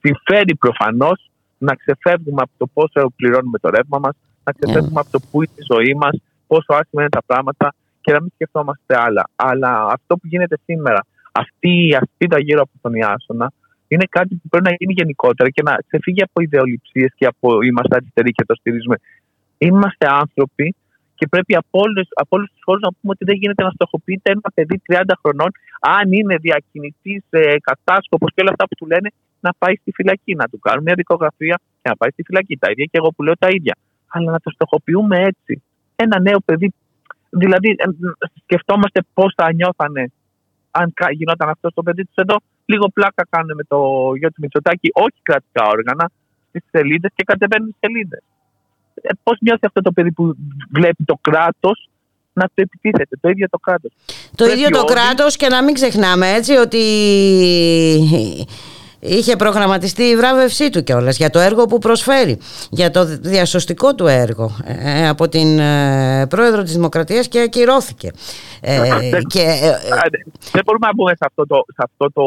Συμφέρει προφανώς να ξεφεύγουμε από το πόσο πληρώνουμε το ρεύμα μας, να ξεφεύγουμε από το πού είναι η ζωή μας, πόσο άσχημα είναι τα πράγματα και να μην σκεφτόμαστε άλλα. Αλλά αυτό που γίνεται σήμερα, αυτή η ασπίδα γύρω από τον Ιάσονα, είναι κάτι που πρέπει να γίνει γενικότερα και να ξεφύγει από ιδεολειψίες και από είμαστε αριστεροί και το στηρίζουμε. Είμαστε άνθρωποι και πρέπει από όλους τους χώρους να πούμε ότι δεν γίνεται να στοχοποιείται ένα παιδί 30 χρονών, αν είναι διακινητής, ε, κατάσκοπος και όλα αυτά που του λένε, να πάει στη φυλακή. Να του κάνουν μια δικογραφία και να πάει στη φυλακή. Τα ίδια και εγώ που λέω τα ίδια. Αλλά να το στοχοποιούμε έτσι. Ένα νέο παιδί. Δηλαδή, ε, σκεφτόμαστε πώς θα νιώθανε αν κα- γινόταν αυτό στο παιδί τους εδώ. Λίγο πλάκα κάνουν με το γιο του Μητσοτάκη, όχι κρατικά όργανα, στις σελίδες και κατεβαίνουν στις σελίδες. Ε, Πώς νιώθει αυτό το παιδί που βλέπει το κράτος να του επιτίθεται, το ίδιο το κράτος. Το ίδιο το κράτος και να μην ξεχνάμε έτσι ότι είχε προγραμματιστεί η βράβευσή του κιόλας για το έργο που προσφέρει, για το διασωστικό του έργο ε, από την ε, πρόεδρο της Δημοκρατίας και ακυρώθηκε. Ε, Δεν- και, ε, Άντε, δεν μπορούμε να μπούμε σε αυτό το, σε αυτό το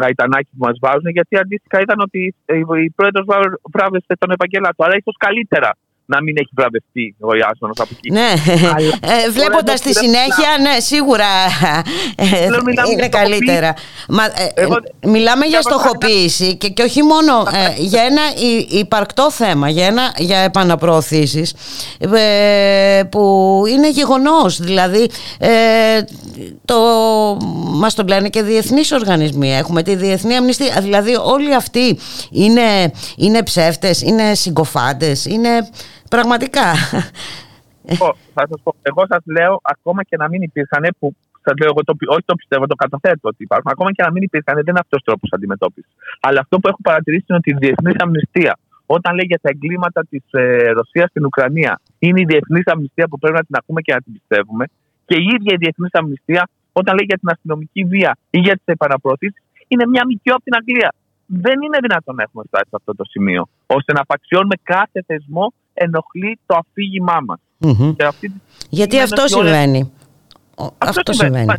γαϊτανάκι που μας βάζουν, γιατί αντίστοιχα είδαν ότι η, η πρόεδρος βράβευσε τον Ευαγγελάτο. Αλλά ίσως καλύτερα να μην έχει βραβευτεί ο Ιάσονα από εκεί. Ναι, ε, βλέποντας τη συνέχεια, ναι, σίγουρα ε, μιλάμε είναι για καλύτερα. Μα, ε, ε, μιλάμε για στοχοποίηση και, και όχι μόνο ε, για ένα υ- υπαρκτό θέμα, για, ένα, για επαναπροωθήσεις ε, που είναι γεγονός. Δηλαδή, ε, το, μας το λένε και διεθνείς οργανισμοί. Έχουμε τη Διεθνή Αμνηστία. Δηλαδή, όλοι αυτοί είναι, είναι ψεύτες, είναι συγκοφάντες, είναι πραγματικά... Εγώ, θα σας πω, εγώ σας λέω, ακόμα και να μην υπήρχαν, που σας λέω, εγώ το, πι- όχι το πιστεύω, το καταθέτω ότι υπάρχουν, ακόμα και να μην υπήρχαν, δεν είναι αυτός ο τρόπος αντιμετώπισης. Αλλά αυτό που έχω παρατηρήσει είναι ότι η Διεθνής Αμνηστία, όταν λέει για τα εγκλήματα της ε, Ρωσίας στην Ουκρανία, είναι η Διεθνής Αμνηστία που πρέπει να την ακούμε και να την πιστεύουμε. Και η ίδια η Διεθνής Αμνηστία, όταν λέει για την αστυνομική βία ή για τις επαναπροωθήσεις, είναι μια μικιό από την Αγγλία. Δεν είναι δυνατόν να έχουμε φτάσει σε αυτό το σημείο, ώστε να απαξιώνουμε κάθε θεσμό ενοχλεί το αφήγημά μας. Μμμ. Και αυτή τη Γιατί στιγμή αυτό είναι ότι όλες- συμβαίνει. Ο- Αυτό συμβαίνει.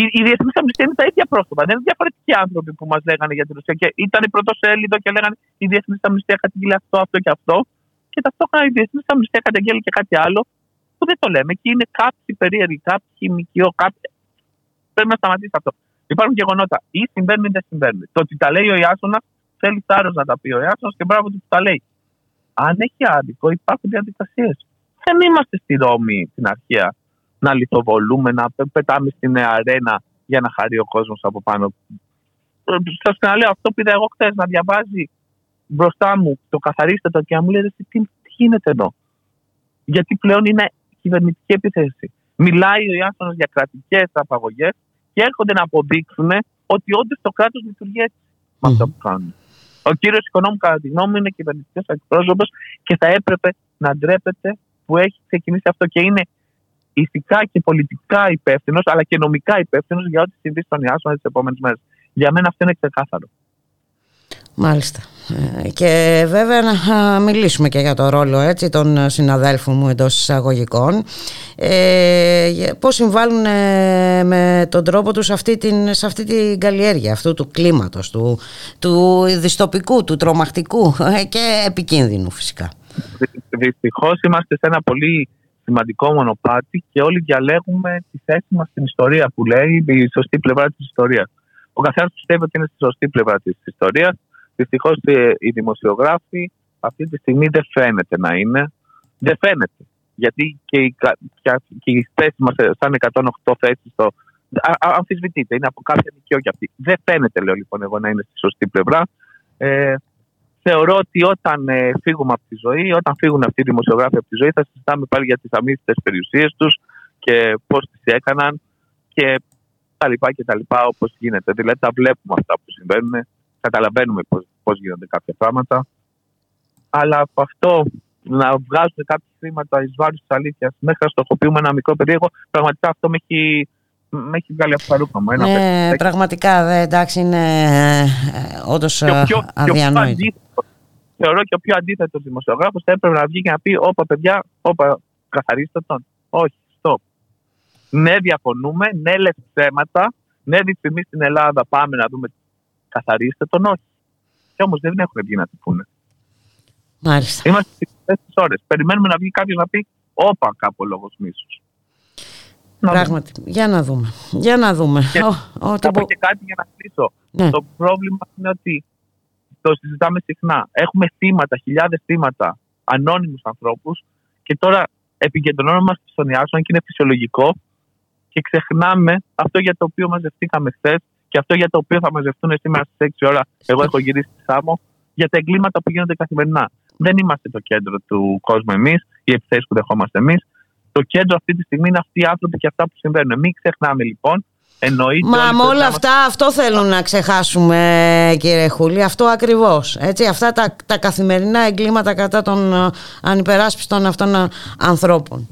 Η, η Διεθνή Αμνηστία είναι τα ίδια πρόσωπα. Δεν είναι διαφορετικοί άνθρωποι που μας λέγανε για τη Ρωσία. Και ήταν πρωτοσέλιδο και λέγανε η Διεθνής Αμνηστία καταγγείλει αυτό, αυτό και αυτό. Και ταυτόχρονα η Διεθνής Αμνηστία καταγγέλει και κάτι άλλο που δεν το λέμε. Και είναι κάποιοι περίεργοι, κάποιοι μικιό, κάποιοι. Πρέπει να σταματήσει αυτό. Υπάρχουν γεγονότα. Ή συμβαίνουν ή δεν συμβαίνουν. Το ότι τα λέει ο Ιάσονας θέλει θάρρος να τα πει ο Ιάσονας και μπράβο του που τα λέει. Αν έχει άδικο, υπάρχουν διαδικασίες. Δεν είμαστε στη Ρώμη την αρχαία να λιθοβολούμε, να πε- πετάμε στην αρένα για να χαρεί ο κόσμος από πάνω. Σα ξαναλέω, αυτό που είδα εγώ χθες να διαβάζει μπροστά μου το καθαρίστε το και να μου λέει τι, τι γίνεται εδώ; Γιατί πλέον είναι κυβερνητική επίθεση. Μιλάει ο Ιάσονα για κρατικές απαγωγές και έρχονται να αποδείξουν ότι όντως το κράτος λειτουργεί έτσι με αυτό που κάνουν. Ο κύριος Οικονόμου, κατά τη γνώμη μου, είναι κυβερνητικός εκπρόσωπος και θα έπρεπε να ντρέπεται που έχει ξεκινήσει αυτό και είναι ηθικά και πολιτικά υπεύθυνος, αλλά και νομικά υπεύθυνος για ό,τι συμβεί στον Ιάσονα τις επόμενες μέρες. Για μένα αυτό είναι ξεκάθαρο. Μάλιστα. Ε, Και βέβαια να μιλήσουμε και για το ρόλο έτσι, των συναδέλφων μου εντός εισαγωγικών. Ε, για- πώς συμβάλλουν ε, με τον τρόπο τους σε αυτή την, σε αυτή την καλλιέργεια αυτού του κλίματος, του, του δυστοπικού, του τρομακτικού ε, και επικίνδυνου φυσικά. Δυστυχώς είμαστε σε ένα πολύ σημαντικό μονοπάτι και όλοι διαλέγουμε τη θέση μας στην ιστορία που λέει η σωστή πλευρά της ιστορίας. Ο καθένας πιστεύει ότι είναι στη σωστή πλευρά της ιστορίας. Δυστυχώς οι δημοσιογράφοι αυτή τη στιγμή δεν φαίνεται να είναι. Δεν φαίνεται. Γιατί και η, κα- και- και η θέση μας σαν 108 θέσεις στο. α- α- αμφισβητείται, είναι από κάποια νοικιό και αυτή. Δεν φαίνεται, λέω λοιπόν εγώ, να είναι στη σωστή πλευρά. Ε, θεωρώ ότι όταν ε, φύγουμε από τη ζωή, όταν φύγουν αυτοί οι δημοσιογράφοι από τη ζωή, θα συζητάμε πάλι για τις αμύθιτε περιουσίες τους και πώς τις έκαναν. Και τα λοιπά και τα λοιπά όπως γίνεται. Δηλαδή τα βλέπουμε αυτά που συμβαίνουν, καταλαβαίνουμε πώς, πώς γίνονται κάποια πράγματα. Αλλά από αυτό να βγάζουν κάποια χρήματα εις βάρος της αλήθειας μέχρι να στοχοποιούμε ένα μικρό παιδί, εγώ πραγματικά αυτό με έχει, με έχει βγάλει από τα ρούχα μου. Ένα Ναι, παιδί. πραγματικά, δε, εντάξει, είναι ε, όντως Και ο ε, πιο- και ο πιο αδιανόητο. αντίθετος, θεωρώ και ο πιο αντίθετος δημοσιογράφος θα έπρεπε να βγει και να πει: Όπα, παιδιά, όπα, καθαρίστε τον. Όχι, stop. Ναι, διαφωνούμε, ναι, λες ψέματα. Ναι, τη στιγμή στην Ελλάδα πάμε να δούμε. Καθαρίστε τον, όχι. Και όμως δεν έχουν βγει να τη πούνε. Μάλιστα. Είμαστε στις 24 ώρες. Περιμένουμε να βγει κάποιος να πει: Όπα, κάπου λόγος μίσους. Πράγματι. Για να δούμε. Για να δούμε. Και Ο- ό,τι θα πω μπο- και κάτι για να κλείσω. Ναι. Το πρόβλημα είναι ότι το συζητάμε συχνά. Έχουμε θύματα, χιλιάδες θύματα, ανώνυμους ανθρώπους και τώρα επικεντρωνόμαστε στον Ιάσονα και είναι φυσιολογικό και ξεχνάμε αυτό για το οποίο μαζευτήκαμε χθες και αυτό για το οποίο θα μαζευτούν σήμερα στις 6 ώρα. Εγώ έχω γυρίσει στη Σάμο για τα εγκλήματα που γίνονται καθημερινά. Δεν είμαστε το κέντρο του κόσμου εμείς, οι επιθέσεις που δεχόμαστε εμείς. Το κέντρο αυτή τη στιγμή είναι αυτοί οι άνθρωποι και αυτά που συμβαίνουν. Μην ξεχνάμε λοιπόν. Εννοείται Μα όλοι με πρέπει όλα να αυτά αυτό θέλουν να ξεχάσουμε κύριε Χούλη, αυτό ακριβώς. Έτσι, αυτά τα, τα καθημερινά εγκλήματα κατά των ε, ανυπεράσπιστων αυτών ε, ανθρώπων.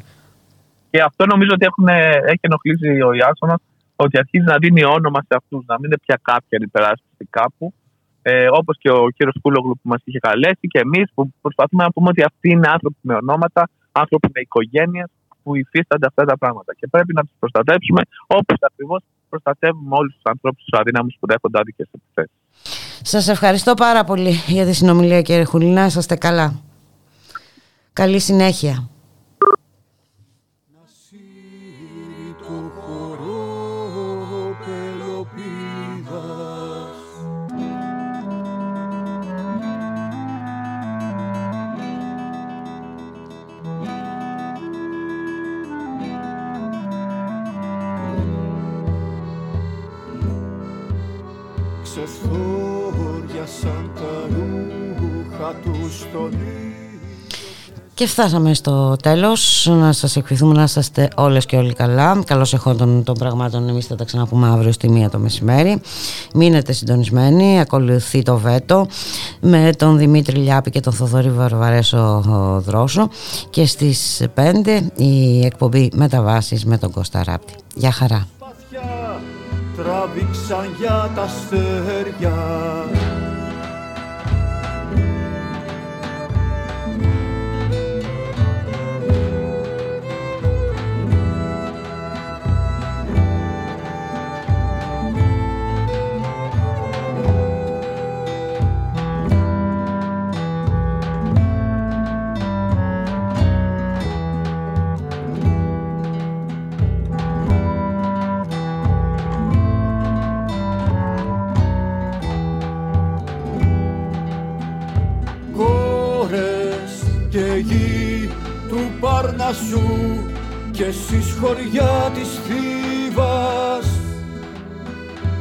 Και αυτό νομίζω ότι έχουν, έχει ενοχλήσει ο Ιάσονα ότι αρχίζει να δίνει όνομα σε αυτούς, να μην είναι πια κάποια υπεράσπιση κάπου. Ε, Όπως και ο κύριος Κούλογλου που μας είχε καλέσει και εμείς που προσπαθούμε να πούμε ότι αυτοί είναι άνθρωποι με ονόματα, άνθρωποι με οικογένειες που υφίστανται αυτά τα πράγματα. Και πρέπει να τους προστατεύσουμε όπως ακριβώς προστατεύουμε όλους τους ανθρώπους τους αδύναμους που δέχονται άδικες επιθέσεις. Σας ευχαριστώ πάρα πολύ για τη συνομιλία κύριε Χούλη, να είσαστε καλά. Καλή συνέχεια. Και φτάσαμε στο τέλος. Να σας ευχηθούμε να είστε όλες και όλοι καλά. Καλώς εχόντων των πραγμάτων. Εμείς θα τα ξαναπούμε αύριο στη μία το μεσημέρι. Μείνετε συντονισμένοι. Ακολουθεί το βέτο με τον Δημήτρη Λιάπη και τον Θοδωρή Βαρβαρέσο ο, Δρόσο. Και στις 5 η εκπομπή Μεταβάσεις με τον Κώστα Ράπτη. Γεια χαρά. τράβηξαν για τα αστέρια Παρνασσού και εσείς χωριά της Θήβας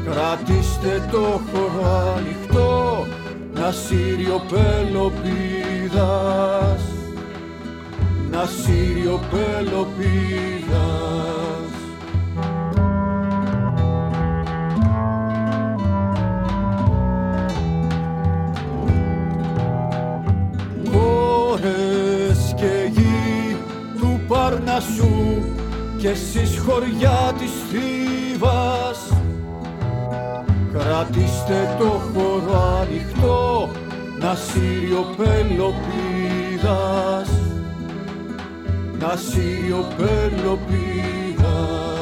Κρατήστε το χώρο ανοιχτό να Σύριο Πελοπίδας. Να Σύριο Πελοπίδας Παρνασσού και εσείς χωριά της Θήβας. Κρατήστε το χώρο ανοιχτό να Σύριο Πελοπίδας. Να Σύριο Πελοπίδας